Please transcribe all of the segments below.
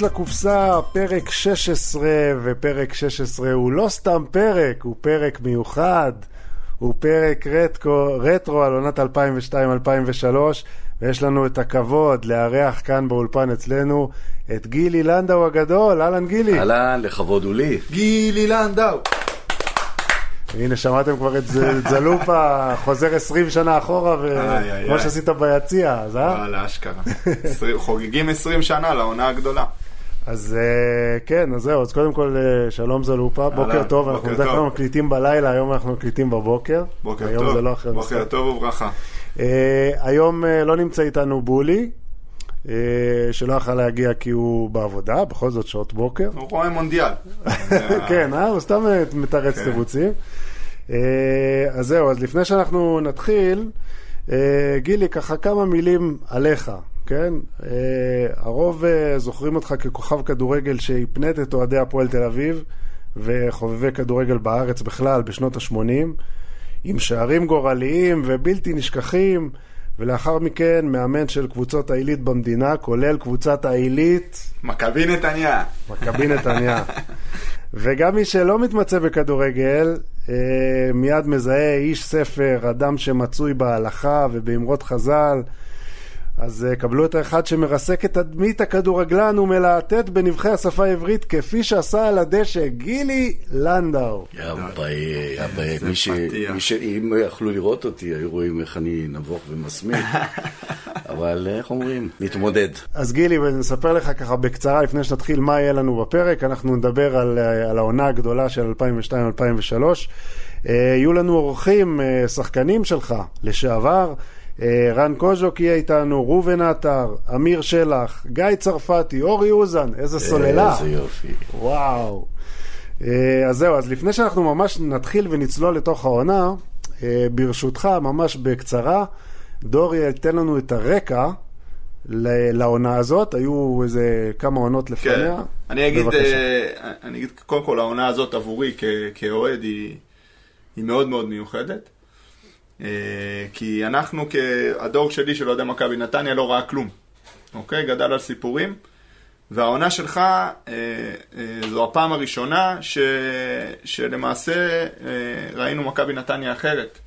מחוץ לקופסה, פרק 16, ופרק 16 הוא לא סתם פרק, הוא פרק מיוחד, הוא פרק רטקו, רטרו על עונת 2002-2003, ויש לנו את הכבוד לארח כאן באולפן אצלנו את גילי לנדאו הגדול, אהלן גילי. אהלן, לכבוד הוא לי. גילי לנדאו. הנה, שמעתם כבר את זלופה, חוזר 20 שנה אחורה, וכמו שעשית ביציע, אז אה? וואלה, אשכרה. חוגגים 20 שנה לעונה הגדולה. אז כן, אז זהו, אז קודם כל שלום זלופה, בוקר טוב, אנחנו בדרך כלל מקליטים בלילה, היום אנחנו מקליטים בבוקר. בוקר טוב, לא בוקר טוב וברכה. היום לא נמצא איתנו בולי, שלא יכל להגיע כי הוא בעבודה, בכל זאת שעות בוקר. הוא רואה מונדיאל. כן, אה? הוא סתם מתרץ תירוצים. אז זהו, אז לפני שאנחנו נתחיל, גילי, ככה כמה מילים עליך, כן? הרוב זוכרים אותך ככוכב כדורגל שהפנית את אוהדי הפועל תל אביב וחובבי כדורגל בארץ בכלל בשנות ה-80, עם שערים גורליים ובלתי נשכחים. ולאחר מכן מאמן של קבוצות העילית במדינה, כולל קבוצת העילית... מכבי נתניה. מכבי נתניה. וגם מי שלא מתמצא בכדורגל, אה, מיד מזהה איש ספר, אדם שמצוי בהלכה ובאמרות חז"ל. אז uh, קבלו את האחד שמרסק את תדמית הכדורגלן ומלהטט בנבחי השפה העברית כפי שעשה על הדשא, גילי לנדאו. יא ביי, יא ביי. מי שאם יכלו לראות אותי, היו רואים איך אני נבוך ומסמיק. אבל איך אומרים? נתמודד. אז גילי, נספר לך ככה בקצרה לפני שנתחיל מה יהיה לנו בפרק. אנחנו נדבר על, על העונה הגדולה של 2002-2003. Uh, יהיו לנו אורחים, שחקנים שלך, לשעבר. רן קוז'וק יהיה איתנו, ראובן עטר, אמיר שלח, גיא צרפתי, אורי אוזן, איזה סוללה. איזה יופי. וואו. אז זהו, אז לפני שאנחנו ממש נתחיל ונצלול לתוך העונה, ברשותך, ממש בקצרה, דורי ייתן לנו את הרקע לעונה הזאת, היו איזה כמה עונות לפניה. כן, אני אגיד, אני אגיד, קודם כל העונה הזאת עבורי כאוהד היא, היא מאוד מאוד מיוחדת. כי אנחנו, הדור שלי של אוהדי מכבי נתניה לא ראה כלום, אוקיי? גדל על סיפורים. והעונה שלך זו הפעם הראשונה ש, שלמעשה ראינו מכבי נתניה אחרת.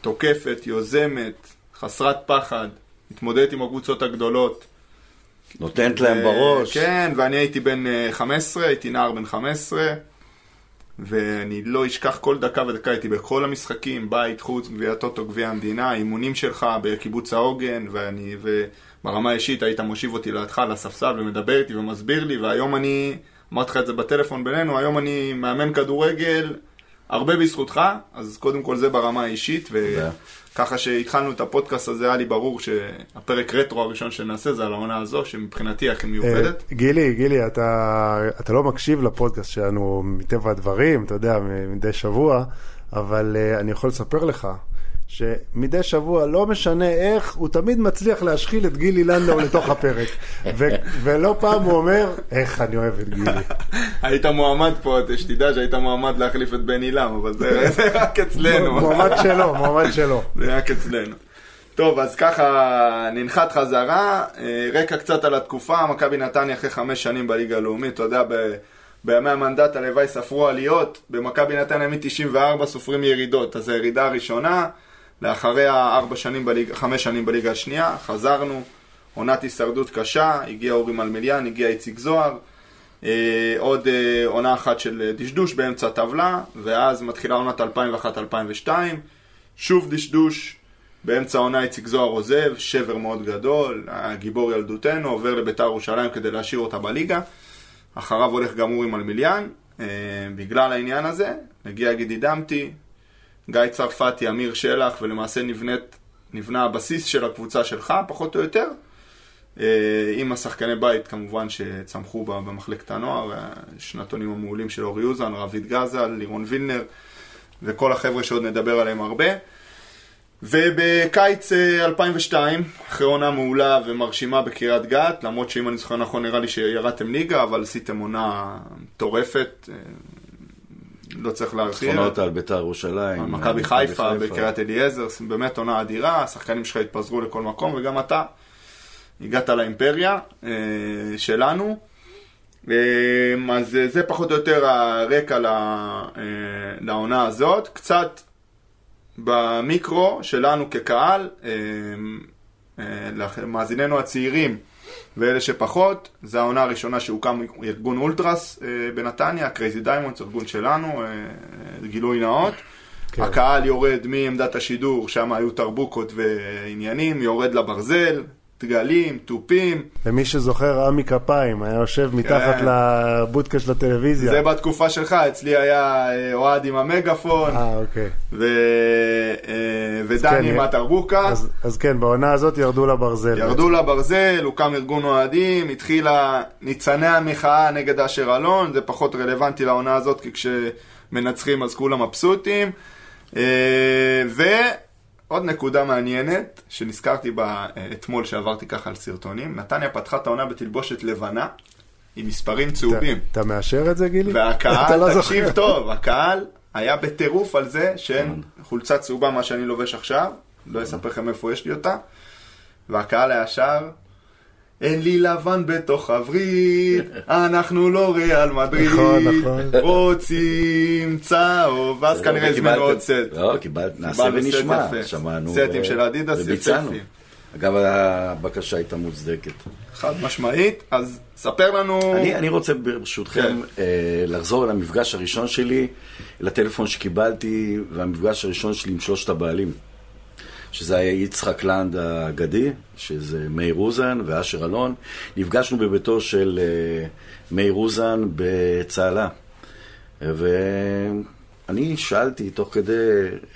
תוקפת, יוזמת, חסרת פחד, מתמודדת עם הקבוצות הגדולות. נותנת להם בראש. כן, ואני הייתי בן 15, הייתי נער בן 15. ואני לא אשכח כל דקה ודקה, הייתי בכל המשחקים, בית, חוץ, גביע הטוטו, גביע המדינה, אימונים שלך בקיבוץ העוגן, ואני, וברמה האישית היית מושיב אותי לידך לספסל ומדבר איתי ומסביר לי, והיום אני, אמרתי לך את זה בטלפון בינינו, היום אני מאמן כדורגל, הרבה בזכותך, אז קודם כל זה ברמה האישית, וככה שהתחלנו את הפודקאסט הזה, היה לי ברור שהפרק רטרו הראשון שנעשה זה על העונה הזו, שמבחינתי הכי מיוחדת. גילי, גילי, אתה, אתה לא מקשיב לפודקאסט שלנו מטבע הדברים, אתה יודע, מדי שבוע, אבל אני יכול לספר לך. שמדי שבוע, לא משנה איך, הוא תמיד מצליח להשחיל את גילי לנדאו לתוך הפרק. ולא פעם הוא אומר, איך אני אוהב את גילי. היית מועמד פה, שתדע שהיית מועמד להחליף את בן עילם, אבל זה רק אצלנו. מועמד שלו, מועמד שלו. זה רק אצלנו. טוב, אז ככה ננחת חזרה, רקע קצת על התקופה, מכבי נתניה אחרי חמש שנים בליגה הלאומית, אתה יודע, בימי המנדט הלוואי ספרו עליות, במכבי נתניה מ-94 סופרים ירידות, אז הירידה הראשונה. לאחריה ארבע שנים בליג, חמש שנים בליגה השנייה, חזרנו, עונת הישרדות קשה, הגיע אורי מלמיליאן, הגיע איציק זוהר, אה, עוד אה, עונה אחת של דשדוש באמצע הטבלה, ואז מתחילה עונת 2001-2002, שוב דשדוש, באמצע העונה איציק זוהר עוזב, שבר מאוד גדול, הגיבור ילדותנו, עובר לביתר ירושלים כדי להשאיר אותה בליגה, אחריו הולך גם אורי מלמיליאן, אה, בגלל העניין הזה, הגיע גידי דמתי, גיא צרפתי, אמיר שלח, ולמעשה נבנית, נבנה הבסיס של הקבוצה שלך, פחות או יותר, עם השחקני בית כמובן שצמחו במחלקת הנוער, השנתונים המעולים של אורי אוזן, רביד גזל, לירון וילנר, וכל החבר'ה שעוד נדבר עליהם הרבה. ובקיץ 2002, אחרי עונה מעולה ומרשימה בקריית גת, למרות שאם אני זוכר נכון נראה לי שירדתם ליגה, אבל עשיתם עונה מטורפת, לא צריך להרחיב. ניצחונות על בית"ר ירושלים. על מכבי חיפה, בקריית אליעזר, באמת עונה אדירה, השחקנים שלך התפזרו לכל מקום, וגם אתה הגעת לאימפריה שלנו. אז זה פחות או יותר הרקע לעונה הזאת. קצת במיקרו שלנו כקהל, למאזיננו הצעירים ואלה שפחות, זו העונה הראשונה שהוקם ארגון אולטרס בנתניה, קרייזי דיימונדס, ארגון שלנו, גילוי נאות. כן. הקהל יורד מעמדת השידור, שם היו תרבוקות ועניינים, יורד לברזל, דגלים, תופים. למי שזוכר, עמי כפיים, היה יושב מתחת כן. לבודקה של הטלוויזיה. זה בתקופה שלך, אצלי היה אה, אוהד עם המגפון. אה, אוקיי. ו... אה, ודני כן, עם התרבוקה. אז, אז כן, בעונה הזאת ירדו לברזל. ירדו בעצם. לברזל, הוקם ארגון אוהדים, התחילה ניצני המחאה נגד אשר אלון, זה פחות רלוונטי לעונה הזאת, כי כשמנצחים אז כולם מבסוטים. אה, ועוד נקודה מעניינת, שנזכרתי בה אה, אתמול שעברתי ככה על סרטונים, נתניה פתחה את העונה בתלבושת לבנה. עם מספרים צהובים. אתה מאשר את זה, גילי? והקהל, לא תקשיב טוב, הקהל היה בטירוף על זה שאין כן. חולצה צהובה, מה שאני לובש עכשיו, לא אספר לכם איפה יש לי אותה, והקהל היה שר, אין לי לבן בתוך הברית, אנחנו לא ריאל מדריד, נכון, נכון. רוצים צהוב, ואז כנראה הזמינו עוד סט. לא, קיבלת, נעשה ונשמע, שמענו. סטים של אדידס וביצענו. אגב, הבקשה הייתה מוצדקת. חד משמעית, אז ספר לנו... אני, אני רוצה ברשותכם כן. אה, לחזור למפגש הראשון שלי, לטלפון שקיבלתי, והמפגש הראשון שלי עם שלושת הבעלים. שזה היה יצחק לנד האגדי, שזה מאיר אוזן ואשר אלון. נפגשנו בביתו של אה, מאיר אוזן בצהלה. ואני שאלתי, תוך כדי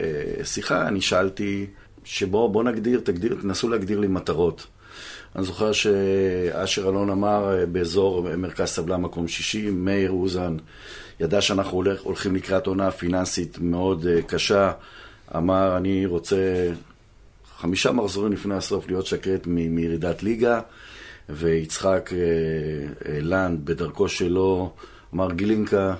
אה, שיחה, אני שאלתי, שבוא בוא נגדיר, תגדיר, תנסו להגדיר לי מטרות. אני זוכר שאשר אלון אמר אה, באזור מרכז סבלה מקום שישי, מאיר אוזן ידע שאנחנו הולך, הולכים לקראת עונה פיננסית מאוד קשה, אמר אני רוצה חמישה מחזורים לפני הסוף להיות שקט מירידת ליגה, ויצחק אה, אה, לנד בדרכו שלו אמר גילינקה,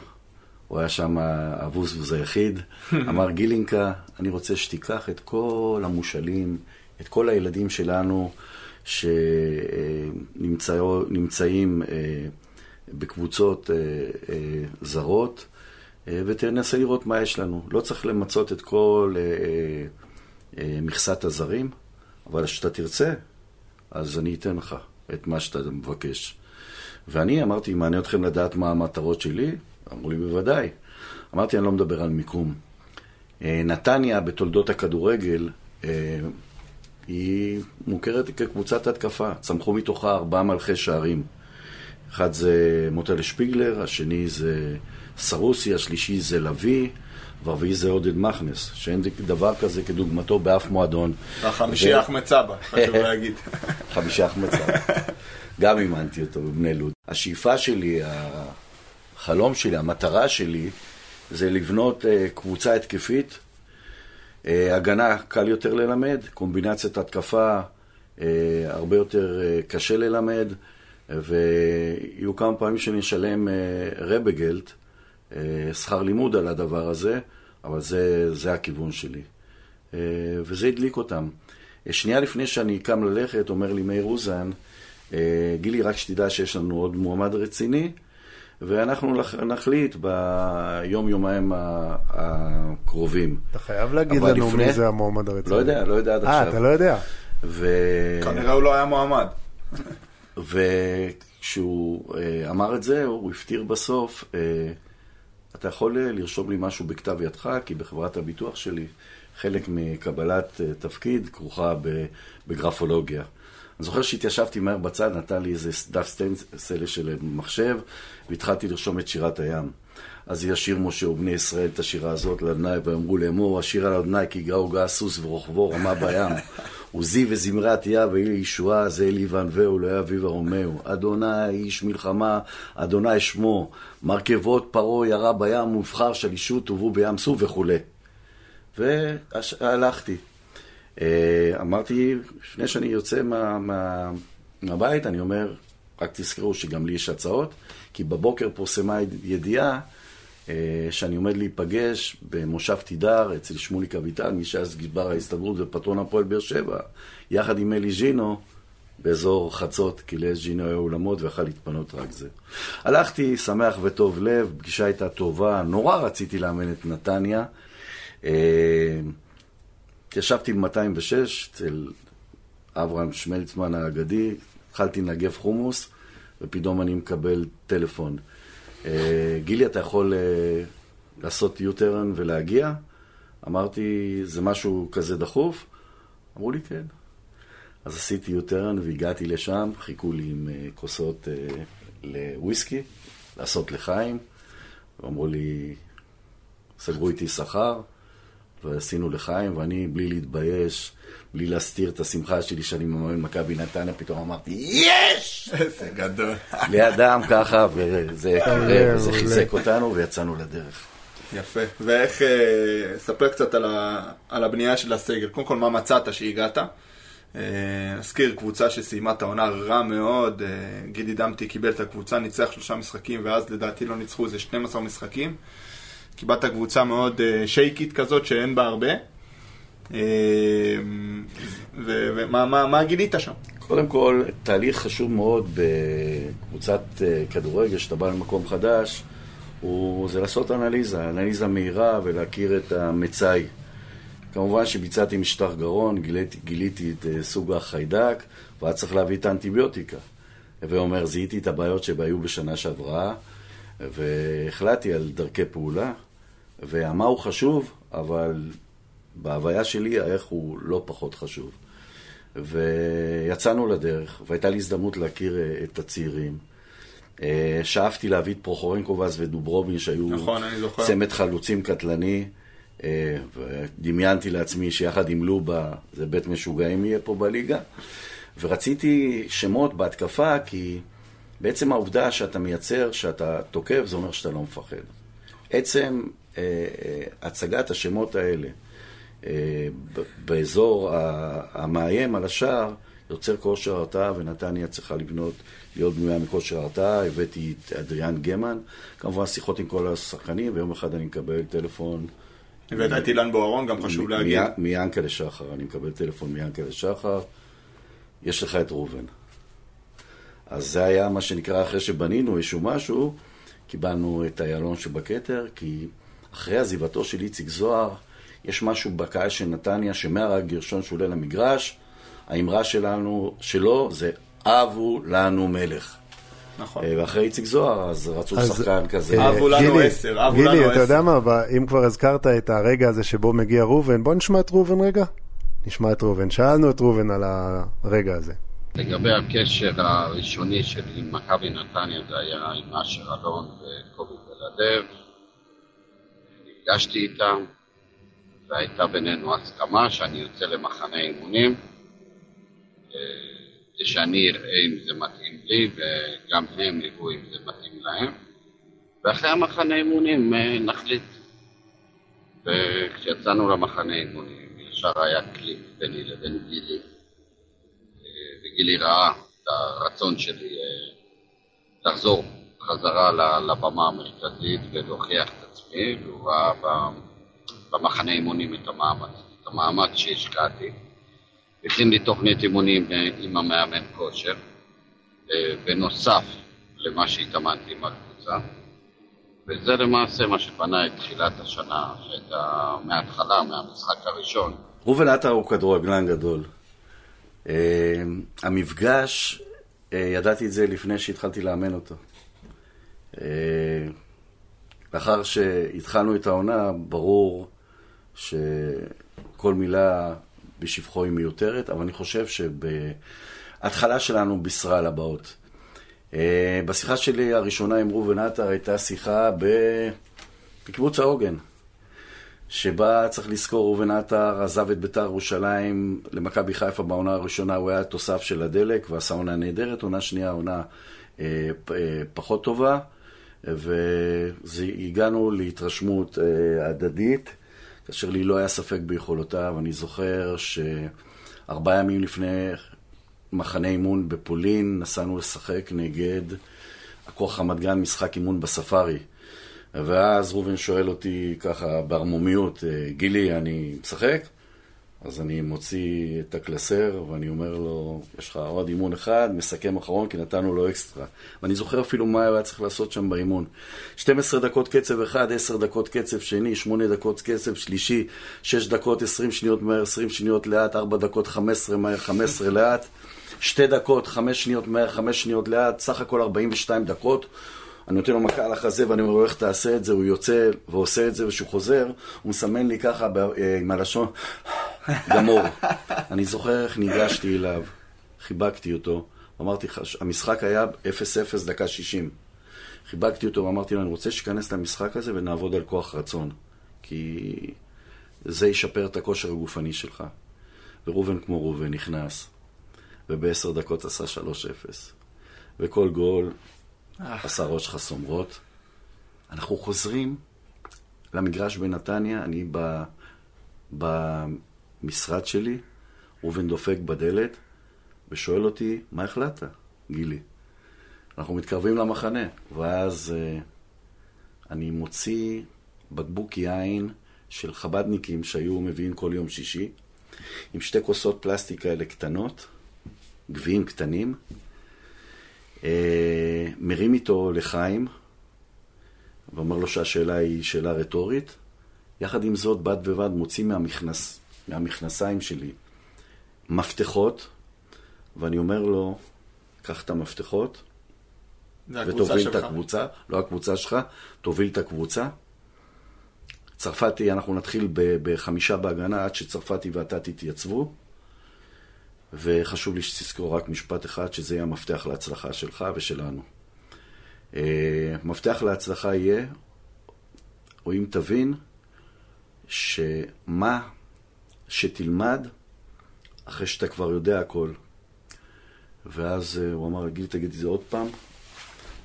הוא היה שם הבוזבוז היחיד, אמר גילינקה, אני רוצה שתיקח את כל המושאלים, את כל הילדים שלנו שנמצאים אה, בקבוצות זרות, ותנסה לראות מה יש לנו. לא צריך למצות את כל... אה, מכסת הזרים, אבל כשאתה תרצה, אז אני אתן לך את מה שאתה מבקש. ואני אמרתי, מעניין אתכם לדעת מה המטרות שלי? אמרו לי, בוודאי. אמרתי, אני לא מדבר על מיקום. אה, נתניה, בתולדות הכדורגל, אה, היא מוכרת כקבוצת התקפה. צמחו מתוכה ארבעה מלכי שערים. אחד זה מוטל שפיגלר, השני זה סרוסי, השלישי זה לביא, והרביעי זה עודד מכנס, שאין דבר כזה כדוגמתו באף מועדון. החמישי אחמד סבא, חשוב להגיד. חמישי אחמד סבא. גם אימנתי אותו בבני לוד. השאיפה שלי, החלום שלי, המטרה שלי, זה לבנות uh, קבוצה התקפית. Uh, הגנה קל יותר ללמד, קומבינציית התקפה uh, הרבה יותר uh, קשה ללמד, ויהיו כמה פעמים שאני אשלם uh, רבגלט, אה, שכר לימוד על הדבר הזה, אבל זה, זה הכיוון שלי. אה, וזה הדליק אותם. אה, שנייה לפני שאני קם ללכת, אומר לי מאיר אוזן, גילי, רק שתדע שיש לנו עוד מועמד רציני, ואנחנו נחליט ביום-יומיים הקרובים. אתה חייב להגיד לנו לפני... מי זה המועמד הרציני. לא יודע, לא יודע עד עכשיו. אה, אתה לא יודע. ו... כנראה הוא לא היה מועמד. וכשהוא אמר את זה, הוא הפטיר בסוף, אתה יכול אה, לרשום לי משהו בכתב ידך, כי בחברת הביטוח שלי חלק מקבלת אה, תפקיד כרוכה בגרפולוגיה. אני זוכר שהתיישבתי מהר בצד, נתן לי איזה דף סטנסל של מחשב, והתחלתי לרשום את שירת הים. אז ישיר משה ובני ישראל את השירה הזאת לאדוני, ואמרו לאמור, השיר על אדוני כי גאו גאה סוס ורוכבו רמה בים. עוזי וזמרי עטייה ואלי ישועה, זה אלי וענווהו, לא אביב הרומאו. אדוני איש מלחמה, אדוני שמו, מרכבות פרעה ירה בים, ובחר שלישות הובאו בים סוף וכולי. והלכתי. אה, אמרתי, לפני שאני יוצא מה, מה, מהבית, אני אומר, רק תזכרו שגם לי יש הצעות, כי בבוקר פורסמה ידיעה שאני עומד להיפגש במושב תידר אצל שמוליק אביטל, מי שאז גזבר ההסתדרות ופטרון הפועל באר שבע, יחד עם אלי ז'ינו, באזור חצות, כי לאסג'ינו היו אולמות ויכל להתפנות רק זה. הלכתי, שמח וטוב לב, פגישה הייתה טובה, נורא רציתי לאמן את נתניה. אה, ישבתי ב-206 אצל אברהם שמלצמן האגדי, התחלתי לנגב חומוס, ופתאום אני מקבל טלפון. אה, גילי, אתה יכול אה, לעשות U-turn ולהגיע? אמרתי, זה משהו כזה דחוף? אמרו לי, כן. אז עשיתי U-turn והגעתי לשם, חיכו לי עם אה, כוסות לוויסקי, לעשות לחיים, ואמרו לי, סגרו איתי שכר, ועשינו לחיים, ואני, בלי להתבייש, בלי להסתיר את השמחה שלי שאני מממן מכבי נתניה, פתאום אמרתי, יש! איזה גדול. לידם ככה, וזה קרה, וזה חיזק אותנו, ויצאנו לדרך. יפה. ואיך, אה, ספר קצת על, ה, על הבנייה של הסגל. קודם כל, מה מצאת שהגעת? אה, נזכיר, קבוצה שסיימה את העונה רע מאוד, אה, גידי דמתי קיבל את הקבוצה, ניצח שלושה משחקים, ואז לדעתי לא ניצחו איזה 12 משחקים. קיבלת קבוצה מאוד שייקית כזאת, שאין בה הרבה. ומה גילית שם? קודם כל, תהליך חשוב מאוד בקבוצת כדורגל, שאתה בא למקום חדש, הוא, זה לעשות אנליזה, אנליזה מהירה ולהכיר את המצאי. כמובן שביצעתי משטח גרון, גיליתי, גיליתי את סוג החיידק, והיה צריך להביא את האנטיביוטיקה. הווי אומר, זיהיתי את הבעיות שהיו בשנה שעברה, והחלטתי על דרכי פעולה, והמה הוא חשוב, אבל בהוויה שלי האיך הוא לא פחות חשוב. ויצאנו לדרך, והייתה לי הזדמנות להכיר אה, את הצעירים. אה, שאפתי להביא את פרוחורנקובס ודוברובין, שהיו נכון, צמד חלוצים קטלני. אה, ודמיינתי לעצמי שיחד עם לובה זה בית משוגעים יהיה פה בליגה. ורציתי שמות בהתקפה, כי בעצם העובדה שאתה מייצר, שאתה תוקף, זה אומר שאתה לא מפחד. עצם הצגת השמות האלה אה, באזור המאיים על השער, יוצר כושר הרתעה, ונתניה צריכה לבנות, להיות בנויה מכושר הרתעה. הבאתי את אדריאן גמן, כמובן שיחות עם כל השחקנים, ויום אחד אני מקבל טלפון. הבאת את אילן בוארון, גם חשוב להגיד. מיאנקלה שחר, אני מקבל טלפון מיאנקלה שחר, יש לך את ראובן. אז זה היה מה שנקרא, אחרי שבנינו איזשהו משהו, קיבלנו את איילון שבכתר, כי אחרי עזיבתו של איציק זוהר, יש משהו בקהל של נתניה, שמהרג גרשון שעולה למגרש, האמרה שלנו, שלו, זה אבו לנו מלך. נכון. אה, ואחרי איציק זוהר, אז רצו אז, שחקן כזה. אה, אבו לנו עשר, אבו לנו עשר. גילי, אתה יודע מה, אם כבר הזכרת את הרגע הזה שבו מגיע ראובן, בוא נשמע את ראובן רגע. נשמע את ראובן. שאלנו את ראובן על הרגע הזה. לגבי הקשר הראשוני שלי עם מכבי נתניה, זה היה עם אשר אלון וקובי בלדב. נפגשתי איתם, והייתה בינינו הסכמה שאני יוצא למחנה אימונים. שאני אראה אם זה מתאים לי וגם הם יראו אם זה מתאים להם ואחרי המחנה אימונים אה, נחליט וכשיצאנו למחנה אימונים ישר היה קליק ביני לבין גילי אה, וגילי ראה את הרצון שלי אה, לחזור חזרה לבמה המרכזית ולהוכיח את עצמי והוא ראה במחנה אימונים את המאמץ, את המאמץ שהשקעתי הכין לי תוכנית אימונים אה, עם המאמן כושר, אה, בנוסף למה שהתאמנתי עם הקבוצה, וזה למעשה מה שבנה את תחילת השנה, שהייתה מההתחלה, מהמשחק הראשון. ראובן עטר הוא כדורגלן גדול. אה, המפגש, ידעתי את זה לפני שהתחלתי לאמן אותו. לאחר שהתחלנו את העונה, ברור שכל מילה בשבחו היא מיותרת, אבל אני חושב שבהתחלה שלנו בישרה על הבאות. אה, בשיחה שלי הראשונה עם ראובן עטר הייתה שיחה בקיבוץ העוגן, שבה צריך לזכור, ראובן עטר עזב את ביתר ירושלים למכבי חיפה בעונה הראשונה, הוא היה תוסף של הדלק ועשה עונה נהדרת, עונה שנייה עונה אה, אה, פחות טובה, והגענו להתרשמות הדדית. כאשר לי לא היה ספק ביכולותיו. אני זוכר שארבעה ימים לפני מחנה אימון בפולין נסענו לשחק נגד הכוח רמת גן, משחק אימון בספארי. ואז ראובן שואל אותי ככה בערמומיות, גילי, אני משחק? אז אני מוציא את הקלסר, ואני אומר לו, יש לך עוד אימון אחד, מסכם אחרון, כי נתנו לו אקסטרה. ואני זוכר אפילו מה היה צריך לעשות שם באימון. 12 דקות קצב אחד, 10 דקות קצב שני, 8 דקות קצב שלישי, 6 דקות 20 שניות מהר, 20 שניות לאט, 4 דקות 15 מהר, 15 לאט, 2 דקות 5 שניות מהר, 5 שניות לאט, סך הכל 42 דקות. אני נותן לו מכה על החזה ואני אומר לו איך תעשה את זה, הוא יוצא ועושה את זה, וכשהוא חוזר, הוא מסמן לי ככה אה, עם הלשון, גמור. אני זוכר איך ניגשתי אליו, חיבקתי אותו, אמרתי, המשחק היה 0-0 דקה 60. חיבקתי אותו ואמרתי לו, אני רוצה שתיכנס למשחק הזה ונעבוד על כוח רצון, כי זה ישפר את הכושר הגופני שלך. וראובן כמו ראובן נכנס, ובעשר דקות עשה 3-0. וכל גול עשה ראש חסומרות. אנחנו חוזרים למגרש בנתניה, אני ב, במשרד שלי, ראובן דופק בדלת ושואל אותי, מה החלטת, גילי? אנחנו מתקרבים למחנה, ואז uh, אני מוציא בקבוק יין של חבדניקים שהיו מביאים כל יום שישי, עם שתי כוסות פלסטיק כאלה קטנות, גביעים קטנים, מרים איתו לחיים, ואומר לו שהשאלה היא שאלה רטורית. יחד עם זאת, בד בבד מוציא מהמכנס, מהמכנסיים שלי מפתחות, ואני אומר לו, קח את המפתחות, ותוביל את הקבוצה, לא הקבוצה שלך, תוביל את הקבוצה. צרפתי, אנחנו נתחיל בחמישה בהגנה עד שצרפתי ואתה תתייצבו. וחשוב לי שתזכור רק משפט אחד, שזה יהיה המפתח להצלחה שלך ושלנו. אה, מפתח להצלחה יהיה, או אם תבין, שמה שתלמד, אחרי שאתה כבר יודע הכל. ואז אה, הוא אמר, גיל, תגיד את זה עוד פעם.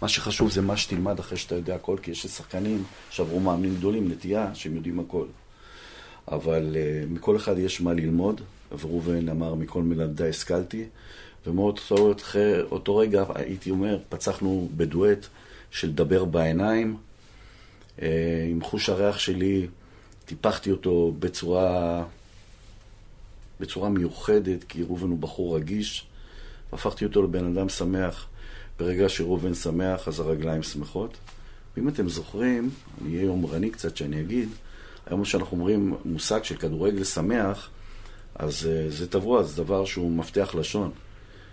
מה שחשוב זה מה שתלמד אחרי שאתה יודע הכל, כי יש שחקנים שעברו מאמנים גדולים, נטייה, שהם יודעים הכל. אבל uh, מכל אחד יש מה ללמוד, וראובן אמר, מכל מלמדי השכלתי, ומאותו אותו, רגע, הייתי אומר, פצחנו בדואט של לדבר בעיניים. Uh, עם חוש הריח שלי, טיפחתי אותו בצורה, בצורה מיוחדת, כי ראובן הוא בחור רגיש, והפכתי אותו לבן אדם שמח. ברגע שראובן שמח, אז הרגליים שמחות. ואם אתם זוכרים, אני אהיה יומרני קצת שאני אגיד, היום כשאנחנו אומרים מושג של כדורגל שמח, אז uh, זה תבוע, זה דבר שהוא מפתח לשון.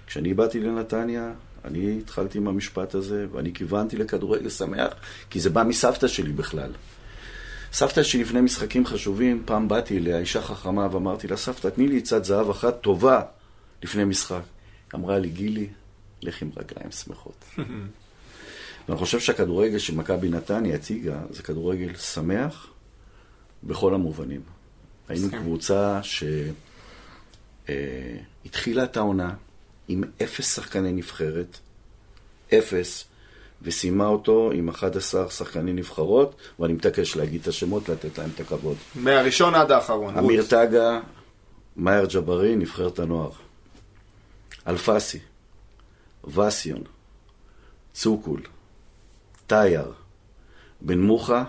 כשאני באתי לנתניה, אני התחלתי עם המשפט הזה, ואני כיוונתי לכדורגל שמח, כי זה בא מסבתא שלי בכלל. סבתא שלי לפני משחקים חשובים, פעם באתי אליה, אישה חכמה, ואמרתי לה, סבתא, תני לי עצת זהב אחת טובה לפני משחק. אמרה לי, גילי, לך עם רגליים שמחות. ואני חושב שהכדורגל שמכבי נתניה הציגה, זה כדורגל שמח, בכל המובנים. היינו קבוצה שהתחילה את העונה עם אפס שחקני נבחרת, אפס, וסיימה אותו עם 11 שחקני נבחרות, ואני מתעקש להגיד את השמות, לתת להם את הכבוד. מהראשון עד האחרון. אמיר טאגה, מאייר ג'בארין, נבחרת הנוער. אלפסי, וסיון, צוקול, טייר, בן מוחה,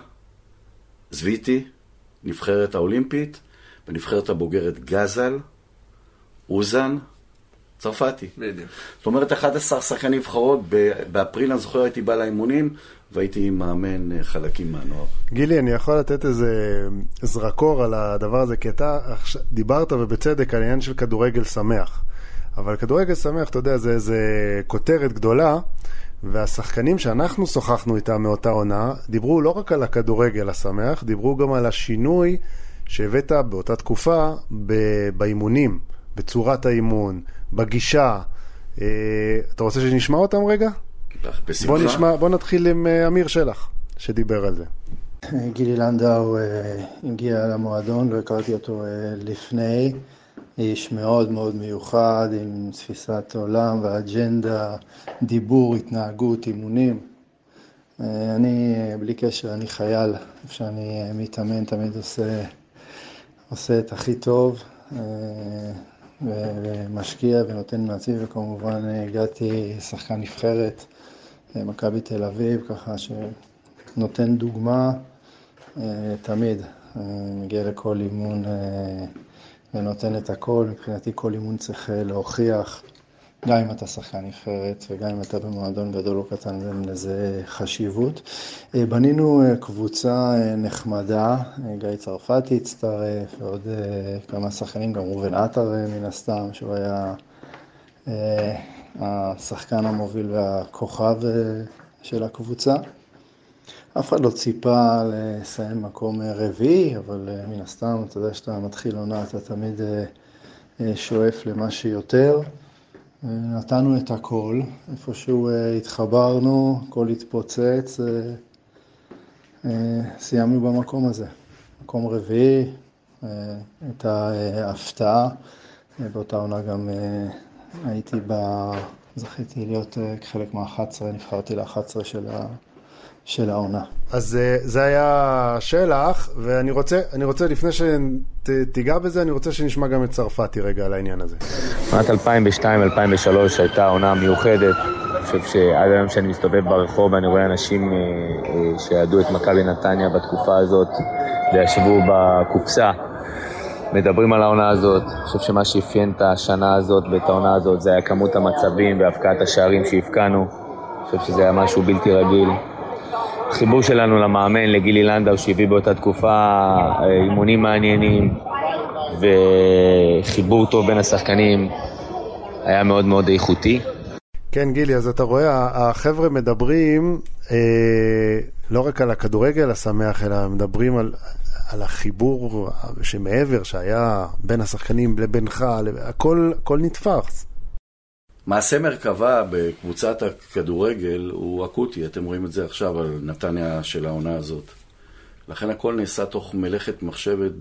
זוויטי, נבחרת האולימפית, ונבחרת הבוגרת גזל, אוזן, צרפתי. בדיוק. זאת אומרת, 11 שחקני נבחרות, באפריל אני זוכר הייתי בא לאימונים, והייתי מאמן אה, חלקים מהנוער. גילי, אני יכול לתת איזה זרקור על הדבר הזה, כי אתה דיברת, ובצדק, על עניין של כדורגל שמח. אבל כדורגל שמח, אתה יודע, זה איזה כותרת גדולה, והשחקנים שאנחנו שוחחנו איתם מאותה עונה, דיברו לא רק על הכדורגל השמח, דיברו גם על השינוי שהבאת באותה תקופה באימונים, בצורת האימון, בגישה. אה, אתה רוצה שנשמע אותם רגע? בשמחה. בוא, נשמע, בוא נתחיל עם אה, אמיר שלח, שדיבר על זה. גילי לנדאו אה, הגיע למועדון, לא הכרתי אותו לפני. איש מאוד מאוד מיוחד עם תפיסת עולם ואג'נדה, דיבור, התנהגות, אימונים. אני, בלי קשר, אני חייל, איפה שאני מתאמן תמיד עושה, עושה את הכי טוב ומשקיע ונותן מעצמי, וכמובן הגעתי שחקן נבחרת, אה, מכבי תל אביב, ככה שנותן דוגמה תמיד, מגיע לכל אימון ונותן את הכל. מבחינתי כל אימון צריך להוכיח, גם אם אתה שחקן נבחרת וגם אם אתה במועדון גדול או קטן, אין לזה חשיבות. בנינו קבוצה נחמדה, גיא צרפתי הצטרף, ועוד כמה שחקנים, גם ראובן עטר מן הסתם, שהוא היה השחקן המוביל והכוכב של הקבוצה. אף אחד לא ציפה לסיים מקום רביעי, אבל מן הסתם, אתה יודע שאתה מתחיל עונה, אתה תמיד שואף למה שיותר. נתנו את הכל, איפשהו התחברנו, הכל התפוצץ, סיימנו במקום הזה. מקום רביעי, הייתה הפתעה, באותה עונה גם הייתי ב... זכיתי להיות חלק מה-11, נבחרתי ל-11 של, ה... של העונה. אז זה היה שלח, ואני רוצה, אני רוצה לפני שתיגע בזה, אני רוצה שנשמע גם את צרפתי רגע על העניין הזה. עונת 2002-2003 הייתה עונה מיוחדת. אני חושב שעד היום שאני מסתובב ברחוב ואני רואה אנשים שידעו את מכבי נתניה בתקופה הזאת וישבו בקופסה. מדברים על העונה הזאת, אני חושב שמה שאפיין את השנה הזאת ואת העונה הזאת זה היה כמות המצבים והפקעת השערים שהפקענו. אני חושב שזה היה משהו בלתי רגיל. החיבור שלנו למאמן, לגילי לנדאו, שהביא באותה תקופה אימונים מעניינים וחיבור טוב בין השחקנים היה מאוד מאוד איכותי. כן, גילי, אז אתה רואה, החבר'ה מדברים אה, לא רק על הכדורגל השמח, אלא מדברים על, על החיבור שמעבר, שהיה בין השחקנים לבינך, הכל, הכל נתפס. מעשה מרכבה בקבוצת הכדורגל הוא אקוטי, אתם רואים את זה עכשיו על נתניה של העונה הזאת. לכן הכל נעשה תוך מלאכת מחשבת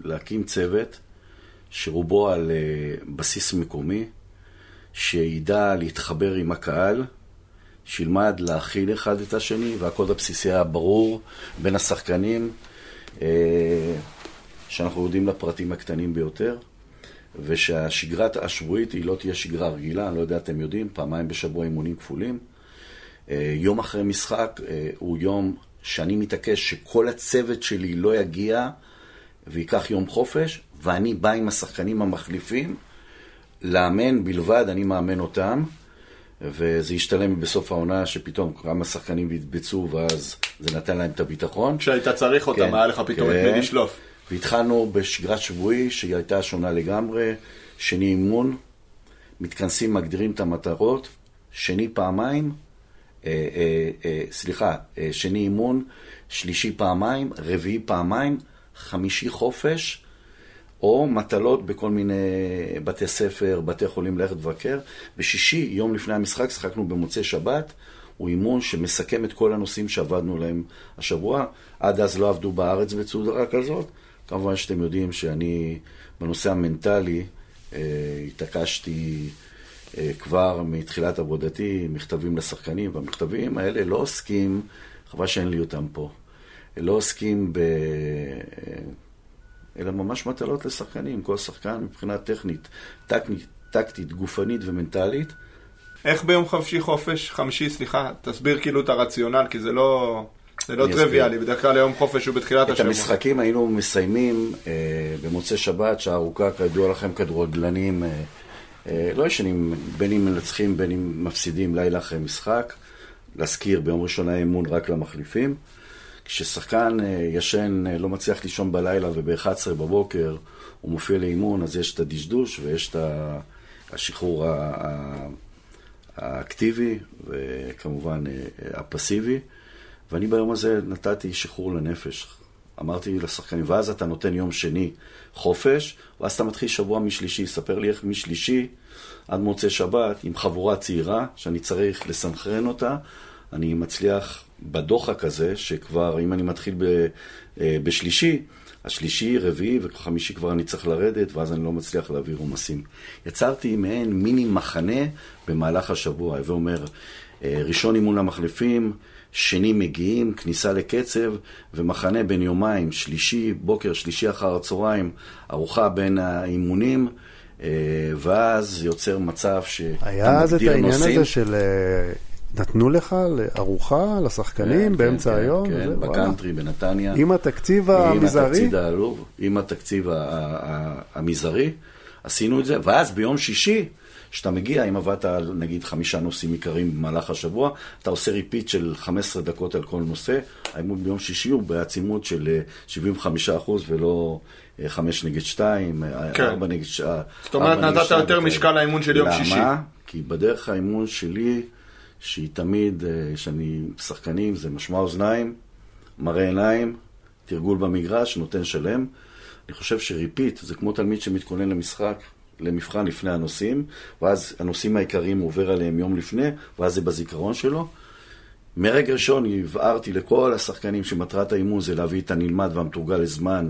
בלהקים צוות שרובו על בסיס מקומי, שידע להתחבר עם הקהל, שילמד להכיל אחד את השני, והקוד הבסיסי היה ברור בין השחקנים, שאנחנו יודעים לפרטים הקטנים ביותר. ושהשגרת השבועית היא לא תהיה שגרה רגילה, אני לא יודע, אתם יודעים, פעמיים בשבוע אימונים כפולים. יום אחרי משחק הוא יום שאני מתעקש שכל הצוות שלי לא יגיע ויקח יום חופש, ואני בא עם השחקנים המחליפים לאמן בלבד, אני מאמן אותם, וזה השתלם בסוף העונה שפתאום כמה שחקנים התבצעו ואז זה נתן להם את הביטחון. כשהיית צריך אותם, כן, היה לך פתאום כן. את מי לשלוף. והתחלנו בשגרת שבועי שהיא הייתה שונה לגמרי, שני אימון, מתכנסים, מגדירים את המטרות, שני פעמיים, אה, אה, אה, סליחה, אה, שני אימון, שלישי פעמיים, רביעי פעמיים, חמישי חופש, או מטלות בכל מיני בתי ספר, בתי חולים ללכת לבקר. בשישי, יום לפני המשחק, שחקנו במוצאי שבת, הוא אימון שמסכם את כל הנושאים שעבדנו עליהם השבוע. עד אז לא עבדו בארץ בצורה כזאת. כמובן שאתם יודעים שאני בנושא המנטלי אה, התעקשתי אה, כבר מתחילת עבודתי, מכתבים לשחקנים, והמכתבים האלה לא עוסקים, חבל שאין לי אותם פה, לא עוסקים ב... אלא ממש מטלות לשחקנים, כל שחקן מבחינה טכנית, טקטית, טקטית, גופנית ומנטלית. איך ביום חמישי חופש, חמישי, סליחה, תסביר כאילו את הרציונל, כי זה לא... זה לא טריוויאלי, בדרך כלל היום חופש הוא בתחילת השבוע. את המשחקים היינו מסיימים אה, במוצאי שבת, שעה ארוכה, כידוע לכם, כדורגלנים אה, אה, לא ישנים, בין אם מנצחים, בין אם מפסידים לילה אחרי משחק. להזכיר, ביום ראשון היה אימון רק למחליפים. כששחקן אה, ישן, אה, לא מצליח לישון בלילה וב-11 בבוקר הוא מופיע לאימון, אז יש את הדשדוש ויש את השחרור האקטיבי וכמובן אה, הפסיבי. ואני ביום הזה נתתי שחרור לנפש. אמרתי לשחקנים, ואז אתה נותן יום שני חופש, ואז אתה מתחיל שבוע משלישי. ספר לי איך משלישי עד מוצאי שבת, עם חבורה צעירה, שאני צריך לסנכרן אותה, אני מצליח בדוחק הזה, שכבר, אם אני מתחיל ב, אה, בשלישי, השלישי, רביעי וחמישי כבר אני צריך לרדת, ואז אני לא מצליח להעביר עומסים. יצרתי מעין מיני מחנה במהלך השבוע, הווה אומר, אה, ראשון אימון למחליפים, שני מגיעים, כניסה לקצב, ומחנה בין יומיים, שלישי, בוקר, שלישי אחר הצהריים, ארוחה בין האימונים, אה, ואז יוצר מצב שאתה מגדיר נושאים. היה אז את העניין הזה של נתנו לך ארוחה לשחקנים כן, באמצע כן, היום? כן, וואלה. בקאנטרי בנתניה. עם התקציב עם המזערי? התקציב העלוב, עם התקציב המזערי, עשינו את זה, ואז ביום שישי, כשאתה מגיע, אם עבדת על נגיד חמישה נושאים עיקריים במהלך השבוע, אתה עושה repeat של 15 דקות על כל נושא, האימון ביום שישי הוא בעצימות של אה, 75% ולא אה, 5 נגד 2, כן. 4 נגד 2. זאת אומרת, נתת יותר משקל לאימון של יום למה? שישי. כי בדרך האימון שלי, שהיא תמיד, אה, שאני שחקנים, זה משמע אוזניים, מראה עיניים, תרגול במגרש, נותן שלם. אני חושב שריפיט זה כמו תלמיד שמתכונן למשחק, למבחן לפני הנושאים, ואז הנושאים העיקריים עובר עליהם יום לפני, ואז זה בזיכרון שלו. מרגע ראשון הבהרתי לכל השחקנים שמטרת האימון זה להביא את הנלמד והמתורגל לזמן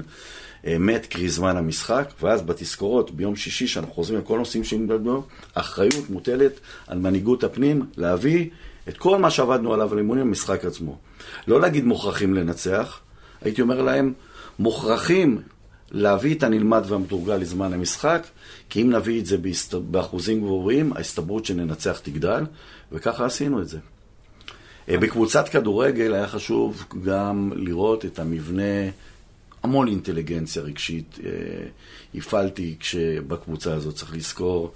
אמת, קרי זמן המשחק, ואז בתזכורות, ביום שישי, שאנחנו חוזרים לכל הנושאים שנדבר, האחריות מוטלת על מנהיגות הפנים להביא את כל מה שעבדנו עליו לאימונים במשחק עצמו. לא להגיד מוכרחים לנצח, הייתי אומר להם, מוכרחים להביא את הנלמד והמתורגל לזמן המשחק, כי אם נביא את זה בהסת... באחוזים גבוהים, ההסתברות שננצח תגדל, וככה עשינו את זה. אה, בקבוצת כדורגל היה חשוב גם לראות את המבנה, המון אינטליגנציה רגשית אה, הפעלתי כשבקבוצה הזאת, צריך לזכור,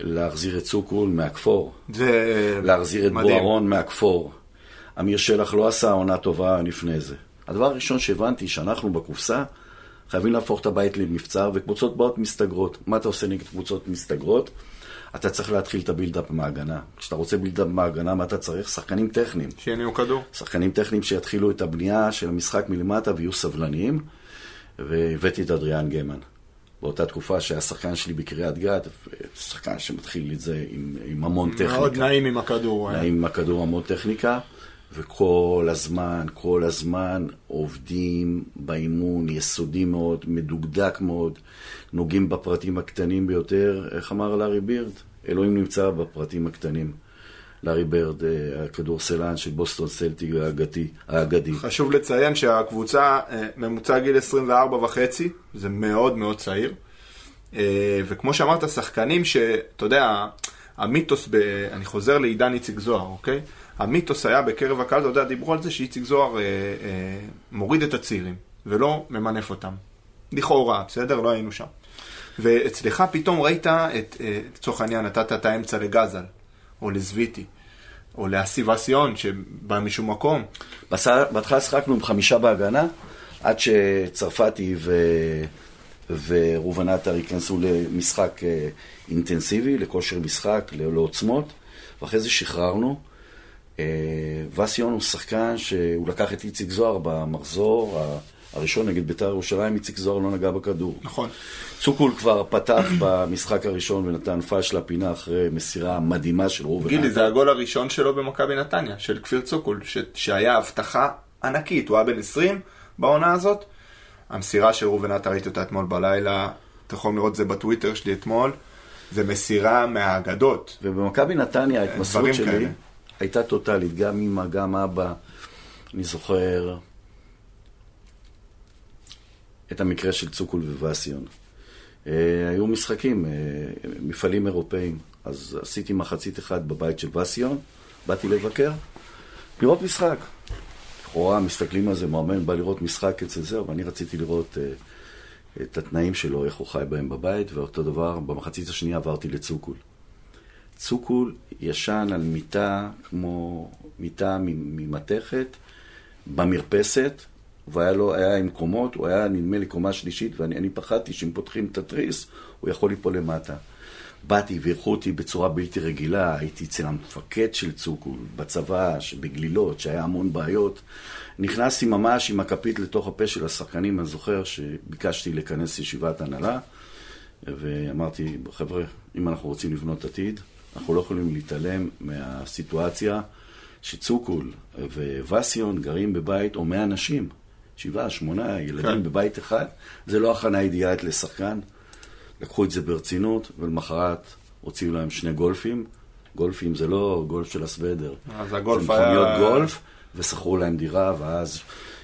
להחזיר את סוקול מהכפור, זה להחזיר את מדהים. בוארון מהכפור. אמיר שלח לא עשה עונה טובה לפני זה. הדבר הראשון שהבנתי, שאנחנו בקופסה חייבים להפוך את הבית למבצר, וקבוצות באות מסתגרות. מה אתה עושה נגד קבוצות מסתגרות? אתה צריך להתחיל את ה build-up מההגנה. כשאתה רוצה build-up מההגנה, מה אתה צריך? שחקנים טכניים. שיניעו כדור. שחקנים טכניים שיתחילו את הבנייה של המשחק מלמטה ויהיו סבלניים, והבאתי את אדריאן גמן. באותה תקופה שהיה שחקן שלי בקריית גת, שחקן שמתחיל את זה עם, עם המון טכניקה. מאוד נעים עם הכדור. נעים עם הכדור המון טכניקה, וכל הזמן, כל הזמן עובדים באימון יסודי מאוד, מדוקדק מאוד, נוגעים בפרטים הקטנים ביותר. איך אמר לארי בירד? אלוהים נמצא בפרטים הקטנים. לארי בירד, אה, הכדורסלן של בוסטון סלטי האגדי. חשוב לציין שהקבוצה אה, ממוצע גיל 24 וחצי, זה מאוד מאוד צעיר. אה, וכמו שאמרת, שחקנים שאתה יודע, המיתוס, ב... אני חוזר לעידן איציק זוהר, אוקיי? המיתוס היה בקרב הקהל, אתה יודע, דיברו על זה שאיציק זוהר אה, אה, מוריד את הצעירים, ולא ממנף אותם. לכאורה, בסדר? לא היינו שם. ואצלך פתאום ראית את, אה, לצורך העניין, נתת את האמצע לגזל, או לזוויטי, או לאסיבסיון, שבא משום מקום. בהתחלה שיחקנו עם חמישה בהגנה, עד שצרפתי ו... וראובן עטר ייכנסו למשחק אה, אינטנסיבי, לכושר משחק, לעוצמות, ואחרי זה שחררנו. אה, וסיון הוא שחקן שהוא לקח את איציק זוהר במחזור הראשון נגד בית"ר ירושלים, איציק זוהר לא נגע בכדור. נכון. צוקול כבר פתח במשחק הראשון ונתן פאש לפינה אחרי מסירה מדהימה של ראובן גילי. זה הגול הראשון שלו במכבי נתניה, של כפיר צוקול, ש... שהיה הבטחה ענקית, הוא היה בן 20 בעונה הזאת. המסירה של ראובן עטר, ראיתי אותה אתמול בלילה, אתם יכולים לראות את זה בטוויטר שלי אתמול, זה מסירה מהאגדות. ובמכבי נתניה ההתמסרות שלי כאלה. הייתה טוטאלית, גם אמא, גם אבא. אני זוכר את המקרה של צוקול ווואסיון. אה, היו משחקים, אה, מפעלים אירופאים, אז עשיתי מחצית אחת בבית של ואסיון, באתי לבקר, לראות משחק. לכאורה מסתכלים על זה, מאמן בא לראות משחק אצל זה, אבל אני רציתי לראות אה, את התנאים שלו, איך הוא חי בהם בבית, ואותו דבר, במחצית השנייה עברתי לצוקול. צוקול ישן על מיטה כמו מיטה ממתכת במרפסת, והיה לו, היה עם קומות, הוא היה נדמה לי קומה שלישית, ואני אני פחדתי שאם פותחים את התריס, הוא יכול ליפול למטה. באתי ואירחו אותי בצורה בלתי רגילה, הייתי אצל המפקד של צוקול בצבא, בגלילות, שהיה המון בעיות. נכנסתי ממש עם הכפית לתוך הפה של השחקנים, אני זוכר שביקשתי לכנס ישיבת הנהלה, ואמרתי, חבר'ה, אם אנחנו רוצים לבנות עתיד, אנחנו לא יכולים להתעלם מהסיטואציה שצוקול וואסיון גרים בבית, או 100 אנשים, שבעה, שמונה ילדים כן. בבית אחד, זה לא הכנה אידיאלית לשחקן. לקחו את זה ברצינות, ולמחרת הוציאו להם שני גולפים. גולפים זה לא גולף של הסוודר. אז הגולף זה מכוניות היה- גולף, ושכרו להם דירה, ואז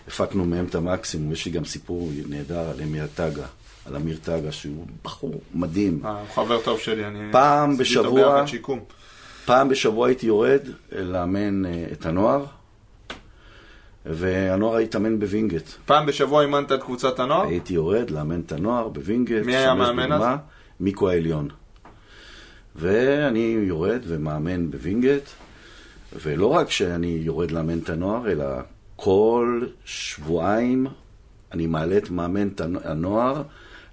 הפקנו מהם את המקסימום. יש לי גם סיפור נהדר על אמיר טגה, על אמיר טגה, שהוא בחור מדהים. אה, הוא חבר טוב שלי, אני... פעם בשבוע-. פעם בשבוע הייתי יורד לאמן אה, את הנוער, והנוער התאמן בווינגייט. פעם בשבוע אימנת את קבוצת הנוער? הייתי יורד לאמן את הנוער בווינגייט. מי היה מאמן אז? מיקו העליון. ואני יורד ומאמן בווינגייט, ולא רק שאני יורד לאמן את הנוער, אלא כל שבועיים אני מעלה את מאמן הנוער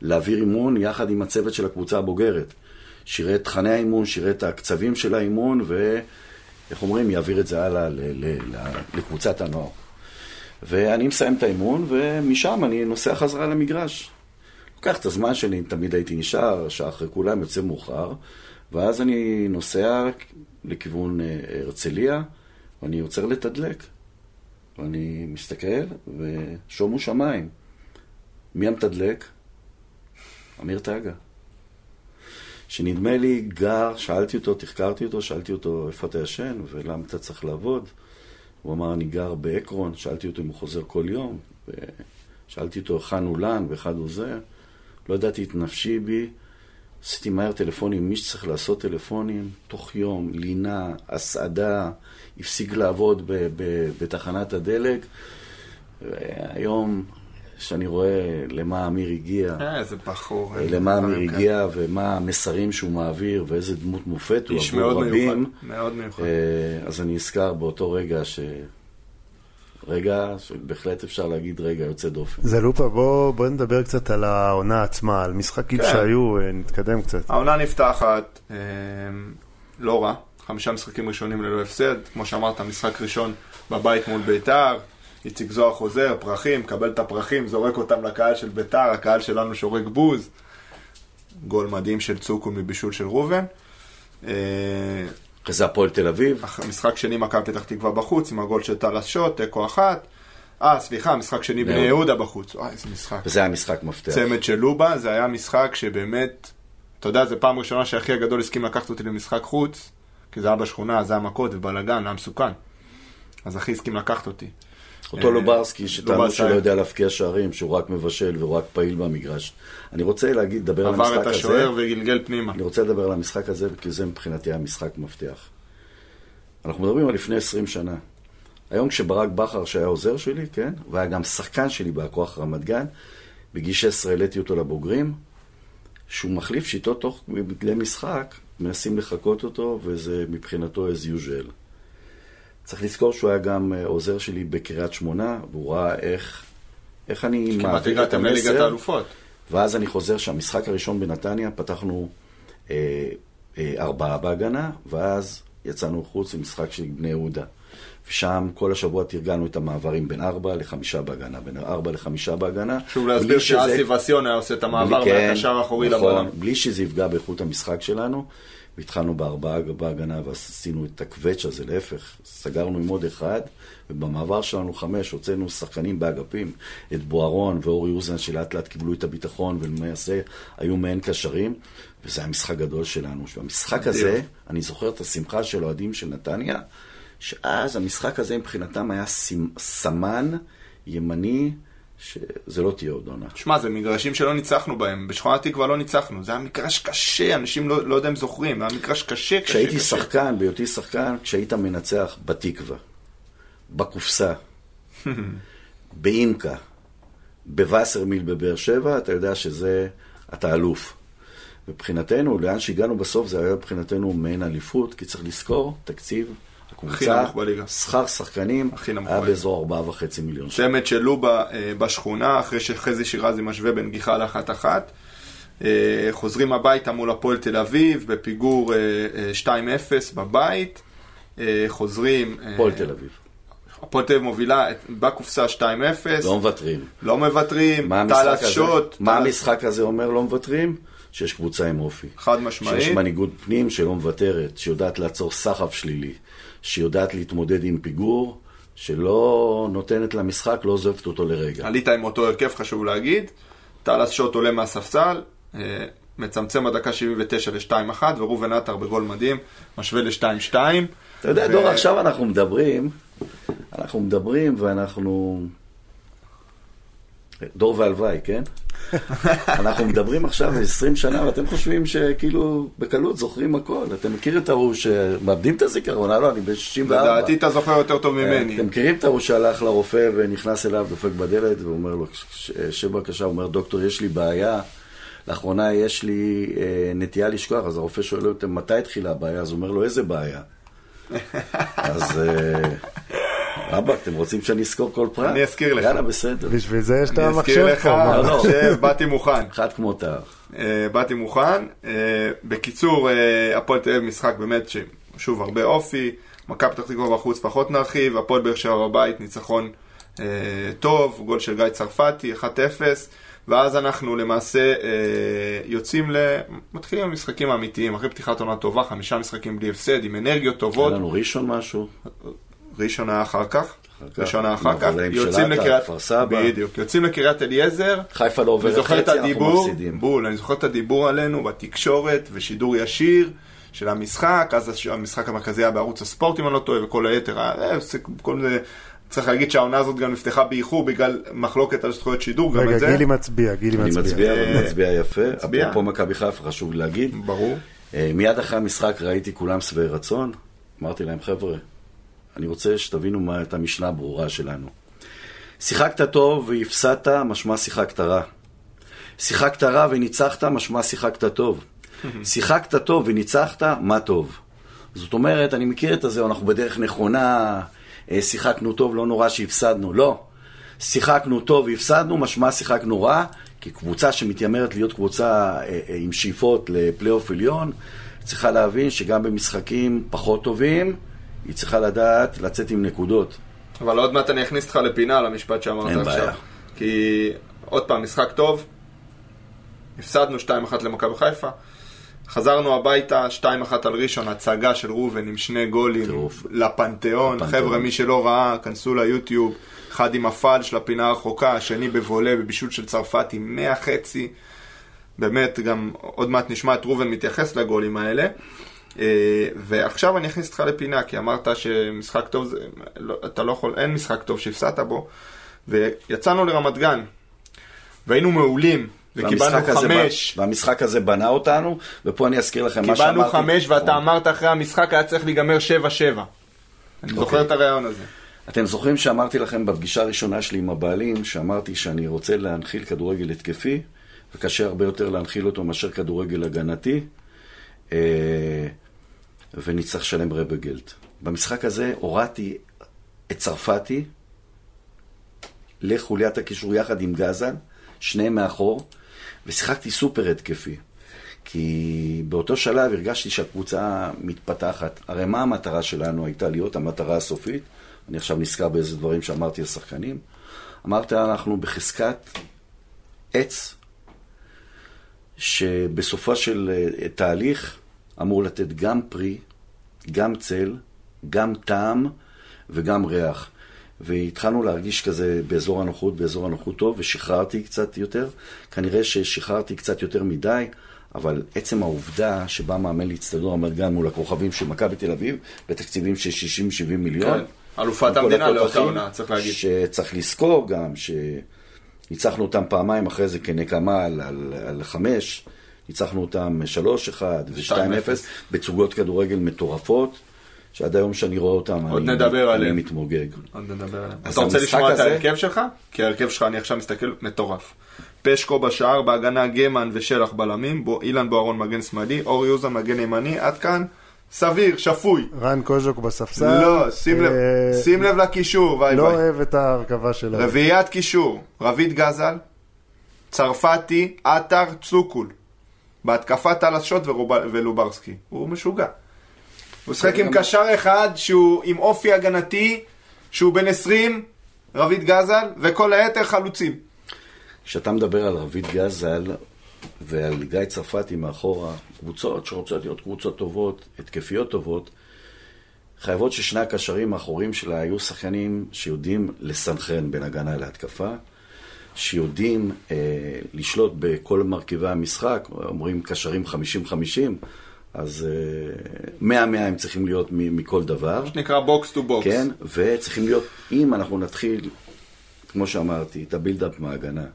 להעביר אימון יחד עם הצוות של הקבוצה הבוגרת. שירה את תכני האימון, שירה את הקצבים של האימון, ואיך אומרים, יעביר את זה הלאה לקבוצת הנוער. ואני מסיים את האימון, ומשם אני נוסע חזרה למגרש. לוקח את הזמן שלי, תמיד הייתי נשאר, שעה אחרי כולם, יוצא מאוחר, ואז אני נוסע לכיוון אה, הרצליה, ואני עוצר לתדלק. ואני מסתכל, ושומו שמיים. מי המתדלק? אמיר טאגה. שנדמה לי גר, שאלתי אותו, תחקרתי אותו, שאלתי אותו איפה אתה ישן ולמה אתה צריך לעבוד. הוא אמר, אני גר בעקרון, שאלתי אותו אם הוא חוזר כל יום, שאלתי אותו היכן הוא לן ואחד הוא זה. לא ידעתי את נפשי בי, עשיתי מהר טלפונים, מי שצריך לעשות טלפונים, תוך יום, לינה, הסעדה, הפסיק לעבוד בתחנת הדלק. היום, כשאני רואה למה אמיר הגיע, אה, איזה בחור. למה אמיר הגיע ומה המסרים שהוא מעביר ואיזה דמות מופת הוא עבור רבים, מאוד מיוחד. אז אני נזכר באותו רגע ש... רגע שבהחלט אפשר להגיד רגע יוצא דופן. זה לופה, בוא, בוא נדבר קצת על העונה עצמה, על משחקים כן. שהיו, נתקדם קצת. העונה נפתחת, אה, לא רע, חמישה משחקים ראשונים ללא הפסד, כמו שאמרת, משחק ראשון בבית מול ביתר, איציק זוהר חוזר, פרחים, קבל את הפרחים, זורק אותם לקהל של ביתר, הקהל שלנו שורק בוז. גול מדהים של צוקו מבישול של ראובן. אה, אחרי זה הפועל תל אביב. משחק שני מכבי פתח תקווה בחוץ, עם הגול של טלס שוט, תיקו אחת. אה, סליחה, משחק שני בני יהודה בחוץ. וואי, איזה משחק. וזה היה משחק מפתח. צמד של לובה, זה היה משחק שבאמת, אתה יודע, זו פעם ראשונה שאחי הגדול הסכים לקחת אותי למשחק חוץ, כי זה היה בשכונה, זה היה מכות ובלאגן, היה מסוכן. אז אחי הסכים לקחת אותי. אותו אה, לוברסקי, שטענו שלא יודע להפקיע שערים, שהוא רק מבשל והוא רק פעיל במגרש. אני רוצה להגיד, לדבר על המשחק הזה. עבר את השוער וגלגל פנימה. אני רוצה לדבר על המשחק הזה, כי זה מבחינתי היה משחק מפתח. אנחנו מדברים על לפני 20 שנה. היום כשברק בכר, שהיה עוזר שלי, כן, והיה גם שחקן שלי בהכוח רמת גן, בגיל 16 העליתי אותו לבוגרים, שהוא מחליף שיטות תוך כדי משחק, מנסים לחקות אותו, וזה מבחינתו as usual. צריך לזכור שהוא היה גם אה, עוזר שלי בקריית שמונה, והוא ראה איך, איך אני מעביר את המסר. כמעט האלופות. ואז אני חוזר שהמשחק הראשון בנתניה, פתחנו אה, אה, ארבעה בהגנה, ואז יצאנו חוץ למשחק של בני יהודה. ושם כל השבוע תרגלנו את המעברים בין ארבע לחמישה בהגנה, בין ארבע לחמישה בהגנה. שוב להסביר שאסי וסיון היה עושה את המעבר כן, מהקשר האחורי נכון, לבלם. בלי שזה יפגע באיכות המשחק שלנו. והתחלנו בארבעה בהגנה ועשינו את הקווץ' הזה, להפך, סגרנו עם עוד אחד, ובמעבר שלנו חמש הוצאנו שחקנים באגפים, את בוארון ואורי אוזן שלאט לאט קיבלו את הביטחון ולמעשה היו מעין קשרים, וזה היה משחק גדול שלנו. במשחק הזה, אני זוכר את השמחה של אוהדים של נתניה, שאז המשחק הזה מבחינתם היה סמן ימני שזה לא תהיה עוד עונה. שמע, זה מגרשים שלא ניצחנו בהם. בשכונת תקווה לא ניצחנו. זה היה מגרש קשה, אנשים לא, לא יודע אם זוכרים. זה היה מגרש קשה, קשה, כשהייתי קשה. שחקן, בהיותי שחקן, כשהיית מנצח בתקווה, בקופסה, באימקה, בווסרמיל בבאר שבע, אתה יודע שזה, אתה אלוף. מבחינתנו, לאן שהגענו בסוף, זה היה מבחינתנו מעין אליפות, כי צריך לזכור, תקציב הקבוצה, שכר שחקנים, היה באזור 4.5 מיליון שקל. צמד של לובה אה, בשכונה, אחרי שחזי שירזי משווה בנגיחה לאחת-אחת. אה, חוזרים הביתה מול הפועל תל אביב, בפיגור 2-0 אה, בבית. חוזרים... הפועל תל אביב. הפועל תל אביב מובילה בקופסה 2-0. לא מוותרים. לא מוותרים, טלס שוט. מה המשחק הזה אומר לא מוותרים? שיש קבוצה עם אופי. חד משמעית. שיש מנהיגות פנים שלא מוותרת, שיודעת לעצור סחף שלילי, שיודעת להתמודד עם פיגור, שלא נותנת למשחק, לא עוזבת אותו לרגע. עלית עם אותו הרכב, חשוב להגיד. טלס שוט עולה מהספסל, אה, מצמצם בדקה 79 ל-2-1, וראובן עטר בגול מדהים, משווה ל-2-2. אתה יודע, ו... דור, עכשיו אנחנו מדברים, אנחנו מדברים ואנחנו... דור והלוואי, כן? אנחנו מדברים עכשיו 20 שנה, ואתם חושבים שכאילו בקלות זוכרים הכל. אתם מכירים את ההוא שמאבדים את הזיכרון? לא, אני ב-64. לדעתי אתה זוכר יותר טוב ממני. אתם מכירים את ההוא שהלך לרופא ונכנס אליו, דופק בדלת, ואומר לו, שב בבקשה, אומר, דוקטור, יש לי בעיה. לאחרונה יש לי אה, נטייה לשכוח, אז הרופא שואל אותו, מתי התחילה הבעיה? אז הוא אומר לו, איזה בעיה? אז... אבא, אתם רוצים שאני אזכור כל פרט? אני אזכיר לך. יאללה, בסדר. בשביל זה יש את אני אזכיר המחשב לך, פה. מה? לא. מחשב, באתי מוכן. אחד כמו תא. אה, באתי מוכן. אה, בקיצור, אה, הפועל תל אביב משחק באמת, שוב, הרבה אופי. מכבי פתח תקווה בחוץ פחות נרחיב. הפועל באר שבע בבית, ניצחון טוב, גול של גיא צרפתי, 1-0. ואז אנחנו למעשה אה, יוצאים ל... מתחילים עם המשחקים האמיתיים, אחרי פתיחת עונה טובה, חמישה משחקים בלי הפסד, עם אנרגיות היה טובות. לנו ראשון משהו? ראשון היה אחר כך. היה אחר כך. יוצאים לקריית... כפר סבא. בדיוק. יוצאים לקריית אליעזר. חיפה לא עוברת חצי, אנחנו הדיבור, מפסידים. בול, אני זוכר את הדיבור עלינו בתקשורת ושידור ישיר של המשחק, אז המשחק המרכזי היה בערוץ הספורט אם אני לא טועה, וכל היתר, היה- אה, זה- כל זה, צריך להגיד שהעונה הזאת גם נפתחה באיחור בגלל מחלוקת על זכויות שידור, גם רגע, את זה. גילי מצביע, גילי אני מצביע. מצביע, אה, מצביע יפה. מצביע. אפרופו מכבי חיפה, חשוב להגיד. ברור. אה, מיד אחרי המשחק ראיתי כולם שבעי רצון. אמרתי להם, חבר'ה, אני רוצה שתבינו מה את המשנה הברורה שלנו. שיחקת טוב והפסדת, משמע שיחקת רע. שיחקת רע וניצחת, משמע שיחקת טוב. שיחקת טוב וניצחת, מה טוב. זאת אומרת, אני מכיר את הזה, אנחנו בדרך נכונה, אה, שיחקנו טוב, לא נורא שהפסדנו. לא. שיחקנו טוב והפסדנו, משמע שיחקנו רע, כי קבוצה שמתיימרת להיות קבוצה אה, אה, עם שאיפות לפלייאוף עליון, צריכה להבין שגם במשחקים פחות טובים, היא צריכה לדעת לצאת עם נקודות. אבל עוד מעט אני אכניס אותך לפינה למשפט שאמרת אין עכשיו. בעיה. כי עוד פעם, משחק טוב, הפסדנו 2-1 למכבי חיפה, חזרנו הביתה 2-1 על ראשון, הצגה של ראובן עם שני גולים טירוף. לפנתיאון. לפנתיאון. חבר'ה, מי שלא ראה, כנסו ליוטיוב, אחד עם הפעל של הפינה הרחוקה, השני בבולה, בבישול של צרפתי, מהחצי. באמת, גם עוד מעט נשמע את ראובן מתייחס לגולים האלה. אה, ועכשיו אני אכניס אותך לפינה, כי אמרת שמשחק טוב, זה, לא, אתה לא יכול, אין משחק טוב שהפסדת בו. ויצאנו לרמת גן, והיינו מעולים, וקיבלנו הזה חמש. ב- והמשחק הזה בנה אותנו, ופה אני אזכיר לכם מה שאמרתי. קיבלנו חמש, ואתה נכון. אמרת אחרי המשחק היה צריך להיגמר שבע שבע. אני זוכר אוקיי. את הרעיון הזה. אתם זוכרים שאמרתי לכם בפגישה הראשונה שלי עם הבעלים, שאמרתי שאני רוצה להנחיל כדורגל התקפי, וקשה הרבה יותר להנחיל אותו מאשר כדורגל הגנתי, ונצטרך לשלם רבגלט. במשחק הזה הורדתי את צרפתי לחוליית הקישור יחד עם גזל, שניהם מאחור, ושיחקתי סופר התקפי. כי באותו שלב הרגשתי שהקבוצה מתפתחת. הרי מה המטרה שלנו הייתה להיות, המטרה הסופית? אני עכשיו נזכר באיזה דברים שאמרתי לשחקנים. אמרת, אנחנו בחזקת עץ, שבסופו של אה, תהליך אמור לתת גם פרי, גם צל, גם טעם וגם ריח. והתחלנו להרגיש כזה באזור הנוחות, באזור הנוחות טוב, ושחררתי קצת יותר. כנראה ששחררתי קצת יותר מדי, אבל עצם העובדה שבא מאמן לאצטדיון רמת גן מול הכוכבים של מכבי תל אביב, בתקציבים של 60-70 מיליון. כן, אלופת המדינה לאותה עונה, צריך להגיד. שצריך לזכור גם שניצחנו אותם פעמיים אחרי זה כנקמה על, על, על חמש, ניצחנו אותם 3-1 ו-2-0 בצוגות כדורגל מטורפות, שעד היום שאני רואה אותם, עוד אני, נדבר אני עליהם. מתמוגג. עוד נדבר עליהם. אתה רוצה לשמוע את הזה- ההרכב שלך? כי ההרכב שלך, אני עכשיו מסתכל, מטורף. פשקו בשער, בהגנה גמן ושלח בלמים, בו, אילן בוארון מגן שמאלי, אור יוזה מגן ימני, עד כאן סביר, שפוי. רן קוז'וק בספסל. לא, שים לב, אה, שים לב לקישור, ביי לא ביי. אוהב את ההרכבה שלו. רביעיית קישור, רביד גזל, צרפתי, עטר, צוקול. בהתקפה טל השוט ורוב- ולוברסקי. הוא משוגע. הוא משחק עם קשר אחד שהוא עם אופי הגנתי, שהוא בן 20, רביד גזל, וכל היתר חלוצים. כשאתה מדבר על רביד גזל ועל גיא צרפתי מאחורה, קבוצות שרוצות להיות קבוצות טובות, התקפיות טובות, חייבות ששני הקשרים האחוריים שלה היו שחקנים שיודעים לסנכרן בין הגנה להתקפה, שיודעים אה, לשלוט בכל מרכיבי המשחק, אומרים קשרים 50-50, אז אה, 100-100 הם צריכים להיות מכל דבר. נקרא box to box. כן, וצריכים להיות, אם אנחנו נתחיל כמו שאמרתי, את ה build-up מההגנה.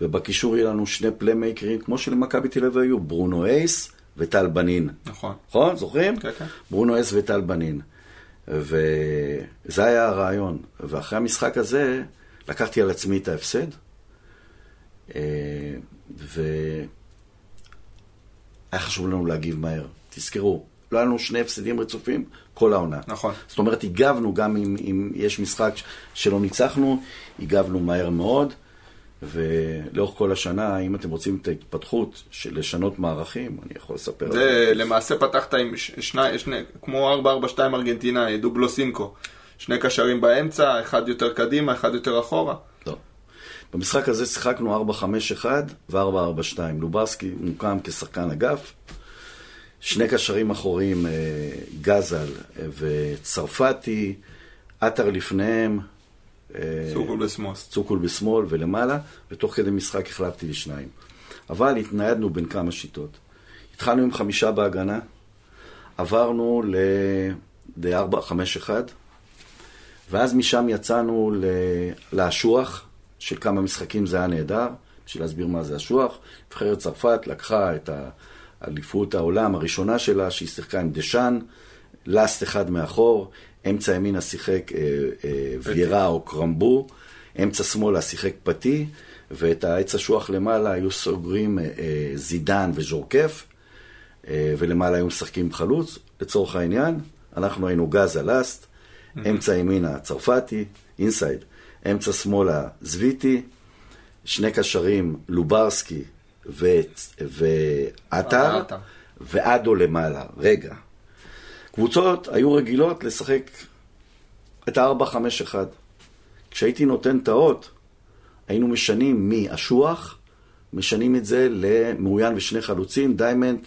ובקישור יהיו לנו שני playmaker ים, כמו שלמכבי תל אביב היו, ברונו רייס וטל בנין. נכון. נכון? זוכרים? כן, כן. ברונו אייס וטל בנין. וזה היה הרעיון. ואחרי המשחק הזה, לקחתי על עצמי את ההפסד. אה, והיה חשוב לנו להגיב מהר. תזכרו, לא היה לנו שני הפסדים רצופים כל העונה. נכון. זאת אומרת, הגבנו גם אם, אם יש משחק שלא ניצחנו, הגבנו מהר מאוד. ולאורך כל השנה, אם אתם רוצים את ההתפתחות של לשנות מערכים, אני יכול לספר. זה למעשה פתחת עם שני, שני, כמו 4-4-2 ארגנטינאי, דובלו סינקו. שני קשרים באמצע, אחד יותר קדימה, אחד יותר אחורה. לא. במשחק הזה שיחקנו 4-5-1 ו-4-4-2. לוברסקי מוקם כשחקן אגף. שני קשרים אחוריים, אה, גזל וצרפתי, עטר לפניהם. אה, סוקול בסמוס. צוקול בשמאל ולמעלה, ותוך כדי משחק החלפתי לשניים. אבל התניידנו בין כמה שיטות. התחלנו עם חמישה בהגנה, עברנו ל-4-5-1, ואז משם יצאנו ל- לאשוח, של כמה משחקים זה היה נהדר, בשביל להסביר מה זה אשוח. נבחרת צרפת לקחה את האליפות העולם הראשונה שלה, שהיא שיחקה עם דשאן, לאסט אחד מאחור, אמצע ימינה שיחק אה, אה, ויירה או קרמבו, אמצע שמאלה שיחק פתי, ואת העץ אשוח למעלה היו סוגרים אה, אה, זידן וז'ורקף, אה, ולמעלה היו משחקים חלוץ, לצורך העניין. אנחנו היינו גזה לאסט, אמצע ימינה צרפתי, אינסייד, אמצע שמאלה זוויטי, שני קשרים לוברסקי ועטר, עטר. ואדו למעלה. רגע. קבוצות היו רגילות לשחק את ה-4-5-1. כשהייתי נותן את האות, היינו משנים מאשוח, משנים את זה למעוין ושני חלוצים, diamond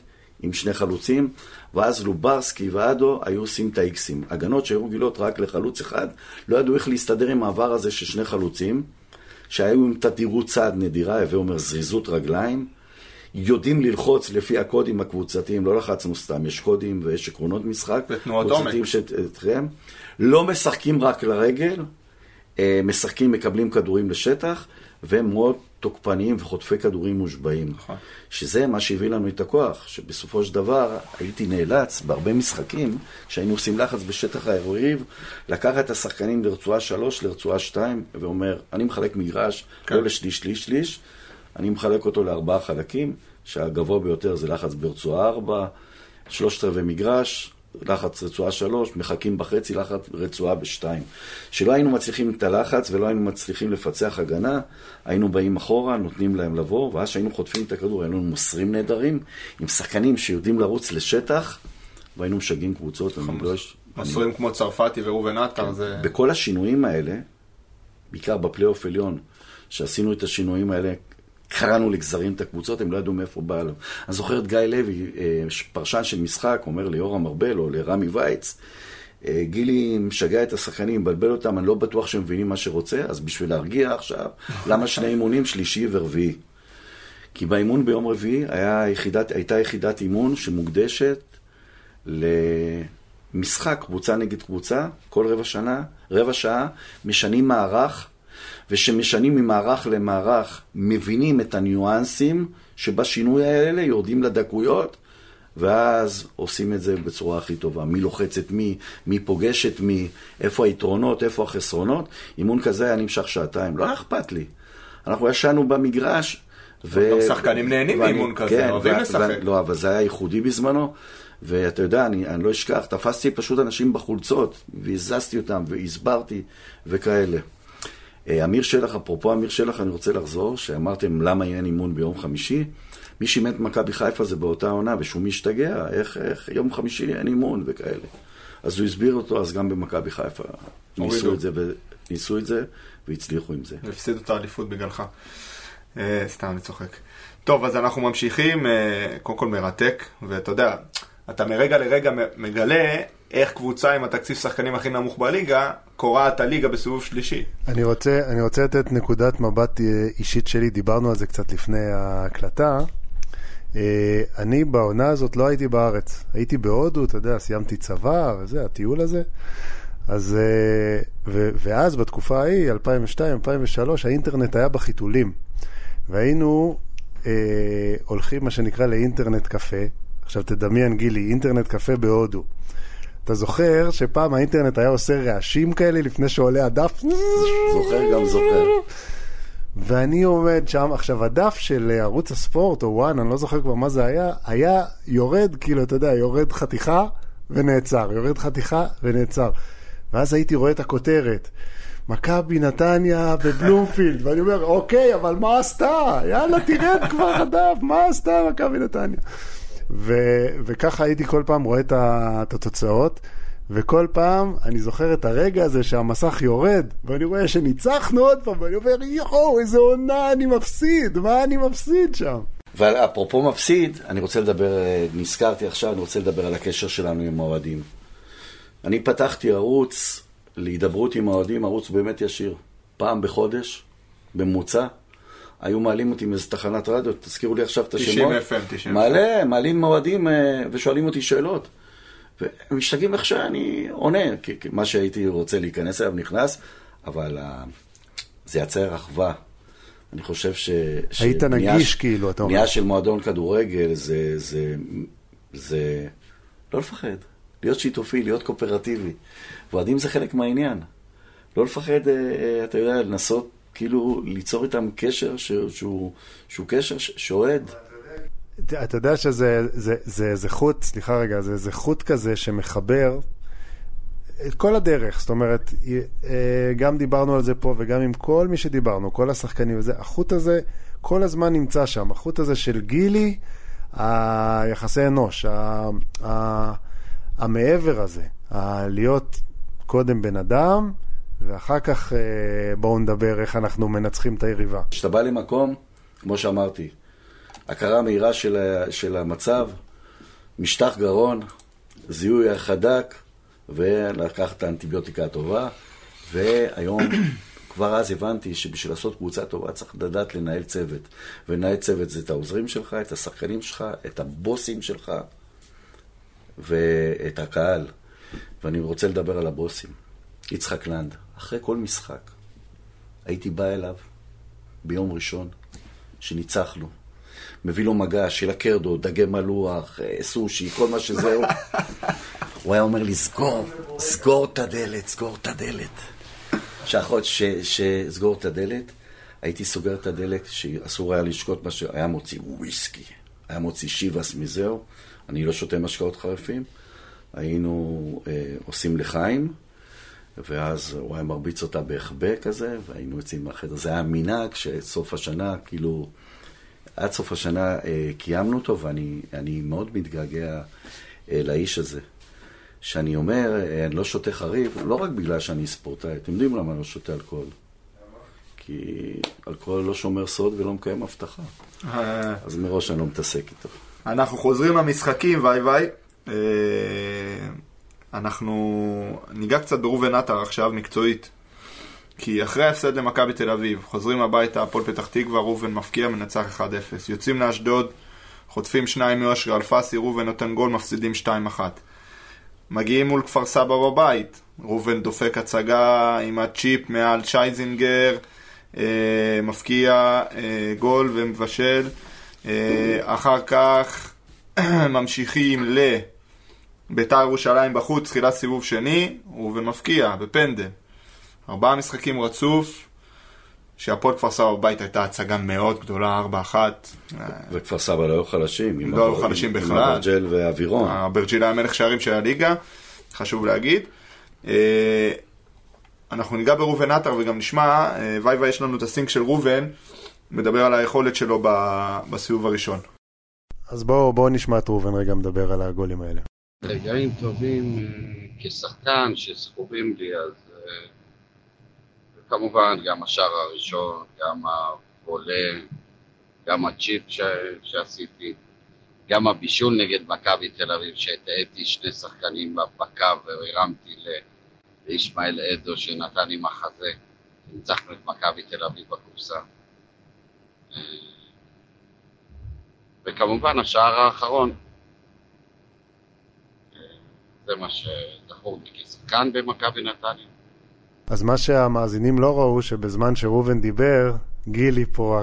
עם שני חלוצים, ואז לוברסקי ואדו היו עושים את האיקסים. הגנות שהיו רגילות רק לחלוץ אחד, לא ידעו איך להסתדר עם הדבר הזה של שני חלוצים, שהיו עם תדירות צעד נדירה, הווה אומר זריזות רגליים, יודעים ללחוץ לפי הקודים הקבוצתיים, לא לחצנו סתם, יש קודים ויש עקרונות משחק. ותנועות עומק. שאתכם. לא משחקים רק לרגל, אה, משחקים, מקבלים כדורים לשטח, והם מאוד תוקפניים וחוטפי כדורים מושבעים. נכון. שזה מה שהביא לנו את הכוח, שבסופו של דבר הייתי נאלץ בהרבה משחקים, כשהיינו עושים לחץ בשטח היריב, לקחת את השחקנים לרצועה 3, לרצועה 2, ואומר, אני מחלק מגרש, כן. לא לשליש, שליש, שליש, אני מחלק אותו לארבעה חלקים, שהגבוה ביותר זה לחץ ברצועה 4, שלושת רבעי מגרש, לחץ רצועה 3, מחכים בחצי, לחץ רצועה ב-2. שלא היינו מצליחים את הלחץ ולא היינו מצליחים לפצח הגנה, היינו באים אחורה, נותנים להם לבוא, ואז כשהיינו חוטפים את הכדור, היינו מוסרים נהדרים, עם שחקנים שיודעים לרוץ לשטח, והיינו משגעים קבוצות, אני לא... מסורים כמו צרפתי וראובן עטר, זה... בכל השינויים האלה, בעיקר בפלייאוף עליון, שעשינו את השינויים האלה, קראנו לגזרים את הקבוצות, הם לא ידעו מאיפה בא להם. אני זוכר את גיא לוי, אה, פרשן של משחק, אומר ליורם ארבל או לרמי וייץ, אה, גילי משגע את השחקנים, מבלבל אותם, אני לא בטוח שהם מבינים מה שרוצה, אז בשביל להרגיע עכשיו, למה שני אימונים שלישי ורביעי? כי באימון ביום רביעי היה יחידת, הייתה יחידת אימון שמוקדשת למשחק קבוצה נגד קבוצה, כל רבע שנה, רבע שעה, משנים מערך, ושמשנים ממערך למערך, מבינים את הניואנסים שבשינוי האלה, יורדים לדקויות, ואז עושים את זה בצורה הכי טובה. מי לוחץ את מי, מי פוגש את מי, איפה היתרונות, איפה החסרונות. אימון כזה היה נמשך שעתיים, לא היה אכפת לי. אנחנו ישנו במגרש, ו... גם שחקנים נהנים מאימון כזה, כן, אוהבים ו- לשחק. ו- לא, אבל זה היה ייחודי בזמנו, ואתה יודע, אני, אני לא אשכח, תפסתי פשוט אנשים בחולצות, והזזתי אותם, והסברתי, וכאלה. אה, אמיר שלח, אפרופו אמיר שלח, אני רוצה לחזור, שאמרתם למה אין אימון ביום חמישי. מי שאימן את מכבי חיפה זה באותה עונה, ושהוא משתגע, איך, איך יום חמישי אין אימון וכאלה. אז הוא הסביר אותו, אז גם במכבי חיפה ניסו. את זה, ניסו את זה, והצליחו עם זה. והפסידו את האליפות בגללך. אה, סתם, אני צוחק. טוב, אז אנחנו ממשיכים, אה, קודם כל מרתק, ואתה יודע, אתה מרגע לרגע מגלה איך קבוצה עם התקציב שחקנים הכי נמוך בליגה, קורעת הליגה בסיבוב שלישי. אני רוצה, אני רוצה לתת נקודת מבט אה, אישית שלי, דיברנו על זה קצת לפני ההקלטה. אה, אני בעונה הזאת לא הייתי בארץ, הייתי בהודו, אתה יודע, סיימתי צבא וזה, הטיול הזה. אז, אה, ו, ואז בתקופה ההיא, 2002-2003, האינטרנט היה בחיתולים. והיינו אה, הולכים, מה שנקרא, לאינטרנט קפה. עכשיו תדמיין, גילי, אינטרנט קפה בהודו. אתה זוכר שפעם האינטרנט היה עושה רעשים כאלה לפני שעולה הדף? זוכר גם זוכר. ואני עומד שם, עכשיו הדף של ערוץ הספורט, או וואן, אני לא זוכר כבר מה זה היה, היה יורד, כאילו, אתה יודע, יורד חתיכה ונעצר, יורד חתיכה ונעצר. ואז הייתי רואה את הכותרת, מכבי נתניה בבלומפילד, ואני אומר, אוקיי, אבל מה עשתה? יאללה, תרד כבר הדף, מה עשתה מכבי נתניה? ו- וככה הייתי כל פעם רואה את, ה- את התוצאות, וכל פעם אני זוכר את הרגע הזה שהמסך יורד, ואני רואה שניצחנו עוד פעם, ואני אומר, יואו, איזה עונה אני מפסיד, מה אני מפסיד שם? ואפרופו מפסיד, אני רוצה לדבר, אה, נזכרתי עכשיו, אני רוצה לדבר על הקשר שלנו עם האוהדים. אני פתחתי ערוץ להידברות עם האוהדים, ערוץ באמת ישיר. פעם בחודש, בממוצע, היו מעלים אותי מאיזה תחנת רדיו, תזכירו לי עכשיו את 90 השמות. FM, 90 מעלה, מעלים אוהדים אה, ושואלים אותי שאלות. והם משתגעים איך שאני עונה, כי כי מה שהייתי רוצה להיכנס אליו נכנס, אבל אה, זה יצר אחווה. אני חושב ש... היית נגיש, ש- כאילו, אתה אומר. בנייה של מועדון כדורגל זה, זה, זה לא לפחד, להיות שיתופי, להיות קואופרטיבי. ואוהדים זה חלק מהעניין. לא לפחד, אה, אתה יודע, לנסות כאילו ליצור איתם קשר ש- שהוא, שהוא קשר שאוהד. אתה אתה יודע שזה זה, זה, זה חוט, סליחה רגע, זה, זה חוט כזה שמחבר את כל הדרך. זאת אומרת, אה, גם דיברנו על זה פה וגם עם כל מי שדיברנו, כל השחקנים וזה, החוט הזה כל הזמן נמצא שם. החוט הזה של גילי, היחסי אנוש, ה, ה, המעבר הזה, ה- להיות קודם בן אדם, ואחר כך אה, בואו נדבר איך אנחנו מנצחים את היריבה. כשאתה בא למקום, כמו שאמרתי, הכרה מהירה של, של המצב, משטח גרון, זיהוי החדק, ולקחת את האנטיביוטיקה הטובה, והיום, כבר אז הבנתי שבשביל לעשות קבוצה טובה צריך לדעת לנהל צוות. ולנהל צוות זה את העוזרים שלך, את השחקנים שלך, את הבוסים שלך, ואת הקהל. ואני רוצה לדבר על הבוסים. יצחק לנד, אחרי כל משחק, הייתי בא אליו ביום ראשון, שניצחנו. מביא לו מגש של הקרדו, דגי מלוח, אה, סושי, כל מה שזהו. הוא היה אומר לי, סגור, סגור את הדלת, סגור את הדלת. שאחות, שסגור את הדלת, הייתי סוגר את הדלת, שאסור היה לשקוט מה שהיה מוציא וויסקי, היה מוציא שיבס מזהו, אני לא שותה משקאות חריפים, היינו אה, עושים לחיים, ואז הוא היה מרביץ אותה בהחבא כזה, והיינו יוצאים מהחדר. זה היה מנהג שסוף השנה, כאילו, עד סוף השנה אה, קיימנו אותו, ואני אני מאוד מתגעגע אה, לאיש הזה. שאני אומר, אה, אני לא שותה חריף, לא רק בגלל שאני ספורטאי, אתם יודעים למה אני לא שותה אלכוהול? כי אלכוהול לא שומר סוד ולא מקיים הבטחה. אה, אז מראש אני לא מתעסק איתו. אנחנו חוזרים למשחקים, ויי ויי. אנחנו ניגע קצת בראובן עטר עכשיו, מקצועית. כי אחרי ההפסד למכבי תל אביב, חוזרים הביתה, הפועל פתח תקווה, ראובן מפקיע, מנצח 1-0. יוצאים לאשדוד, חוטפים שניים מאושרי אלפסי, ראובן נותן גול, מפסידים 2-1. מגיעים מול כפר סבא בבית, ראובן דופק הצגה עם הצ'יפ מעל שייזינגר, אה, מפקיע אה, גול ומבשל. אה, אחר כך ממשיכים לביתר ירושלים בחוץ, תחילת סיבוב שני, ראובן מפקיע בפנדל. ארבעה משחקים רצוף, שהפועל כפר סבא בבית הייתה הצגה מאוד גדולה, 4-1. וכפר סבא לא היו חלשים. עם לא היו חלשים עם בכלל. אברג'ל ואווירון. אברג'יל היה מלך שערים של הליגה, חשוב להגיד. אה, אנחנו ניגע בראובן עטר וגם נשמע, אה, וייבה יש לנו את הסינק של ראובן, מדבר על היכולת שלו בסיבוב הראשון. אז בואו בוא נשמע את ראובן רגע מדבר על הגולים האלה. רגעים טובים אה, כשחקן שזכורים לי, אז אה, כמובן גם השער הראשון, גם הבולה, גם הצ'יפ ש... שעשיתי, גם הבישול נגד מכבי תל אביב, שהטעיתי שני שחקנים בקו והרמתי לישמעאל אדו שנתן לי מחזה, ניצחנו את מכבי תל אביב בקופסה. אה, וכמובן השער האחרון, זה מה שזכור לי כשחקן במכבי נתניה. אז מה שהמאזינים לא ראו, שבזמן שראובן דיבר, גילי פה,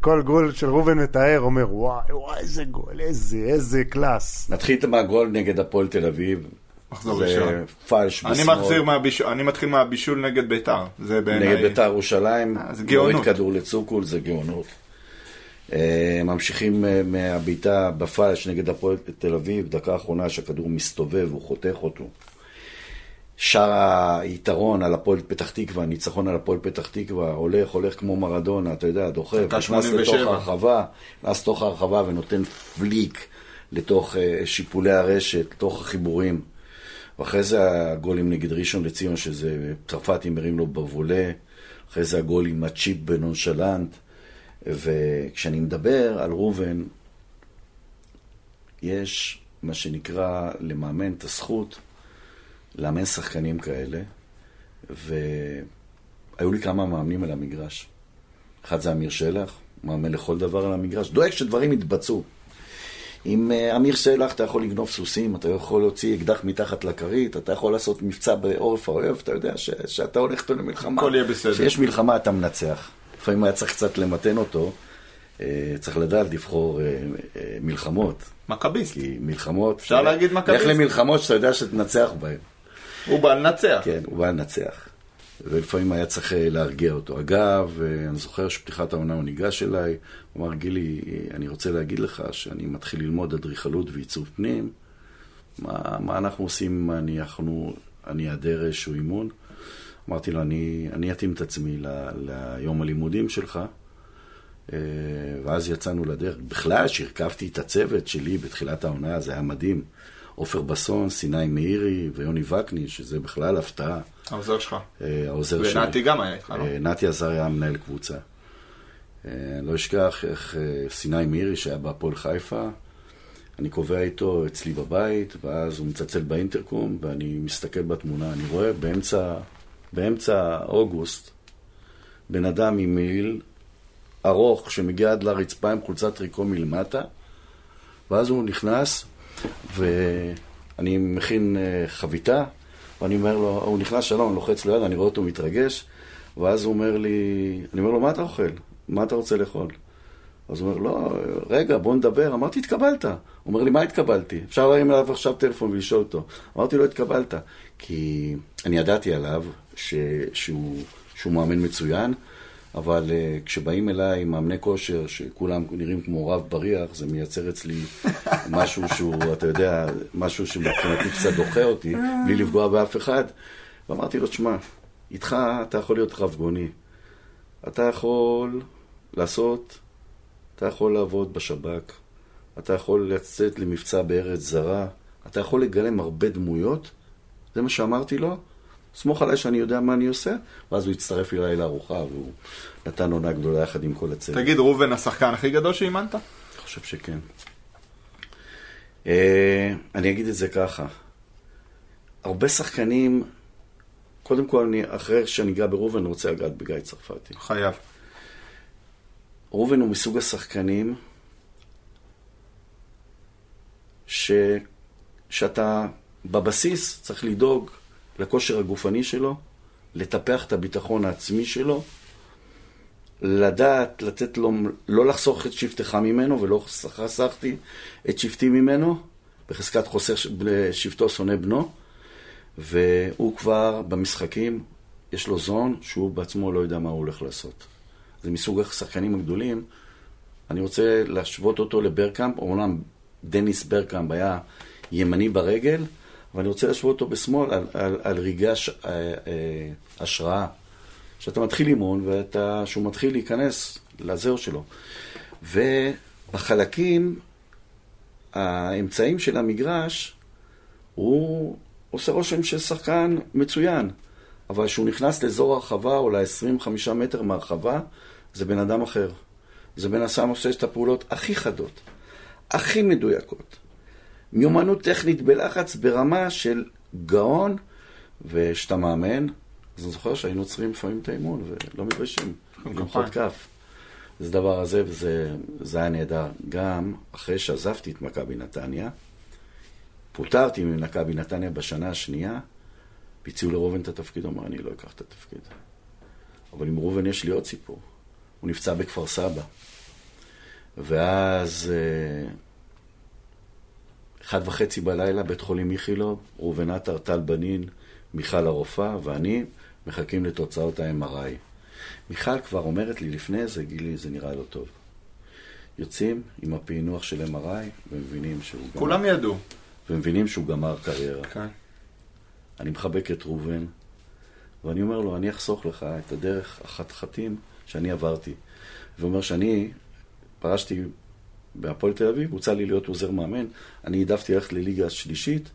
כל גול של ראובן מתאר אומר, וואי, וואי, איזה גול, איזה, איזה קלאס. נתחיל מהגול נגד הפועל תל אביב. מחזור זה ראשון. פלש אני בשמאל. מהבישול, אני מתחיל מהבישול נגד ביתר. זה בעיניי... נגד בית"ר ירושלים, אה, זה גאונות. יורד כדור לצוקול, זה גאונות. אה, ממשיכים אה, מהבעיטה בפלש נגד הפועל תל אביב, דקה אחרונה שהכדור מסתובב, הוא חותך אותו. שער היתרון על הפועל פתח תקווה, ניצחון על הפועל פתח תקווה, הולך, הולך כמו מרדונה, אתה יודע, דוחף, נכנס 87. לתוך הרחבה, נכנס לתוך הרחבה ונותן פליק לתוך אה, שיפולי הרשת, לתוך החיבורים. ואחרי זה הגולים נגד ראשון לציון, שזה צרפתי מרים לו בבולה, אחרי זה הגול עם הצ'יפ בנונשלנט. וכשאני מדבר על ראובן, יש מה שנקרא למאמן את הזכות לאמן שחקנים כאלה, והיו לי כמה מאמנים על המגרש. אחד זה אמיר שלח, מאמן לכל דבר על המגרש, דואג שדברים יתבצעו. עם אה, אמיר שלח אתה יכול לגנוב סוסים, אתה יכול להוציא אקדח מתחת לכרית, אתה יכול לעשות מבצע בעורף האויב, אתה יודע ש, שאתה הולך למלחמה. הכל יהיה בסדר. כשיש מלחמה אתה מנצח. לפעמים היה צריך קצת למתן אותו, אה, צריך לדעת לבחור אה, אה, מלחמות. מכביסט. כי מלחמות... אפשר להגיד מכביסט. לך למלחמות שאתה יודע שתנצח בהן. הוא בא לנצח. כן, הוא בא לנצח. ולפעמים היה צריך להרגיע אותו. אגב, אני זוכר שפתיחת העונה הוא ניגש אליי, הוא אמר, גילי, אני רוצה להגיד לך שאני מתחיל ללמוד אדריכלות ועיצוב פנים. מה, מה אנחנו עושים אם אני, אנחנו, אני אעדר איזשהו אימון? אמרתי לו, אני, אני אתאים את עצמי ל, ליום הלימודים שלך. אה, ואז יצאנו לדרך. בכלל, שהרכבתי את הצוות שלי בתחילת העונה, זה היה מדהים. עופר בסון, סיני מאירי ויוני וקני, שזה בכלל הפתעה. העוזר שלך. אה, העוזר שלי. ונתי גם היה איתך, לא? אה, נתי עזריה היה מנהל קבוצה. אה, לא אשכח איך סיני מאירי, שהיה בהפועל חיפה, אני קובע איתו אצלי בבית, ואז הוא מצלצל באינטרקום, ואני מסתכל בתמונה, אני רואה באמצע, באמצע אוגוסט, בן אדם עם מעיל ארוך שמגיע עד לרצפה עם חולצת טריקו מלמטה, ואז הוא נכנס, ואני מכין אה, חביתה, ואני אומר לו, הוא נכנס שלום, לוחץ לו יד, אני רואה אותו מתרגש, ואז הוא אומר לי, אני אומר לו, מה אתה אוכל? מה אתה רוצה לאכול? אז הוא אומר, לא, רגע, בוא נדבר. אמרתי, התקבלת. הוא אומר לי, מה התקבלתי? אפשר להרים אליו עכשיו טלפון ולשאול אותו. אמרתי לו, התקבלת. כי אני ידעתי עליו ש... שהוא... שהוא מאמן מצוין, אבל uh, כשבאים אליי מאמני כושר, שכולם נראים כמו רב בריח, זה מייצר אצלי משהו שהוא, אתה יודע, משהו שמבחינתי קצת דוחה אותי, בלי לפגוע באף אחד. ואמרתי לו, תשמע, איתך אתה יכול להיות רב גוני. אתה יכול לעשות, אתה יכול לעבוד בשב"כ, אתה יכול לצאת למבצע בארץ זרה, אתה יכול לגלם הרבה דמויות, זה מה שאמרתי לו, סמוך עליי שאני יודע מה אני עושה, ואז הוא הצטרף אליי לארוחה והוא נתן עונה גדולה יחד עם כל הצוות. תגיד, ראובן השחקן הכי גדול שאימנת? אני חושב שכן. אה, אני אגיד את זה ככה, הרבה שחקנים, קודם כל, אני, אחרי שאני אגע בראובן, אני רוצה לגעת בגיא צרפתי. חייב. ראובן הוא מסוג השחקנים ש... שאתה בבסיס צריך לדאוג לכושר הגופני שלו, לטפח את הביטחון העצמי שלו, לדעת, לתת לו, לא לחסוך את שבטך ממנו, ולא חסכתי את שבטי ממנו, בחזקת חוסר שבטו שונא בנו, והוא כבר במשחקים, יש לו זון שהוא בעצמו לא יודע מה הוא הולך לעשות. זה מסוג השחקנים הגדולים. אני רוצה להשוות אותו לברקאמפ, אומנם דניס ברקאמפ היה ימני ברגל, אבל אני רוצה להשוות אותו בשמאל על, על, על רגעי הש, אה, אה, השראה. שאתה מתחיל אימון ושהוא מתחיל להיכנס לזהו שלו. ובחלקים, האמצעים של המגרש, הוא עושה רושם של שחקן מצוין. אבל כשהוא נכנס לאזור הרחבה או ל-25 מטר מהרחבה, זה בן אדם אחר. זה בן אדם עושה את הפעולות הכי חדות, הכי מדויקות. מיומנות טכנית בלחץ ברמה של גאון, וכשאתה מאמן, אז אני זוכר שהיינו צריכים לפעמים את האימון, ולא מתביישים, למחוא כף. זה דבר הזה, וזה זה היה נהדר. גם אחרי שעזבתי את מכבי נתניה, פוטרתי ממכבי נתניה בשנה השנייה, הציעו לראובן את התפקיד, הוא אמר, אני לא אקח את התפקיד. אבל עם ראובן יש לי עוד סיפור. הוא נפצע בכפר סבא. ואז, אחד וחצי בלילה, בית חולים איכילוב, ראובן עטר, טל בנין, מיכל הרופאה ואני מחכים לתוצאות ה-MRI. מיכל כבר אומרת לי לפני זה, גילי, זה נראה לא טוב. יוצאים עם הפענוח של MRI ומבינים שהוא גמר. כולם ידעו. ומבינים שהוא גמר קריירה. כן. אני מחבק את ראובן, ואני אומר לו, אני אחסוך לך את הדרך החתחתים שאני עברתי. ואומר שאני פרשתי בהפועל תל אביב, הוצע לי להיות עוזר מאמן, אני העדפתי ללכת לליגה השלישית,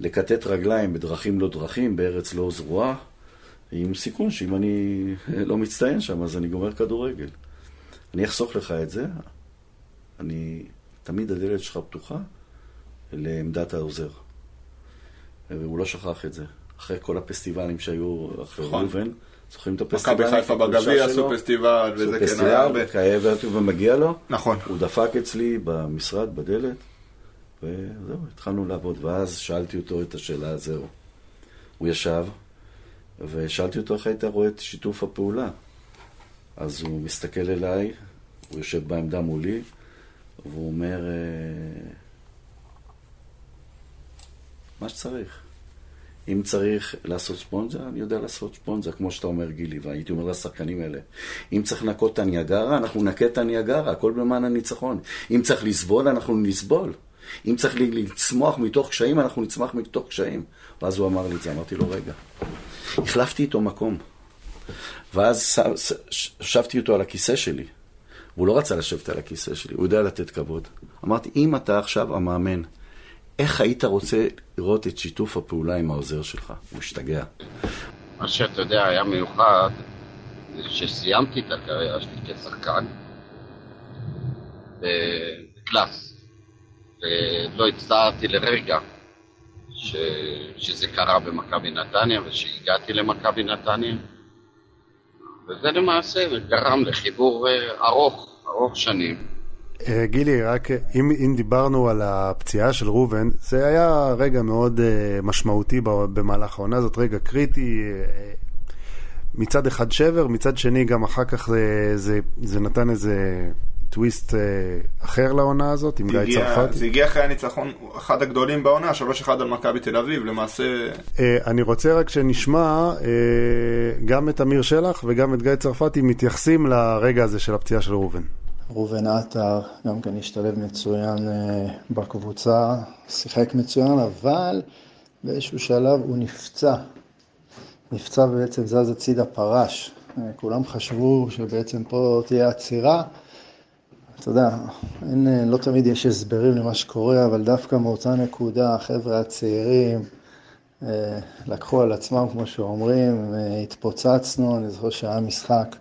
לכתת רגליים בדרכים לא דרכים, בארץ לא זרועה, עם סיכון שאם אני לא מצטיין שם, אז אני גומר כדורגל. אני אחסוך לך את זה, אני, תמיד הדלת שלך פתוחה לעמדת העוזר. והוא לא שכח את זה. אחרי כל הפסטיבלים שהיו אחרי נכון. ראובן, זוכרים את הפסטיבלים? מכבי חיפה בגביע עשו? פסטיבל, עשו וזה כן היה הרבה. כאב ומגיע לו. נכון. הוא דפק אצלי במשרד, בדלת, וזהו, התחלנו לעבוד. ואז שאלתי אותו את השאלה, זהו. הוא ישב, ושאלתי אותו איך היית רואה את שיתוף הפעולה. אז הוא מסתכל אליי, הוא יושב בעמדה מולי, והוא אומר, אה, מה שצריך. אם צריך לעשות ספונג'ה, אני יודע לעשות ספונג'ה, כמו שאתה אומר, גילי, והייתי אומר לשחקנים האלה. אם צריך לנקות את הניאגרה, אנחנו נקה את הניאגרה, הכל למען הניצחון. אם צריך לסבול, אנחנו נסבול. אם צריך לצמוח מתוך קשיים, אנחנו נצמח מתוך קשיים. ואז הוא אמר לי את זה, אמרתי לו, רגע. החלפתי איתו מקום. ואז ישבתי איתו על הכיסא שלי. והוא לא רצה לשבת על הכיסא שלי, הוא יודע לתת כבוד. אמרתי, אם אתה עכשיו המאמן, איך היית רוצה לראות את שיתוף הפעולה עם העוזר שלך? הוא השתגע. מה שאתה יודע היה מיוחד, זה שסיימתי את הקריירה שלי כשחקן בקלאס, ולא הצטערתי לרגע ש... שזה קרה במכבי נתניה ושהגעתי למכבי נתניה, וזה למעשה גרם לחיבור אה, ארוך, ארוך שנים. אה, גילי, רק אה, אם, אם דיברנו על הפציעה של ראובן, זה היה רגע מאוד אה, משמעותי במהלך העונה הזאת, רגע קריטי. מצד אחד שבר, מצד שני גם אחר כך זה, זה, זה נתן איזה טוויסט אחר לעונה הזאת, עם גיא צרפתי. זה הגיע אחרי הניצחון, אחד הגדולים בעונה, 3-1 על מכבי תל אביב, למעשה... אני רוצה רק שנשמע גם את אמיר שלח וגם את גיא צרפתי מתייחסים לרגע הזה של הפציעה של ראובן. ראובן עטר גם כן השתלב מצוין אה, בקבוצה, שיחק מצוין, אבל באיזשהו שלב הוא נפצע. נפצע ובעצם זז הצידה פרש. אה, כולם חשבו שבעצם פה תהיה עצירה. אתה יודע, אין, אה, לא תמיד יש הסברים למה שקורה, אבל דווקא מאותה נקודה, החבר'ה הצעירים לקחו על עצמם, כמו שאומרים, התפוצצנו, אני זוכר שהיה משחק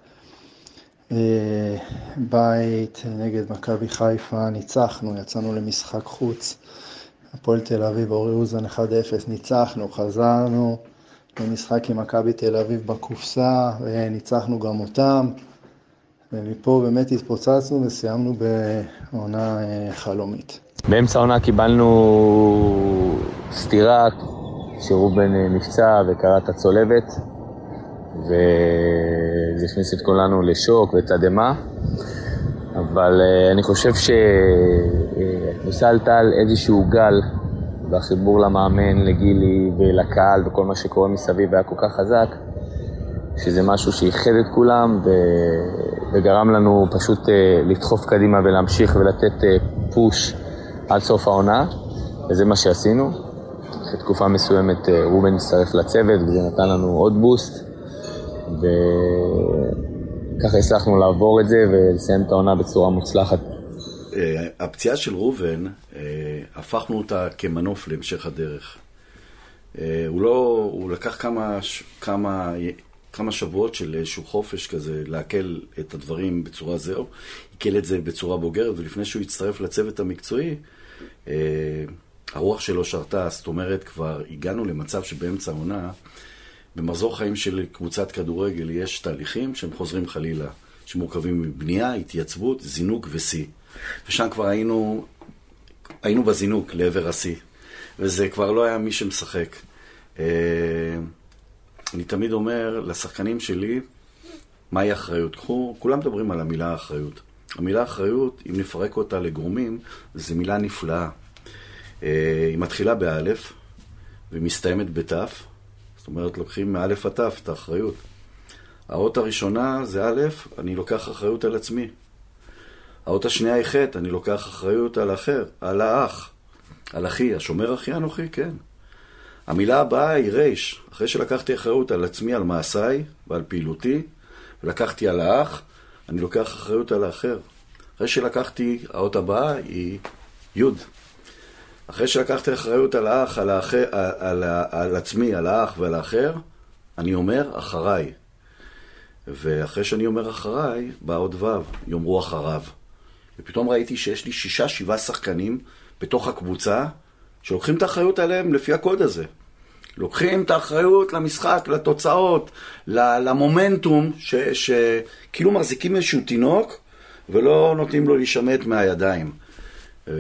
בית נגד מכבי חיפה, ניצחנו, יצאנו למשחק חוץ, הפועל תל אביב, אורי אוזן 1-0, ניצחנו, חזרנו למשחק עם מכבי תל אביב בקופסה, וניצחנו גם אותם, ומפה באמת התפוצצנו וסיימנו בעונה אה, חלומית. באמצע העונה קיבלנו סטירה שרובן אה, נפצע וקרע את הצולבת וזה הכניס את כולנו לשוק ותדהמה אבל אה, אני חושב שניסלת על איזשהו גל והחיבור למאמן, לגילי ולקהל וכל מה שקורה מסביב היה כל כך חזק שזה משהו שאיחד את כולם ו... וגרם לנו פשוט אה, לדחוף קדימה ולהמשיך ולתת אה, פוש עד סוף העונה, וזה מה שעשינו. אחרי תקופה מסוימת אה, רובן הצטרף לצוות וזה נתן לנו עוד בוסט, וככה הצלחנו לעבור את זה ולסיים את העונה בצורה מוצלחת. אה, הפציעה של ראובן, אה, הפכנו אותה כמנוף להמשך הדרך. אה, הוא לא, הוא לקח כמה, כמה, כמה שבועות של איזשהו חופש כזה, לעכל את הדברים בצורה זהו, עיכל את זה בצורה בוגרת, ולפני שהוא הצטרף לצוות המקצועי, הרוח שלו שרתה, זאת אומרת, כבר הגענו למצב שבאמצע העונה, במחזור חיים של קבוצת כדורגל יש תהליכים שהם חוזרים חלילה, שמורכבים מבנייה, התייצבות, זינוק ושיא. ושם כבר היינו, היינו בזינוק לעבר השיא. וזה כבר לא היה מי שמשחק. אה, אני תמיד אומר לשחקנים שלי, מהי אחריות? קחו, כולם מדברים על המילה אחריות. המילה אחריות, אם נפרק אותה לגורמים, זו מילה נפלאה. אה, היא מתחילה באלף, והיא מסתיימת בתף. זאת אומרת, לוקחים מאלף עד תף את האחריות. האות הראשונה זה א', אני לוקח אחריות על עצמי. האות השנייה היא ח', אני לוקח אחריות על האחר, על האח, על אחי, השומר אחי אנוכי, כן. המילה הבאה היא ריש. אחרי שלקחתי אחריות על עצמי, על מעשיי ועל פעילותי, ולקחתי על האח, אני לוקח אחריות על האחר. אחרי שלקחתי, האות הבאה היא י'. אחרי שלקחתי אחריות על האח, על, האחר, על, על, על עצמי, על האח ועל האחר, אני אומר אחריי. ואחרי שאני אומר אחריי, בא עוד ו', יאמרו אחריו. ופתאום ראיתי שיש לי שישה, שבעה שחקנים בתוך הקבוצה, שלוקחים את האחריות עליהם לפי הקוד הזה. לוקחים את האחריות למשחק, לתוצאות, למומנטום, שכאילו מחזיקים איזשהו תינוק ולא נותנים לו להישמט מהידיים. אה,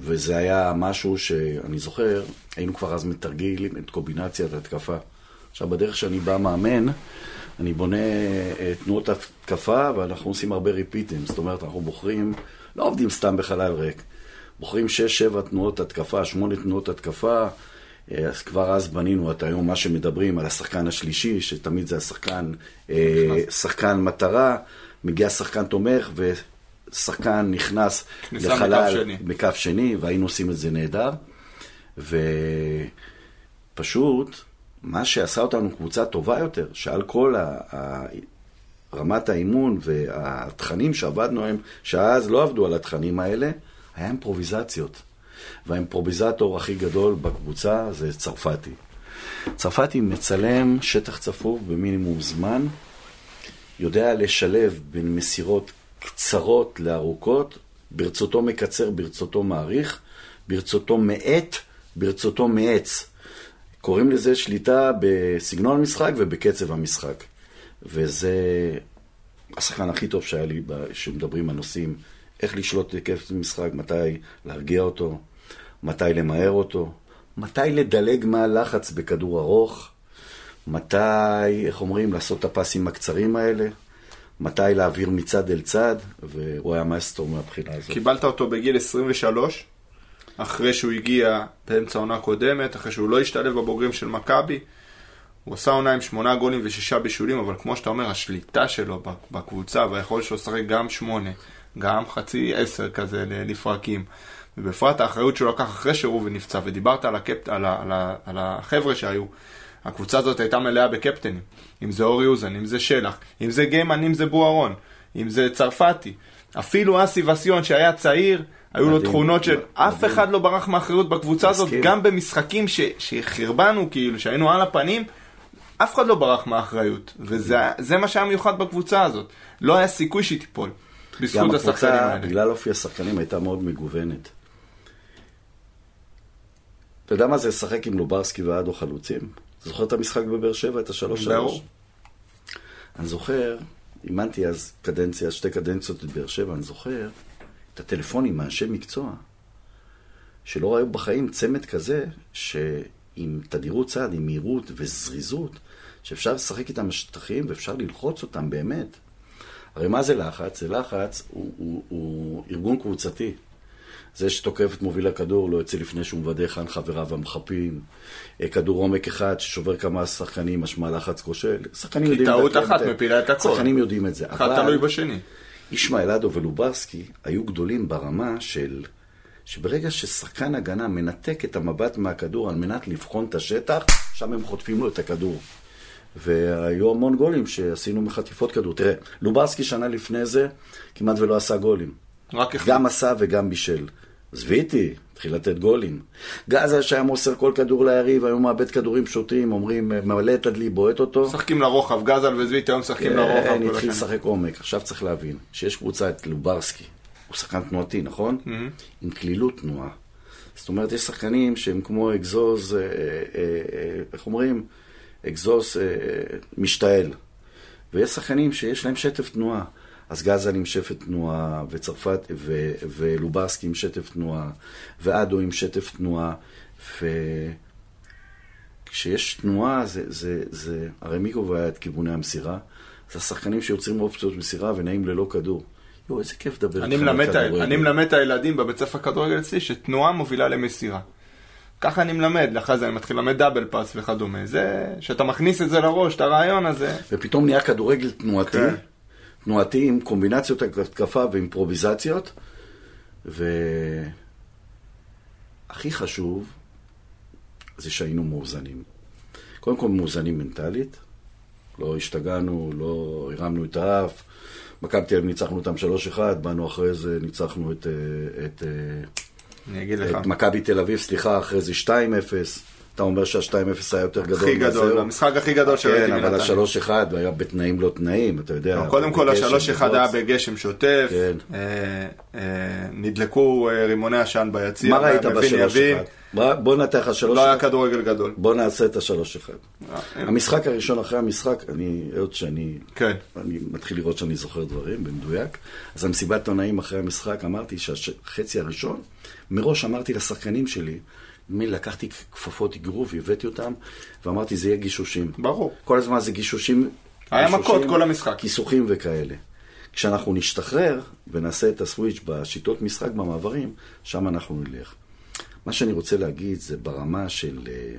וזה היה משהו שאני זוכר, היינו כבר אז מתרגילים את קומבינציית התקפה. עכשיו, בדרך שאני בא מאמן, אני בונה אה, תנועות התקפה, ואנחנו עושים הרבה ריפיטים. זאת אומרת, אנחנו בוחרים, לא עובדים סתם בחלל ריק. בוחרים 6-7 תנועות התקפה, 8 תנועות התקפה. אה, אז כבר אז בנינו את היום מה שמדברים על השחקן השלישי, שתמיד זה השחקן, שחקן מטרה, מגיע שחקן תומך ושחקן נכנס לחלל מכף שני, והיינו עושים את זה נהדר. ופשוט, מה שעשה אותנו קבוצה טובה יותר, שעל כל ה... רמת האימון והתכנים שעבדנו עליהם, שאז לא עבדו על התכנים האלה, היה אימפרוביזציות. והאימפרוביזטור הכי גדול בקבוצה זה צרפתי. צרפתי מצלם שטח צפוף במינימום זמן, יודע לשלב בין מסירות קצרות לארוכות, ברצותו מקצר, ברצותו מעריך, ברצותו מאט, ברצותו מעץ. קוראים לזה שליטה בסגנון המשחק ובקצב המשחק. וזה השחקן הכי טוב שהיה לי, שמדברים על נושאים, איך לשלוט בקצב המשחק, מתי להרגיע אותו, מתי למהר אותו, מתי לדלג מהלחץ בכדור ארוך, מתי, איך אומרים, לעשות את הפסים הקצרים האלה, מתי להעביר מצד אל צד, והוא היה מאסטור מהבחינה הזאת. קיבלת אותו בגיל 23, אחרי שהוא הגיע באמצע עונה קודמת, אחרי שהוא לא השתלב בבוגרים של מכבי. הוא עשה עונה עם שמונה גולים ושישה בישולים, אבל כמו שאתה אומר, השליטה שלו בקבוצה והיכולת שלו לשחק גם שמונה, גם חצי עשר כזה לפרקים. ובפרט האחריות שהוא לקח אחרי שראובן נפצע, ודיברת על, הקפ... על, ה... על, ה... על החבר'ה שהיו. הקבוצה הזאת הייתה מלאה בקפטנים, אם זה אורי אוזן, אם זה שלח, אם זה גיימן, אם זה בוארון, אם זה צרפתי. אפילו אסי וסיון שהיה צעיר, היו לו תכונות של אף אחד לא ברח מאחריות בקבוצה הזאת, גם במשחקים ש... שחרבנו, כאילו, שהיינו על הפנים, אף אחד לא ברח מהאחריות. וזה מה שהיה מיוחד בקבוצה הזאת. לא היה סיכוי שהיא תיפול. בזכות השחקנים האלה. בגלל אופי השחקנים, הייתה מאוד מגוונת. אתה יודע מה זה לשחק עם לוברסקי ואדו חלוצים? זוכר את המשחק בבאר שבע, את השלוש שלוש? אני זוכר, אימנתי אז קדנציה, שתי קדנציות בבאר שבע, אני זוכר את הטלפונים מאנשי מקצוע, שלא ראו בחיים צמד כזה, שעם תדירות צעד, עם מהירות וזריזות, שאפשר לשחק איתם בשטחים ואפשר ללחוץ אותם באמת. הרי מה זה לחץ? זה לחץ, הוא, הוא, הוא ארגון קבוצתי. זה שתוקף את מוביל הכדור לא יוצא לפני שהוא מוודא היכן חבריו המחפים. אה, כדור עומק אחד ששובר כמה שחקנים, משמע לחץ כושל. שחקנים יודעים... כי טעות אחת מפילה את הכל. שחקנים יודעים את זה. אחד תלוי בשני. ישמעאל אדו ולוברסקי היו גדולים ברמה של... שברגע ששחקן הגנה מנתק את המבט מהכדור על מנת לבחון את השטח, שם הם חוטפים לו את הכדור. והיו המון גולים שעשינו מחטיפות כדור. תראה, לוברסקי שנה לפני זה כמעט ולא עשה גולים. רק אחד. גם עשה וגם בישל. עזבי איתי, התחיל לתת גולים. גזה שהיה מוסר כל כדור ליריב, היום מאבד כדורים שוטים, אומרים, ממלא את הדלי, בועט אותו. משחקים לרוחב, גזל וזוויתי היום משחקים כן, לרוחב. כן, התחיל לשחק עומק. עכשיו צריך להבין, שיש קבוצה את לוברסקי, הוא שחקן תנועתי, נכון? Mm-hmm. עם כלילות תנועה. זאת אומרת, יש שחקנים שהם כמו אגזוז, אה, אה, אה, איך אומרים? אגזוז משתעל. ויש שחקנים שיש להם שטף תנועה. אז גזל עם שפט תנועה, וצרפת, ו, ולוברסקי עם שטף תנועה, ואדו עם שטף תנועה, וכשיש תנועה, זה, זה, זה, הרי מי קובע את כיווני המסירה? זה השחקנים שיוצרים אופציות מסירה ונעים ללא כדור. יואו, איזה כיף לדבר אני איתך על כדורגל. אני מלמד את הילדים בבית ספר כדורגל אצלי שתנועה מובילה למסירה. ככה אני מלמד, אחרי זה אני מתחיל ללמד דאבל פאס וכדומה. זה, שאתה מכניס את זה לראש, את הרעיון הזה. ופתאום נהיה כדורגל תנועתי, כן. תנועתי עם קומבינציות התקפה ואימפרוביזציות, והכי חשוב זה שהיינו מאוזנים. קודם כל מאוזנים מנטלית, לא השתגענו, לא הרמנו את האף. מכבי תל אביב ניצחנו אותם 3-1, באנו אחרי זה, ניצחנו את, אה, את, אה, אני אגיד לך. את מכבי תל אביב, סליחה, אחרי זה 2-0. אתה אומר שה-2-0 היה יותר גדול הכי גדול. המשחק הכי גדול שראיתי כן, אבל מנתניה. השלוש אחד היה בתנאים לא תנאים, אתה יודע. קודם כל בגשם, השלוש אחד היה בבוץ. בגשם שוטף, כן. אה, אה, נדלקו אה, רימוני עשן ביציע, מה ראית מבין בשלוש יבין. אחד? בוא- בוא נתן לך שלוש לא היה. כדורגל גדול. בוא נעשה את השלוש אחד. אה, המשחק הראשון אחרי המשחק, אני, היות שאני כן. אני מתחיל לראות שאני זוכר דברים במדויק, אז המסיבת עיתונאים אחרי המשחק, אמרתי שהחצי הראשון, מראש אמרתי לשחקנים שלי, לקחתי כפפות אגרוף, הבאתי אותם, ואמרתי, זה יהיה גישושים. ברור. כל הזמן זה גישושים. היה גישושים, מכות כל המשחק. כיסוכים וכאלה. כשאנחנו נשתחרר ונעשה את הסוויץ' בשיטות משחק במעברים, שם אנחנו נלך. מה שאני רוצה להגיד זה ברמה של אה,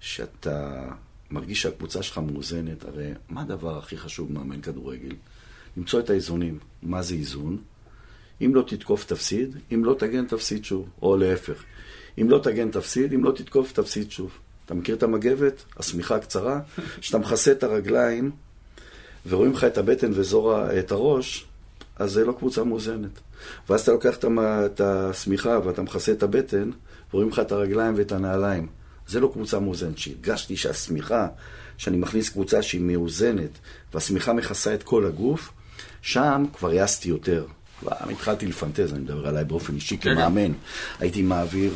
שאתה מרגיש שהקבוצה שלך מאוזנת, הרי מה הדבר הכי חשוב במאמן כדורגל? למצוא את האיזונים. מה זה איזון? אם לא תתקוף, תפסיד, אם לא תגן, תפסיד שוב, או להפך. אם לא תגן, תפסיד, אם לא תתקוף, תפסיד שוב. אתה מכיר את המגבת? השמיכה הקצרה? כשאתה מכסה את הרגליים ורואים לך את הבטן ואזור ה- את הראש, אז זה לא קבוצה מאוזנת. ואז אתה לוקח את השמיכה ואתה מכסה את הבטן, ורואים לך את הרגליים ואת הנעליים. זה לא קבוצה מאוזנת. שהרגשתי שהשמיכה, שאני מכניס קבוצה שהיא מאוזנת, והשמיכה מכסה את כל הגוף, שם כבר העזתי יותר. כבר התחלתי לפנטז, אני מדבר עליי באופן אישי כן, כמאמן. הייתי מעביר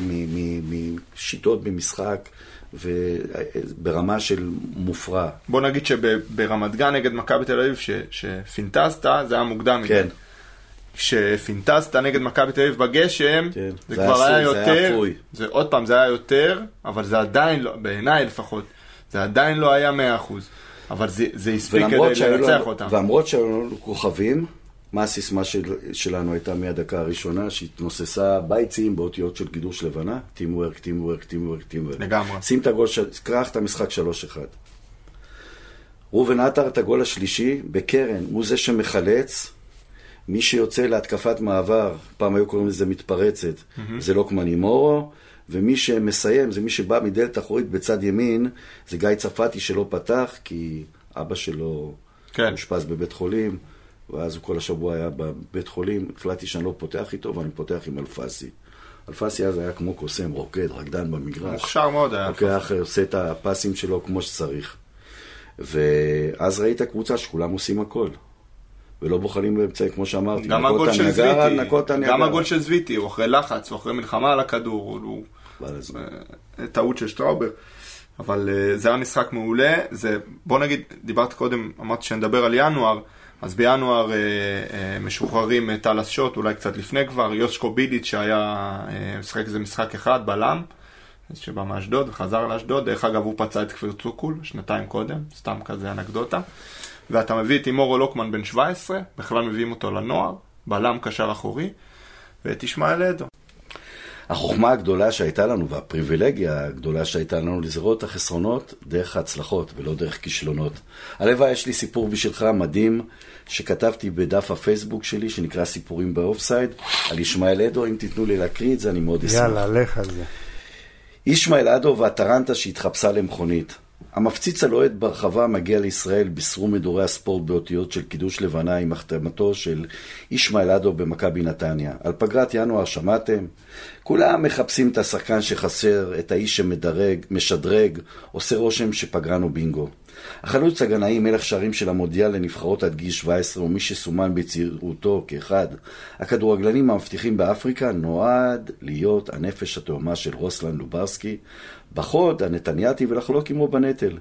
משיטות במשחק, וברמה של מופרע. בוא נגיד שברמת גן נגד מכבי תל אביב, ש- שפינטזת, זה היה מוקדם. כן. כשפינטזת נגד מכבי תל אביב בגשם, כן. זה זה כבר היה היה אפוי, זה היה יותר, אפוי. זה עוד פעם, זה היה יותר, אבל זה עדיין לא, בעיניי לפחות, זה עדיין לא היה 100%. אבל זה, זה הספיק כדי לנצח אותם. ולמרות שהיו לנו כוכבים, מה הסיסמה של, שלנו הייתה מהדקה הראשונה, שהתנוססה בייצים באותיות של קידוש לבנה? טים וורק, טים וורק, טים וורק, טים וורק. לגמרי. שים את הגול, של- קרח את המשחק 3-1. ראובן עטר את הגול השלישי בקרן, הוא זה שמחלץ. מי שיוצא להתקפת מעבר, פעם היו קוראים לזה מתפרצת, זה לוקמן מורו, ומי שמסיים זה מי שבא מדלת אחורית בצד ימין, זה גיא צרפתי שלא פתח, כי אבא שלו כן. אושפז בבית חולים, ואז הוא כל השבוע היה בבית חולים, החלטתי שאני לא פותח איתו, ואני פותח עם אלפסי. אלפסי אז היה כמו קוסם, רוקד, רקדן במגרש. מוכשר מאוד היה. לוקח, עושה את הפסים שלו כמו שצריך. ואז ראית קבוצה שכולם עושים הכל. ולא בוחלים באמצעי, כמו שאמרתי, גם הגול של זוויטי. גם הגול של זוויטי, הוא אחרי לחץ, הוא אחרי מלחמה על הכדור, הוא אה, טעות של שטראובר. אבל אה, זה היה משחק מעולה, זה, בוא נגיד, דיברת קודם, אמרתי שנדבר על ינואר, אז בינואר אה, אה, משוחררים אה, טל שוט, אולי קצת לפני כבר, יושקו ביליץ' שהיה אה, משחק איזה משחק אחד, בלם, שבא מאשדוד וחזר לאשדוד, דרך אגב הוא פצע את כפיר צוקול שנתיים קודם, סתם כזה אנקדוטה. ואתה מביא את אימורו לוקמן בן 17, בכלל מביאים אותו לנוער, בלם קשר אחורי, ואת ישמעאל אדו. החוכמה הגדולה שהייתה לנו, והפריבילגיה הגדולה שהייתה לנו, לזרות את החסרונות דרך ההצלחות ולא דרך כישלונות. הלוואי, יש לי סיפור בשבילך מדהים, שכתבתי בדף הפייסבוק שלי, שנקרא סיפורים באופסייד, על ישמעאל אדו, אם תיתנו לי להקריא את זה, אני מאוד אשמח. יאללה, לך על זה. ישמעאל אדו והטרנטה שהתחפשה למכונית. המפציץ הלוהט ברחבה מגיע לישראל בישרו מדורי הספורט באותיות של קידוש לבנה עם החתמתו של ישמעאל אדו במכבי נתניה. על פגרת ינואר שמעתם? כולם מחפשים את השחקן שחסר, את האיש שמדרג, משדרג, עושה רושם שפגרנו בינגו. החלוץ הגנאי מלך שערים של המודיע לנבחרות עד גיל 17 ומי שסומן בצעירותו כאחד הכדורגלנים המבטיחים באפריקה נועד להיות הנפש התאומה של רוסלן לוברסקי בחוד הנתניאתי ולחלוק עמו בנטל.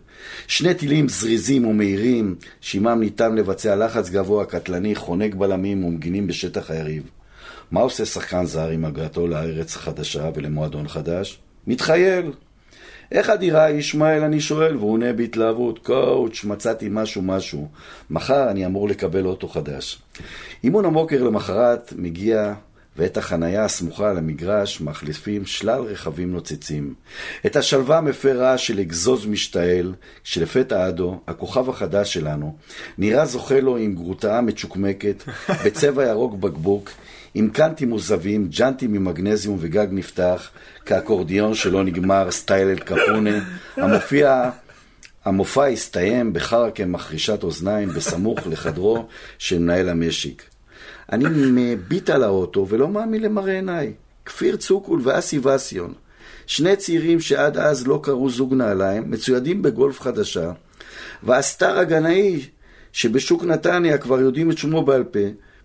שני טילים זריזים ומהירים שעימם ניתן לבצע לחץ גבוה קטלני חונק בלמים ומגינים בשטח היריב. מה עושה שחקן זר עם הגעתו לארץ חדשה ולמועדון חדש? מתחייל. איך הדירה, ישמעאל, אני שואל, והוא עונה בהתלהבות, קואוץ', מצאתי משהו משהו. מחר אני אמור לקבל אוטו חדש. אימון הבוקר למחרת מגיע ואת החנייה הסמוכה למגרש מחליפים שלל רכבים נוצצים. את השלווה מפר רעש של אגזוז משתעל, כשלפתע אדו, הכוכב החדש שלנו, נראה זוכה לו עם גרוטאה מצ'וקמקת, בצבע ירוק בקבוק, עם קאנטים מוזבים, ג'אנטים ממגנזיום וגג נפתח, כאקורדיון שלא נגמר, סטייל אל קפונה, המופיע... המופע הסתיים בחרקה מחרישת אוזניים בסמוך לחדרו של מנהל המשק. אני מביט על האוטו ולא מאמין למראה עיניי. כפיר צוקול ואסי וסיון, שני צעירים שעד אז לא קראו זוג נעליים, מצוידים בגולף חדשה, והסטאר הגנאי שבשוק נתניה כבר יודעים את שמו בעל פה,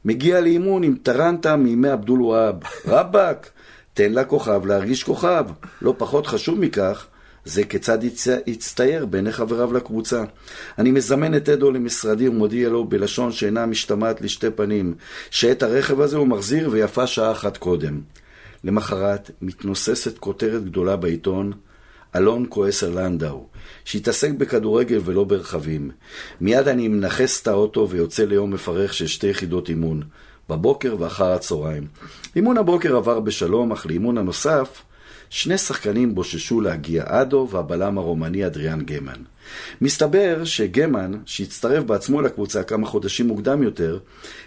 מגיע לאימון עם טרנטה מימי עבדול וואב. רבאק, תן לכוכב להרגיש כוכב. לא פחות חשוב מכך, זה כיצד יצטייר בעיני חבריו לקבוצה. אני מזמן את אדו למשרדי ומודיע לו בלשון שאינה משתמעת לשתי פנים, שאת הרכב הזה הוא מחזיר ויפה שעה אחת קודם. למחרת מתנוססת כותרת גדולה בעיתון, אלון כועס על לנדאו, שהתעסק בכדורגל ולא ברכבים. מיד אני מנכס את האוטו ויוצא ליום מפרך של שתי יחידות אימון, בבוקר ואחר הצהריים. אימון הבוקר עבר בשלום, אך לאימון הנוסף שני שחקנים בוששו להגיע, אדו והבלם הרומני אדריאן גמן. מסתבר שגמן, שהצטרף בעצמו לקבוצה כמה חודשים מוקדם יותר,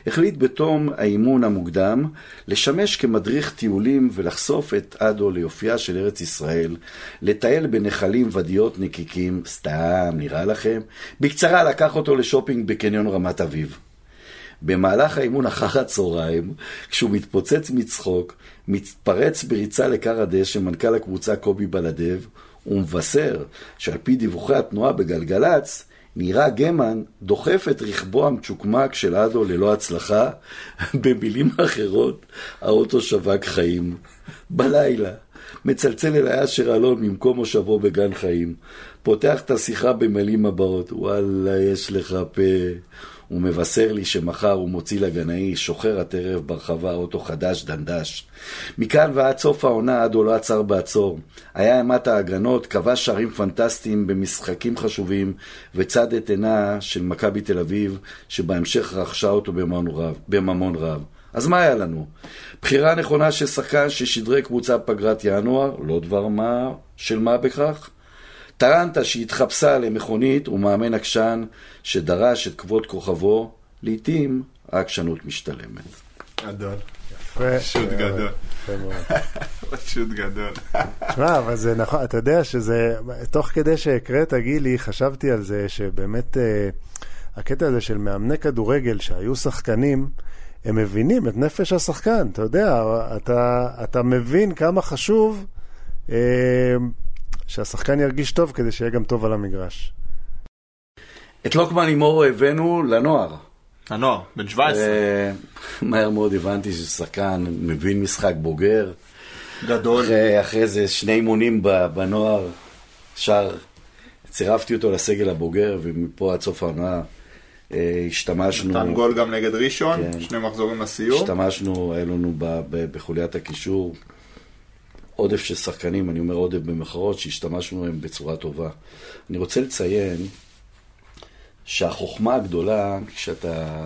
החליט בתום האימון המוקדם לשמש כמדריך טיולים ולחשוף את אדו ליופייה של ארץ ישראל, לטייל בנחלים ודיות נקיקים, סתם, נראה לכם? בקצרה, לקח אותו לשופינג בקניון רמת אביב. במהלך האימון אחר הצהריים, כשהוא מתפוצץ מצחוק, מתפרץ בריצה לכר הדשא, מנכ"ל הקבוצה קובי בלדב, הוא מבשר שעל פי דיווחי התנועה בגלגלצ, נראה גמן דוחף את רכבו המצ'וקמק של אדו ללא הצלחה, במילים אחרות, האוטו שווק חיים. בלילה, מצלצל אל אשר אלון ממקום מושבו בגן חיים, פותח את השיחה במילים הבאות, וואלה, יש לך פה. הוא מבשר לי שמחר הוא מוציא לגנאי שוחר הטרף ברחבה אוטו חדש דנדש. מכאן ועד סוף העונה עדו לא עצר בעצור. היה אימת ההגנות, כבש שערים פנטסטיים במשחקים חשובים, וצד את עינה של מכבי תל אביב, שבהמשך רכשה אותו. בממון רב. אז מה היה לנו? בחירה נכונה של שחקן ששדרי קבוצה פגרת ינואר, לא דבר מה של מה בכך. טענת שהתחפשה למכונית ומאמן עקשן שדרש את כבוד כוכבו, לעתים העקשנות משתלמת. גדול. יפה. שוט גדול. שוט גדול. תשמע, אבל זה נכון, אתה יודע שזה, תוך כדי שהקראת, גילי, חשבתי על זה שבאמת אה, הקטע הזה של מאמני כדורגל שהיו שחקנים, הם מבינים את נפש השחקן, אתה יודע, אתה, אתה מבין כמה חשוב אה, שהשחקן ירגיש טוב כדי שיהיה גם טוב על המגרש. את לוקמן הימורו הבאנו לנוער. הנוער, בן 17. אה, מהר מאוד הבנתי ששחקן מבין משחק בוגר. גדול. אחרי, אחרי זה שני אימונים ב- בנוער, שר, צירפתי אותו לסגל הבוגר, ומפה עד סוף העונה אה, השתמשנו... נתן גול גם נגד ראשון, כן. שני מחזורים לסיום. השתמשנו, היה לנו ב- ב- בחוליית הקישור עודף של שחקנים, אני אומר עודף במחרות, שהשתמשנו בהם בצורה טובה. אני רוצה לציין שהחוכמה הגדולה, כשאתה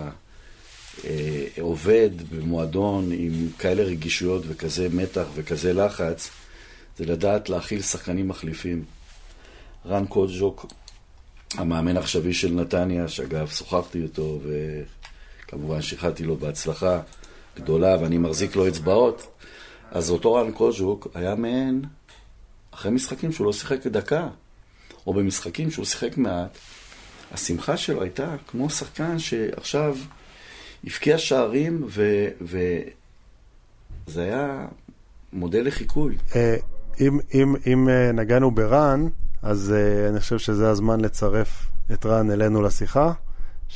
אה, עובד במועדון עם כאלה רגישויות וכזה מתח וכזה לחץ, זה לדעת להכיל שחקנים מחליפים. רן קודז'וק, המאמן העכשווי של נתניה, שאגב, שוחחתי איתו, וכמובן שיחדתי לו בהצלחה גדולה, ואני מחזיק לו אצבעות. אז אותו רן קוז'וק היה מעין, אחרי משחקים שהוא לא שיחק דקה, או במשחקים שהוא שיחק מעט, השמחה שלו הייתה כמו שחקן שעכשיו הבקיע שערים, ו... וזה היה מודל לחיקוי. אה, אם, אם, אם אה, נגענו ברן, אז אה, אני חושב שזה הזמן לצרף את רן אלינו לשיחה,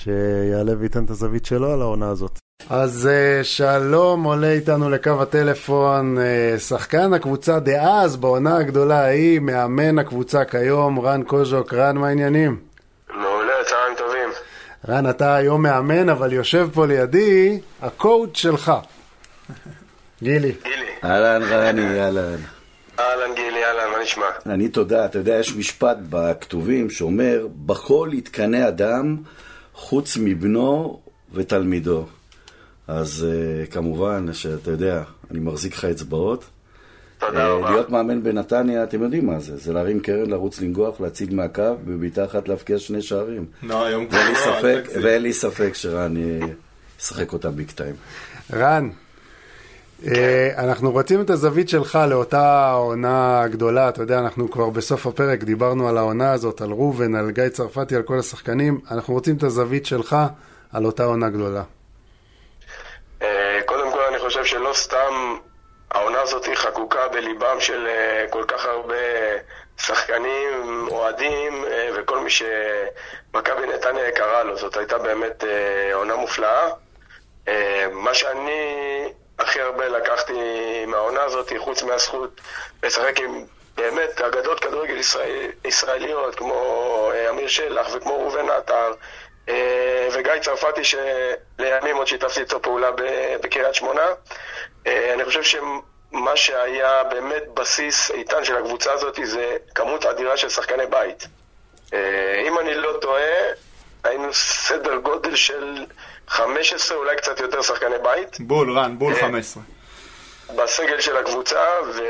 שיעלה וייתן את הזווית שלו על העונה הזאת. אז uh, שלום, עולה איתנו לקו הטלפון uh, שחקן הקבוצה דאז בעונה הגדולה ההיא, מאמן הקבוצה כיום, רן קוז'וק. רן, מה העניינים? מעולה, צהריים טובים. רן, אתה היום מאמן, אבל יושב פה לידי הקואוץ' שלך. גילי. גילי, אהלן רני, אהלן. אהלן גילי, אהלן, מה נשמע? אני תודה, אתה יודע, יש משפט בכתובים שאומר, בכל יתקנא אדם חוץ מבנו ותלמידו. אז uh, כמובן שאתה יודע, אני מחזיק לך אצבעות. תודה אה, רבה. להיות מאמן בנתניה, אתם יודעים מה זה, זה להרים קרן, לרוץ לנגוח, להציג מהקו, בבעיטה אחת להבקיע שני שערים. לא, היום ואין לי כבר לא, ספק, אל תגזים. ואין לי ספק שרן אה, ישחק אותה ביג טיים. רן, אנחנו רוצים את הזווית שלך לאותה עונה גדולה, אתה יודע, אנחנו כבר בסוף הפרק דיברנו על העונה הזאת, על ראובן, על גיא צרפתי, על כל השחקנים, אנחנו רוצים את הזווית שלך על אותה עונה גדולה. אה, קודם כל אני חושב שלא סתם העונה הזאת היא חקוקה בליבם של אה, כל כך הרבה שחקנים, אוהדים אה, וכל מי שמכבי נתניה יקרה לו. זאת הייתה באמת אה, עונה מופלאה. אה, מה שאני הכי הרבה לקחתי מהעונה הזאת, חוץ מהזכות לשחק עם באמת אגדות כדורגל ישראל, ישראליות, כמו אה, אמיר שלח וכמו ראובן עטר, אה, וגיא צרפתי שלימים עוד שיתפתי איתו פעולה בקריית שמונה. אה, אני חושב שמה שהיה באמת בסיס איתן של הקבוצה הזאת זה כמות אדירה של שחקני בית. אם אני לא טועה, היינו סדר גודל של 15, אולי קצת יותר שחקני בית. בול, רן, בול אה. 15. בסגל של הקבוצה, ו...